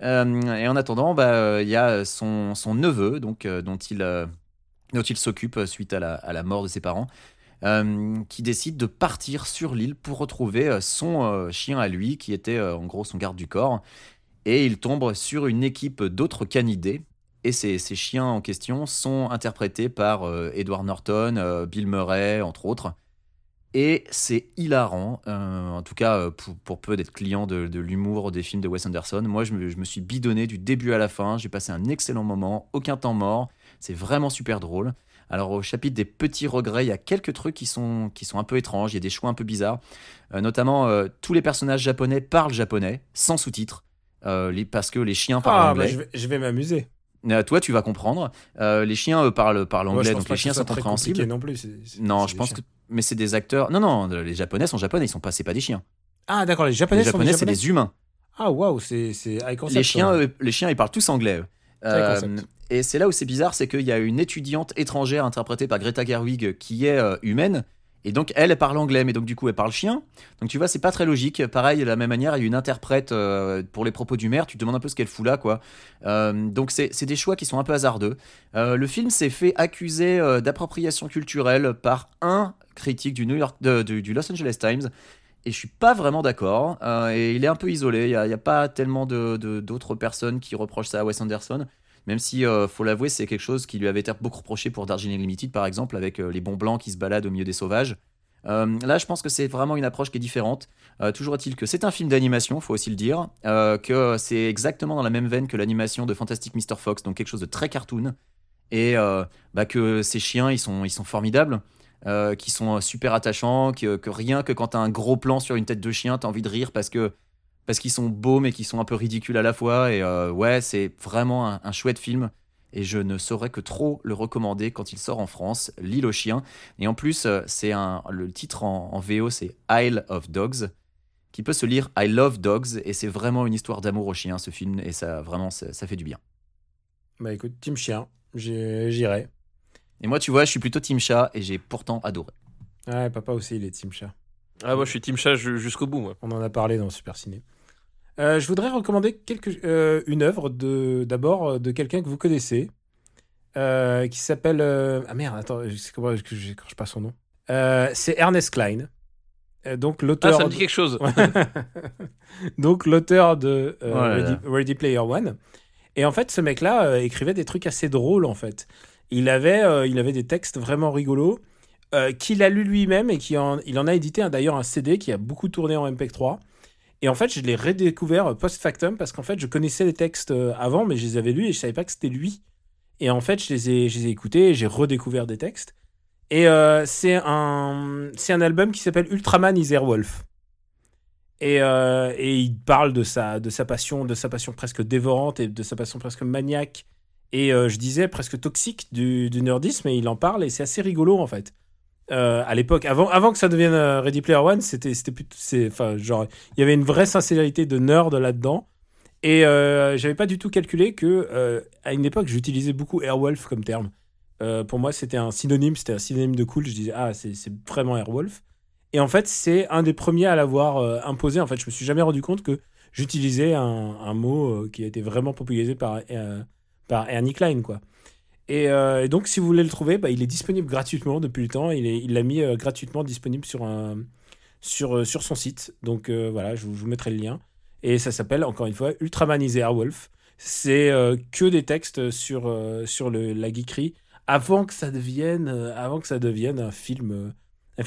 Et en attendant, bah, il y a son, son neveu, donc, dont il, dont il s'occupe suite à la, à la mort de ses parents, euh, qui décide de partir sur l'île pour retrouver euh, son euh, chien à lui, qui était en gros son garde du corps. Et il tombe sur une équipe d'autres canidés. Et ces, ces chiens en question sont interprétés par Edward Norton, Bill Murray, entre autres. Et c'est hilarant, en tout cas pour, pour peu d'être client de, de l'humour des films de Wes Anderson. Moi, je me, je me suis bidonné du début à la fin. J'ai passé un excellent moment, aucun temps mort. C'est vraiment super drôle. Alors, au chapitre des petits regrets, il y a quelques trucs qui sont, qui sont un peu étranges. Il y a des choix un peu bizarres. Euh, notamment, euh, tous les personnages japonais parlent japonais, sans sous-titres. euh, les- parce que les chiens parlent Ah, anglais. bah, je vais, je vais m'amuser. Toi, tu vas comprendre. Les chiens parlent, parlent anglais, donc les chiens sont compréhensibles. non plus. Non, je pense chiens. que. Mais c'est des acteurs. Non, non, les japonais sont japonais, ils sont pas, c'est pas des chiens. Ah, d'accord, les japonais, les japonais, c'est des humains. Ah, waouh, c'est c'est high concept. Les chiens, les chiens, ils parlent tous anglais. Euh. Et c'est là où c'est bizarre, c'est qu'il y a une étudiante étrangère interprétée par Greta Gerwig qui est euh, humaine. Et donc, elle, parle anglais, mais donc du coup, elle parle chien. Donc, tu vois, c'est pas très logique. Pareil, de la même manière, il y a une interprète euh, pour les propos du maire. Tu te demandes un peu ce qu'elle fout là, quoi. Euh, donc, c'est des choix qui sont un peu hasardeux. Le film s'est fait accuser d'appropriation culturelle par un critique du, New York, du- Los Angeles Times. Et je suis pas vraiment d'accord. Et il est un peu isolé. Il n'y a, pas tellement d'autres personnes qui reprochent ça à Wes Anderson. Même si, euh, faut l'avouer, c'est quelque chose qui lui avait été beaucoup reproché pour Darjeeling Limited, par exemple, avec euh, les bons blancs qui se baladent au milieu des sauvages. Euh, là, je pense que c'est vraiment une approche qui est différente. Euh, toujours est-il que c'est un film d'animation, faut aussi le dire, que c'est exactement dans la même veine que l'animation de Fantastic Mr. Fox, donc quelque chose de très cartoon, et bah, que ces chiens, ils sont, formidables, qui sont super attachants, que, que rien que quand t'as un gros plan sur une tête de chien, t'as envie de rire parce que parce qu'ils sont beaux mais qu'ils sont un peu ridicules à la fois. Et euh, ouais, c'est vraiment un, un chouette film. Et je ne saurais que trop le recommander quand il sort en France, L'île aux chiens. Et en plus, euh, c'est un le titre en, en VO, c'est Isle of Dogs, qui peut se lire I Love Dogs. Et c'est vraiment une histoire d'amour aux chiens, ce film. Et ça, vraiment, ça, ça fait du bien. Bah écoute, Team Chien, j'irai. Et moi, tu vois, je suis plutôt Team Chat et j'ai pourtant adoré. Ouais, papa aussi, il est Team Chat. Ah, moi, je suis Team Chat ju- jusqu'au bout, moi. On en a parlé dans Super Ciné. Euh, je voudrais recommander quelque, euh, une œuvre de d'abord euh, de quelqu'un que vous connaissez, euh, qui s'appelle ah merde attends je sais comment que j'écorche pas son nom. C'est Ernest Klein, donc Ah, l'auteur. ça me dit quelque chose. <laughs> donc l'auteur de Ready, Player One. Et en fait, ce mec-là écrivait des trucs assez drôles en fait. Il avait, il avait des textes vraiment rigolos qu'il a lu lui-même et qui en, il en a édité un- d'ailleurs un CD qui a beaucoup tourné en MP3. Et en fait, je l'ai redécouvert euh, post-factum parce qu'en fait, je connaissais les textes euh, avant, mais je les avais lus et je savais pas que c'était lui. Et en fait, je les ai, je les ai écoutés j'ai redécouvert des textes. Et euh, c'est un, un album qui s'appelle Ultraman is Airwolf. Et, et il parle de sa, de sa passion, de sa passion presque dévorante et de sa passion presque maniaque et je disais presque toxique du, du nerdisme et il en parle et c'est assez rigolo en fait. Euh, à l'époque, avant, que ça devienne euh, Ready Player One, c'était, c'est, enfin, genre, il y avait une vraie sincérité de nerd là-dedans. Et euh, j'avais pas du tout calculé que, euh, à une époque, j'utilisais beaucoup Airwolf comme terme. Pour moi, c'était un synonyme, c'était un synonyme de cool. Je disais, ah, c'est, vraiment Airwolf. Et en fait, c'est un des premiers à l'avoir imposé. En fait, je me suis jamais rendu compte que j'utilisais un, un mot qui a été vraiment popularisé par, par Ernie Klein, quoi. Et, euh, et donc, si vous voulez le trouver, bah, il est disponible gratuitement depuis le temps. Il l'a mis euh, gratuitement disponible euh, sur son site. Donc voilà, je vous, mettrai le lien. Et ça s'appelle, encore une fois, Ultraman is Airwolf. C'est que des textes sur, la geekerie avant que ça devienne, un film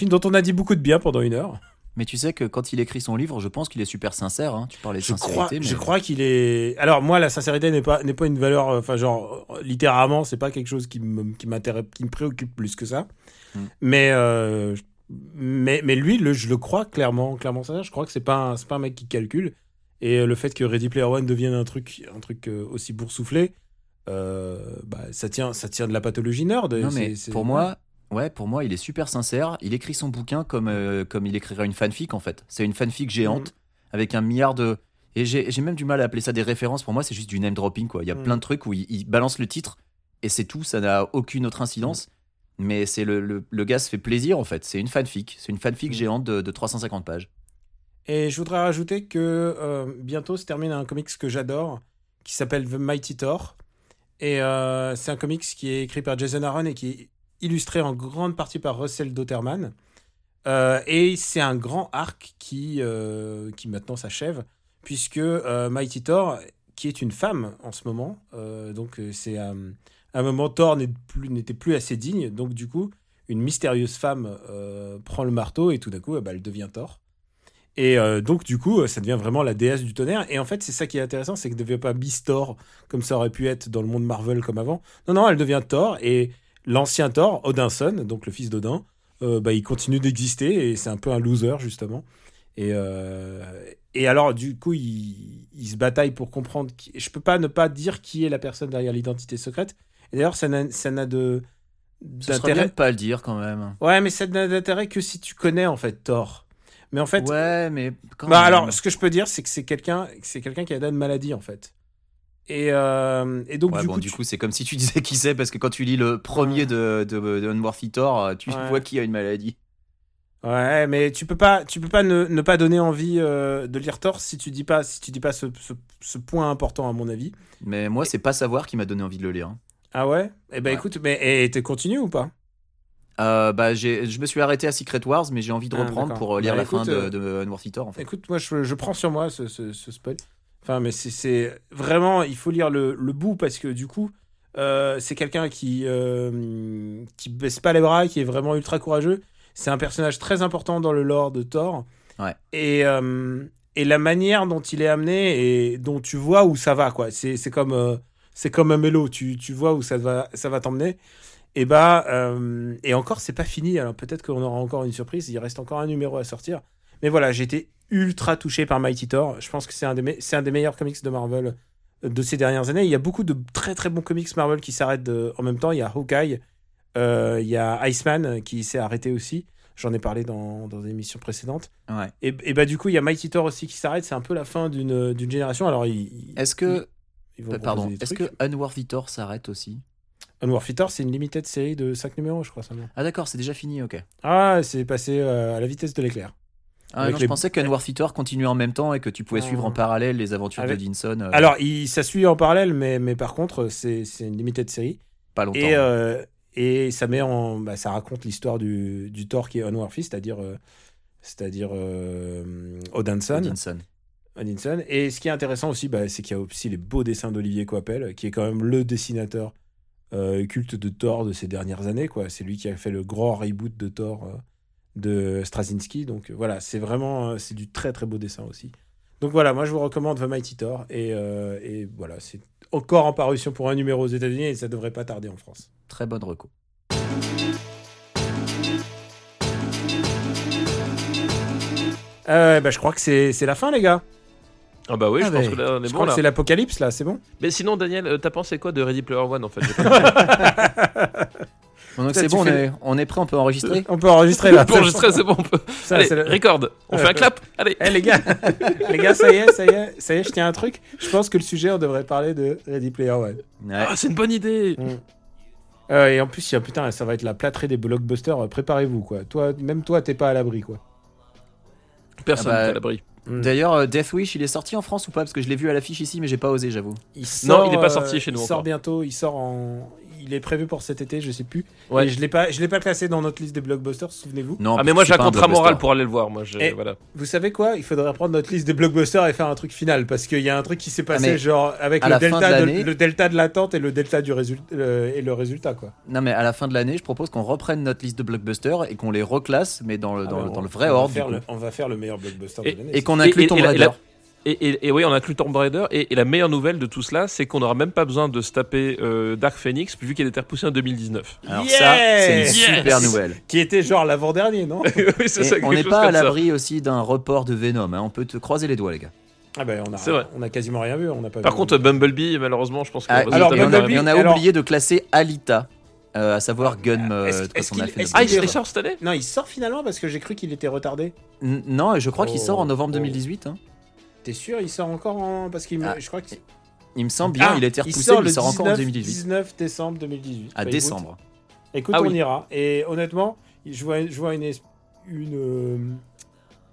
dont on a dit beaucoup de bien pendant une heure. Mais tu sais que quand il écrit son livre, je pense qu'il est super sincère. hein. Tu parlais de Je crois, sincérité, mais je crois qu'il est. Alors moi, la sincérité n'est pas n'est pas une valeur. euh, Enfin, genre littéralement, c'est pas quelque chose qui me qui m'intéresse, qui me préoccupe plus que ça. Mm. Mais euh, mais mais lui, le, je le crois clairement, clairement ça. Je crois que c'est pas c'est pas un mec qui calcule. Et euh, le fait que Ready Player One devienne un truc un truc aussi boursouflé, euh, bah ça tient ça tient de la pathologie nerd. Non, mais c'est- pour moi, ouais, pour moi, il est super sincère. Il écrit son bouquin comme, euh, comme il écrirait une fanfic, en fait. C'est une fanfic géante avec un milliard de. Et j'ai même du mal à appeler ça des références. Pour moi, c'est juste du name dropping, quoi. Il y a Mm. plein de trucs où il, il balance le titre et c'est tout. Ça n'a aucune autre incidence. Mais c'est le, le, le gars se fait plaisir, en fait. C'est une fanfic. C'est une fanfic Mm. géante de, de 350 pages. Et je voudrais rajouter que euh, bientôt se termine un comics que j'adore, qui s'appelle The Mighty Thor. Et euh, c'est un comics qui est écrit par Jason Aaron et qui illustré en grande partie par Russell Dotterman. Euh, et c'est un grand arc qui, euh, qui maintenant s'achève, puisque euh, Mighty Thor, qui est une femme en ce moment, donc c'est à un moment Thor n'était plus assez digne, donc du coup, une mystérieuse femme prend le marteau et tout d'un coup, ben, elle devient Thor. Et donc, du coup, ça devient vraiment la déesse du tonnerre. Et en fait, c'est ça qui est intéressant, c'est qu'elle ne devient pas Beast Thor, comme ça aurait pu être dans le monde Marvel comme avant. Non, non, elle devient Thor. Et l'ancien Thor, Odinson, donc le fils d'Odin, euh, bah, il continue d'exister. Et c'est un peu un loser, justement. Et, euh, et alors, du coup, il, il se bataille pour comprendre. Qui... Je peux pas ne pas dire qui est la personne derrière l'identité secrète. Et d'ailleurs, ça n'a ça de. Serait bien de pas le dire, quand même. Ouais, mais ça n'a d'intérêt que si tu connais, en fait, Thor. Mais en fait, Ouais, mais quand bah même. alors, ce que je peux dire, c'est que c'est quelqu'un, c'est quelqu'un qui a une maladie en fait. Et, euh, et donc Ouais, du bon, coup, du tu- coup, c'est comme si tu disais qui c'est, parce que quand tu lis le premier de, de, de Unworthy Thor, euh, tu Ouais. vois qui a une maladie. ouais, mais tu peux pas, tu peux pas ne, ne pas donner envie euh, de lire Thor si tu dis pas, si tu dis pas ce, ce, ce point important à mon avis. Mais moi, c'est pas savoir qui m'a donné envie de le lire. hein. Ah ouais? Eh ben Ouais. écoute, mais t'es continu ou pas? Euh, bah, je me suis arrêté à Secret Wars, mais j'ai envie de Ah, reprendre pour lire Bah, la écoute, fin de, de Unworthy Thor, en fait. Écoute, moi je, je prends sur moi ce, ce spoil. Enfin, mais c'est- vraiment, il faut lire le, le bout parce que du coup, euh, c'est quelqu'un qui euh, qui baisse pas les bras, qui est vraiment ultra courageux. C'est un personnage très important dans le lore de Thor. Ouais. Et euh, et la manière dont il est amené et dont tu vois où ça va quoi. C'est comme euh, c'est comme un mélo. Tu tu vois où ça va ça va t'emmener. Et bah et encore c'est pas fini. Alors peut-être qu'on aura encore une surprise. Il reste encore un numéro à sortir. Mais voilà, été ultra touché par Mighty Thor. Je pense que c'est un, des un meilleurs comics de Marvel euh, de ces dernières années. Il y a beaucoup de très très bons comics Marvel qui s'arrêtent en même temps. Il y a Hawkeye, euh, il y a Iceman euh, qui s'est arrêté aussi. J'en ai parlé dans, dans des émissions précédentes. Ouais. Et, et bah du coup, il y a Mighty Thor aussi qui s'arrête. C'est un peu la fin d'une d'une génération. Alors, Est-ce que. ils Pardon, est-ce que Unworthy Thor s'arrête aussi? Unworthy Thor, c'est une limited série de 5 numéros, je crois seulement. Ah, d'accord, c'est déjà fini, ok. Ah, c'est passé euh, à la vitesse de l'éclair. Ah, Avec non, les- je pensais qu'Unworthy Thor continuait en même temps et que tu pouvais suivre en parallèle les aventures Avec- de Dinson. euh, Alors, il, ça suit en parallèle, mais, mais par contre, c'est c'est une limited série. pas longtemps. Et, euh, et ça met en, bah, ça raconte l'histoire du, du Thor qui est Unworthy, c'est-à-dire, euh, c'est-à-dire euh, Odinson, Dinson. Odinson. Et ce qui est intéressant aussi, bah, c'est qu'il y a aussi les beaux dessins d'Olivier Coipel, qui est quand même le dessinateur euh, culte de Thor de ces dernières années. C'est lui qui a fait le grand reboot de Thor euh, de Straczynski. Donc euh, voilà, c'est vraiment, euh, c'est du très très beau dessin aussi. Donc voilà, moi je vous recommande The Mighty Thor et, euh, et voilà, c'est encore en parution pour un numéro aux États-Unis et ça devrait pas tarder en France. Très bonne reco. Euh, bah, je crois que c'est c'est la fin, les gars. Ah bah oui, Ah je pense ouais. que là, on est Je bon crois que là. c'est l'apocalypse, là, c'est bon? Mais sinon, Daniel, euh, t'as pensé quoi de Ready Player One en fait? <laughs> <laughs> donc c'est bon, on fais- est, on est prêt, on peut enregistrer On peut enregistrer là. <laughs> Pour enregistrer, c'est bon. On peut... Ça, Allez, c'est le- record. On fait un clap. Allez. Eh les gars, <laughs> les gars, ça y est, ça y est, ça y est, je tiens un truc. Je pense que le sujet, on devrait parler de Ready Player One. Ouais. Ah, c'est une bonne idée. Euh, et en plus, putain, ça va être la plâtrée des blockbusters. euh, Préparez-vous, quoi. Toi, même toi, t'es pas à l'abri, quoi. Personne Ah bah, n'est à l'abri. D'ailleurs, euh, Death Wish, il est sorti en France ou pas? Parce que je l'ai vu à l'affiche ici, mais j'ai pas osé, j'avoue. Non, il est pas sorti chez nous Il sort encore. bientôt. Il sort en. Il est prévu pour cet été, je sais plus. Ouais. Et je l'ai pas, je l'ai pas classé dans notre liste des blockbusters, souvenez-vous. Non, Ah, mais moi j'ai un contrat moral pour aller le voir. Moi, je- Eh. voilà. Vous savez quoi? Il faudrait prendre notre liste des blockbusters et faire un truc final parce qu'il y a un truc qui s'est passé Ah, mais genre avec le la fin de delta, de, l'année- le delta de l'attente et le delta du résultat et le résultat quoi. Non, mais à la fin de l'année, je propose qu'on reprenne notre liste de blockbusters et qu'on les reclasse, mais dans le, dans, Ah, le- dans le vrai on ordre. le- on va faire le meilleur blockbuster Et- de l'année. Et qu'on inclut Tomb et oui, on inclut Tomb Raider. Et, et la meilleure nouvelle de tout cela, c'est qu'on n'aura même pas besoin de se taper euh, Dark Phoenix, vu qu'il a été repoussé en 2019. Alors Yes ça, c'est une Yes super nouvelle. Qui était genre l'avant-dernier, non <laughs> oui, ça, on n'est pas à l'abri aussi d'un report de Venom. hein. On peut te croiser les doigts, les gars. Ah ben on a, C'est vrai. on a quasiment rien vu, on n'a pas Par vu. contre, Bumblebee, malheureusement, je pense qu'on Ah, va alors, on, a, Bumblebee, et on a alors- oublié de classer Alita, euh, à savoir Gun. euh, est-ce- quand est-ce on a qu'il- est-ce Ah, il, est- il sort cette année Non, il sort finalement parce que j'ai cru qu'il était retardé. N- Non, je crois qu'il sort en novembre oh. 2018. hein. T'es sûr Il sort encore en parce qu'il me- Ah, je crois que Il me semble bien, Ah, il a été il repoussé, sort mais le il sort encore en 19 2018. 19 décembre 2018. À Bah, décembre. Écoute, Ah on oui. ira. Et honnêtement, je vois, je vois une, euh,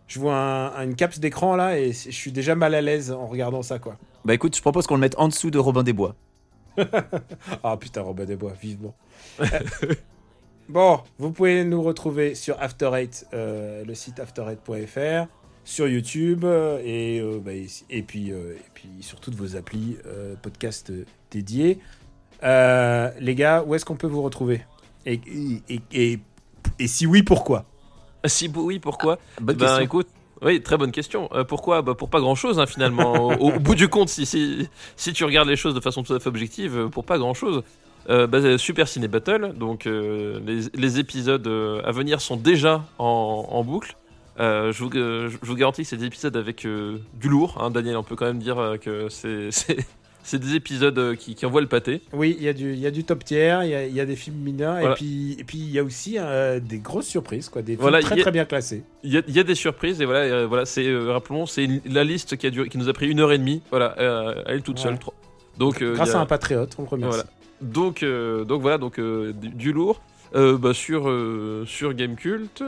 je vois un- une caps d'écran là et je suis déjà mal à l'aise en regardant ça quoi. Bah écoute, je propose qu'on le mette en dessous de Robin des Bois. <laughs> Ah putain, Robin des Bois, vivement. Euh, <laughs> bon, vous pouvez nous retrouver sur After Eight, euh, le site after8.fr, sur YouTube euh, et, euh, bah, et, et puis, euh, et puis sur toutes vos applis euh, podcast dédiés. Euh, les gars, où est-ce qu'on peut vous retrouver? Et, et, et, et si oui, pourquoi? Ah, Si oui, pourquoi? Bonne Ben question. écoute, oui, très bonne question. Euh, pourquoi? Bah, Pour pas grand chose, finalement. <laughs> au, au bout du compte, si, si, si tu regardes les choses de façon tout à fait objective, pour pas grand chose. Super Ciné Battle, donc euh, les, les épisodes à venir sont déjà en, en boucle. Euh, je, vous, je vous garantis que c'est des épisodes avec euh, du lourd. hein, Daniel, on peut quand même dire euh, que c'est- <laughs> des épisodes qui, qui envoient le pâté. Oui, il y, a du- il y a du top tier, il y a, il y a des films mineurs Voilà. et puis et puis il y a aussi des grosses surprises, quoi, des films Voilà, très a- très bien classés. Il y, a, il y a des surprises et voilà, voilà c'est rappelons, c'est la liste qui a duré, qui nous a pris une heure et demie, voilà, elle toute seule. trois. Donc Grâce à un patriote, on le remercie. Donc, donc voilà, donc du, du lourd bah, sur sur Gamecult.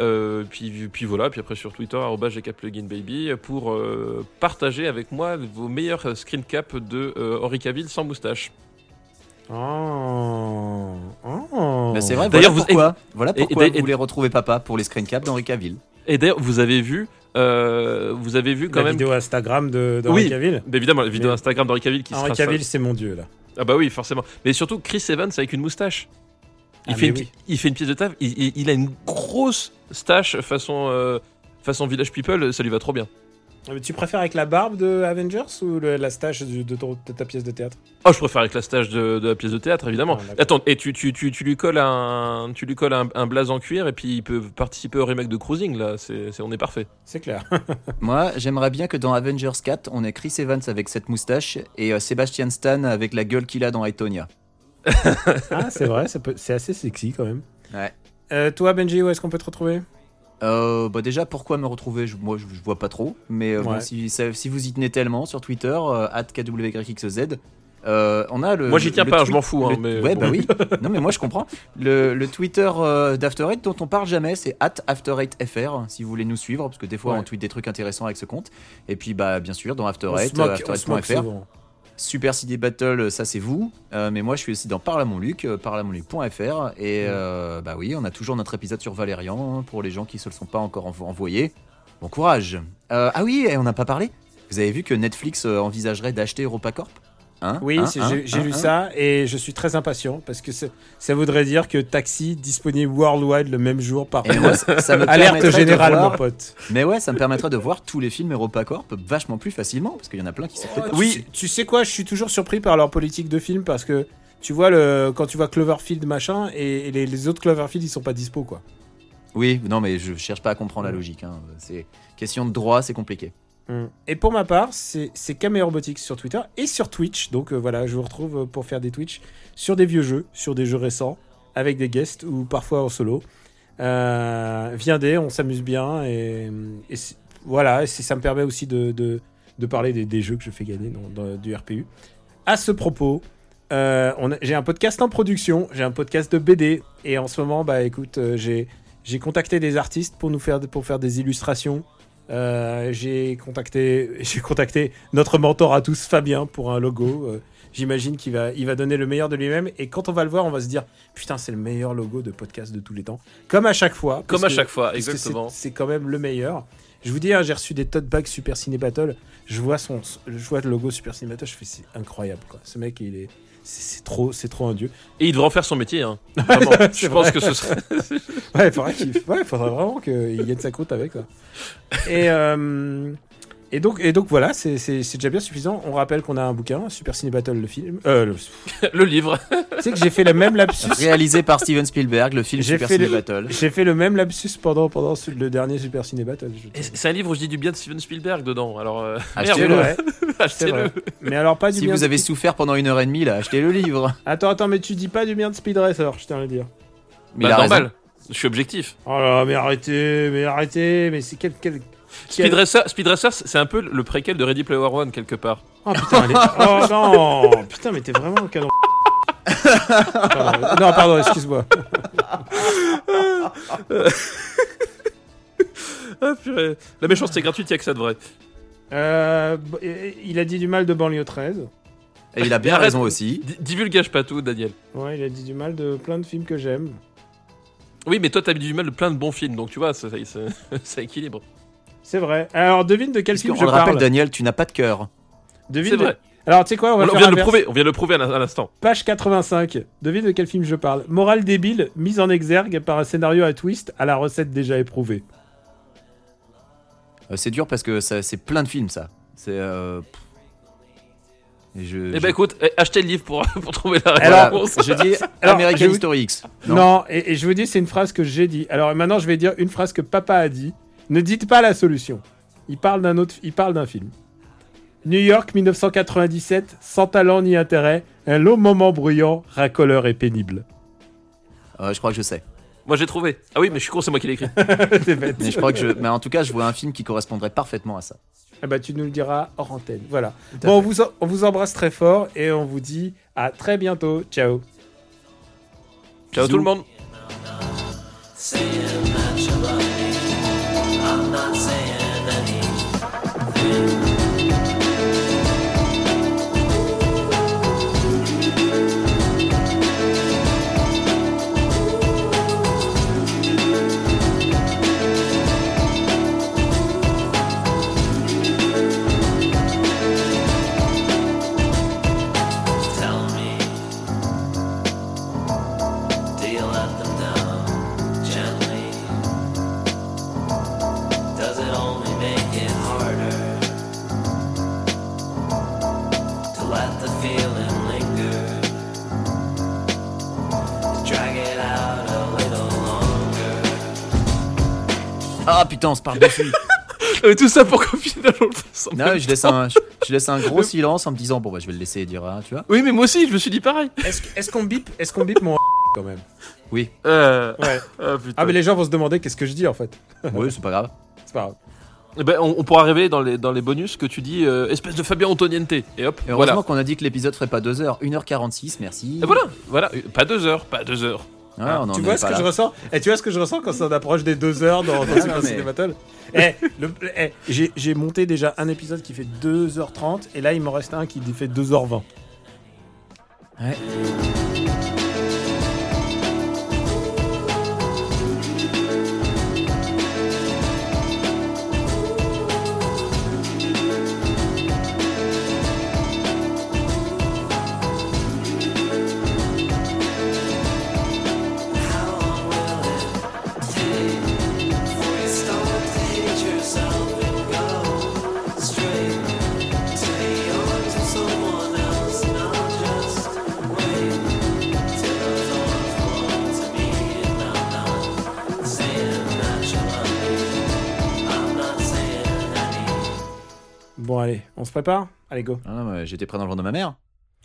Euh, puis, puis voilà, puis après sur Twitter, @gkpluginbaby pour euh, partager avec moi vos meilleurs screen caps de euh, Henri Cavill sans moustache. Oh. Oh. Bah, c'est vrai, D'ailleurs, voilà vous- pourquoi, voilà et- et- pourquoi et- vous voulez retrouver papa pour les screen caps d'Henri Cavill. Et d'ailleurs, vous avez vu, euh, vous avez vu quand la même, vidéo Instagram de d'Henri Oui. Cavill. Évidemment, la vidéo Mais- Instagram d'Henri Cavill qui Henri sera Cavill, c'est mon dieu là. Ah bah oui, forcément. Mais surtout Chris Evans avec une moustache. Il, Ah, fait, mais une, oui. il fait une pièce de taf. Il, il- il a une grosse stache façon, euh, façon Village People. Ça lui va trop bien. Ah, mais Tu préfères avec la barbe de Avengers ou le- la stache de, de ton- de ta pièce de théâtre? Oh, je préfère avec la stage de, de la pièce de théâtre, évidemment. Ah. Attends, et tu, tu, tu, tu lui colles un, tu lui colles un, un blaze en cuir et puis il peut participer au remake de Cruising là. C'est, c'est- on est parfait. C'est clair. <laughs> Moi, j'aimerais bien que dans Avengers 4, on ait Chris Evans avec cette moustache et euh, Sebastian Stan avec la gueule qu'il a dans Etonia. Ah, c'est vrai, ça peut- c'est assez sexy quand même. Ouais. Euh, toi, Benji, où est-ce qu'on peut te retrouver? Euh, bah déjà, pourquoi me retrouver? Je, Moi, je, je vois pas trop. Mais euh, bon, si, ça- si vous y tenez tellement sur Twitter, euh, @kwxz, euh, on a le. Moi, j'y tiens le pas, je m'en fous, hein, le- mais ouais, bon. bah oui. <laughs> non, mais moi, je comprends. Le, le Twitter euh, d'After Eight dont on parle jamais, c'est @after8fr. Si vous voulez nous suivre, parce que des fois, Ouais. on tweet des trucs intéressants avec ce compte. Et puis, bah, bien sûr, dans After On Eight, se moque, on se moque after8.fr. souvent. Super CD Battle, ça c'est vous. Euh, mais moi je suis aussi dans Parle à mon Luc, parleamonluc.fr. Et euh, bah oui, on a toujours notre épisode sur Valérian hein, pour les gens qui se le sont pas encore envo- envoyés. Bon courage. Euh, ah oui, et on n'a pas parlé. Vous avez vu que Netflix envisagerait d'acheter EuropaCorp? Hein Oui, Hein Hein j'ai lu ça et je suis très impatient parce que ça voudrait dire que Taxi disponible worldwide le même jour par moi, <laughs> ça, ça me Alerte générale, voir- mon pote. Mais ouais, ça me permettrait de voir tous les films EuropaCorp vachement plus facilement parce qu'il y en a plein qui sortent pas. Tu sais- tu sais quoi, je suis toujours surpris par leur politique de film parce que tu vois, le, quand tu vois Cloverfield machin et, et les, les autres Cloverfield ils sont pas dispo quoi. Oui, non mais je cherche pas à comprendre la logique. hein. C'est question de droit, c'est compliqué. Et pour ma part, c'est Cameo Robotics sur Twitter et sur Twitch. Donc euh, voilà, je vous retrouve pour faire des Twitch sur des vieux jeux, sur des jeux récents, avec des guests ou parfois en solo. Euh, viendez, on s'amuse bien et, voilà, ça me permet aussi de, parler des, jeux que je fais gagner dans, du RPU. À ce propos, euh, j'ai un podcast en production, j'ai un podcast de BD et en ce moment, bah écoute, euh, j'ai contacté des artistes pour nous faire pour faire des illustrations Euh, j'ai contacté, <laughs> j'ai contacté notre mentor à tous, Fabien, pour un logo. Euh, J'imagine qu'il va, il va donner le meilleur de lui-même. Et quand on va le voir, on va se dire Putain, c'est le meilleur logo de podcast de tous les temps. Comme à chaque fois. Comme à que- chaque fois, exactement. c'est- C'est quand même le meilleur. Je vous dis, hein, j'ai reçu des tote bags Super Ciné Battle. Je vois, son, je vois le logo Super Ciné Battle. Je fais C'est incroyable. Quoi. Ce mec, il est. C'est trop, c'est trop un dieu. Et il devrait en faire son métier. Hein. <laughs> Vraiment, je pense vrai. que ce serait. Ouais, il faudrait, qu'il- ouais, faudrait vraiment qu'il gagne sa croûte avec ça. Et, euh, et, donc, et donc voilà, c'est c'est- c'est déjà bien suffisant. On rappelle qu'on a un bouquin, Super Ciné Battle, le film. Euh, le- <laughs> le livre. Tu sais que j'ai fait le même lapsus. Réalisé par Steven Spielberg, le film J'ai Super fait Ciné le- Battle. J'ai fait le même lapsus pendant, pendant le dernier Super Ciné Battle. C'est un livre où je dis du bien de Steven Spielberg dedans. Alors, euh, Achetez-le. merde, <laughs> C'est achetez-le. vrai. Mais alors pas du Si bien vous de- avez souffert pendant une heure et demie, là, achetez le livre. Attends, attends, mais tu dis pas du bien de Speed Racer, je tiens à le dire. Mais Bah, il a raison. normal. Je suis objectif. Oh là, mais arrêtez, mais arrêtez, mais c'est quel. quel... Speed Racer, Speed Racer, c'est un peu le préquel de Ready Player One quelque part. Oh putain, elle <laughs> est- oh non, putain, mais t'es vraiment un canon. Pardon, non, pardon, excuse-moi. <laughs> Ah, purée. La méchanceté gratuite, il a que ça de vrai. Euh, il a dit du mal de banlieue 13. Et il a bien raison aussi. Di- Divulgage pas tout, Daniel. Ouais, il a dit du mal de plein de films que j'aime. Oui, mais toi, t'as mis du mal de plein de bons films, donc tu vois, ça, ça, ça- <laughs> ça équilibre. C'est vrai. Alors, devine de quel Parce film je le rappelle, parle. Daniel, tu n'as pas de cœur. Devine C'est de- vrai. Alors, tu sais quoi, on On, va on faire vient de le l'inverse. prouver, on vient de le prouver à l'in- à l'instant. Page 85. Devine de quel film je parle. Morale débile, mise en exergue par un scénario à twist à la recette déjà éprouvée. Euh, c'est dur parce que ça- c'est plein de films, ça. C'est. euh, pff. Et je, Eh je- ben écoute, eh, achetez le livre pour, <laughs> pour trouver la Alors, réponse. je dis <laughs> Alors, American je History X. Non, Non. et, et je vous dis, c'est une phrase que j'ai dit. Alors maintenant, je vais dire une phrase que papa a dit. Ne dites pas la solution. Il parle d'un autre, il parle d'un film. New York 1997, sans talent ni intérêt, un long moment bruyant, racoleur et pénible. Euh, je crois que je sais. Moi j'ai trouvé. Ah oui, mais je suis con, c'est moi qui l'ai écrit. <laughs> Bête. Mais je crois que je. Mais en tout cas, je vois un film qui correspondrait parfaitement à ça. Ah bah, tu nous le diras hors antenne. Voilà. Bon, on fait. vous, en- on vous embrasse très fort et on vous dit à très bientôt. Ciao. Ciao tout le monde. Silence par-dessus. <laughs> Et euh, tout ça pour qu'au final on le fasse en Non, je laisse, un, je, laisse un gros silence en me disant, bon, bah, je vais le laisser dire, tu vois. Oui, mais moi aussi, je me suis dit pareil. Est-ce qu'on bip, est-ce qu'on bip mon <laughs> quand même? Oui. Euh, ouais. Ah, ah, mais les gens vont se demander qu'est-ce que je dis en fait. <laughs> oui, c'est pas grave. C'est pas grave. Eh ben, on, pourra révéler dans les, dans les bonus que tu dis euh, espèce de Fabien Antoniente. Et hop, Et heureusement qu'on a dit que l'épisode ferait pas 2h, 1h46, merci. Et voilà, voilà, euh, pas 2h, pas 2h. Tu vois ce que je ressens quand on approche des deux heures dans, dans Super Ciné Battle hey, hey, J'ai monté déjà un épisode qui fait 2h30 et là il m'en reste un qui fait 2h20. Ouais. Se prépare? Allez go. Ah, J'étais prêt dans le ventre de ma mère.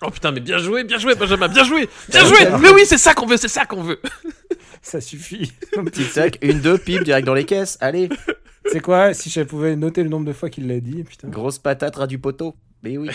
Oh putain, mais bien joué, bien joué, Benjamin, bien joué, <laughs> bien joué. Mais oui, c'est ça qu'on veut, c'est ça qu'on veut. <laughs> Ça suffit. <laughs> Tic tac, une, deux, pipe direct dans les caisses. Allez, C'est quoi Si je pouvais noter le nombre de fois qu'il l'a dit, putain. grosse patate ras du poteau. Mais oui.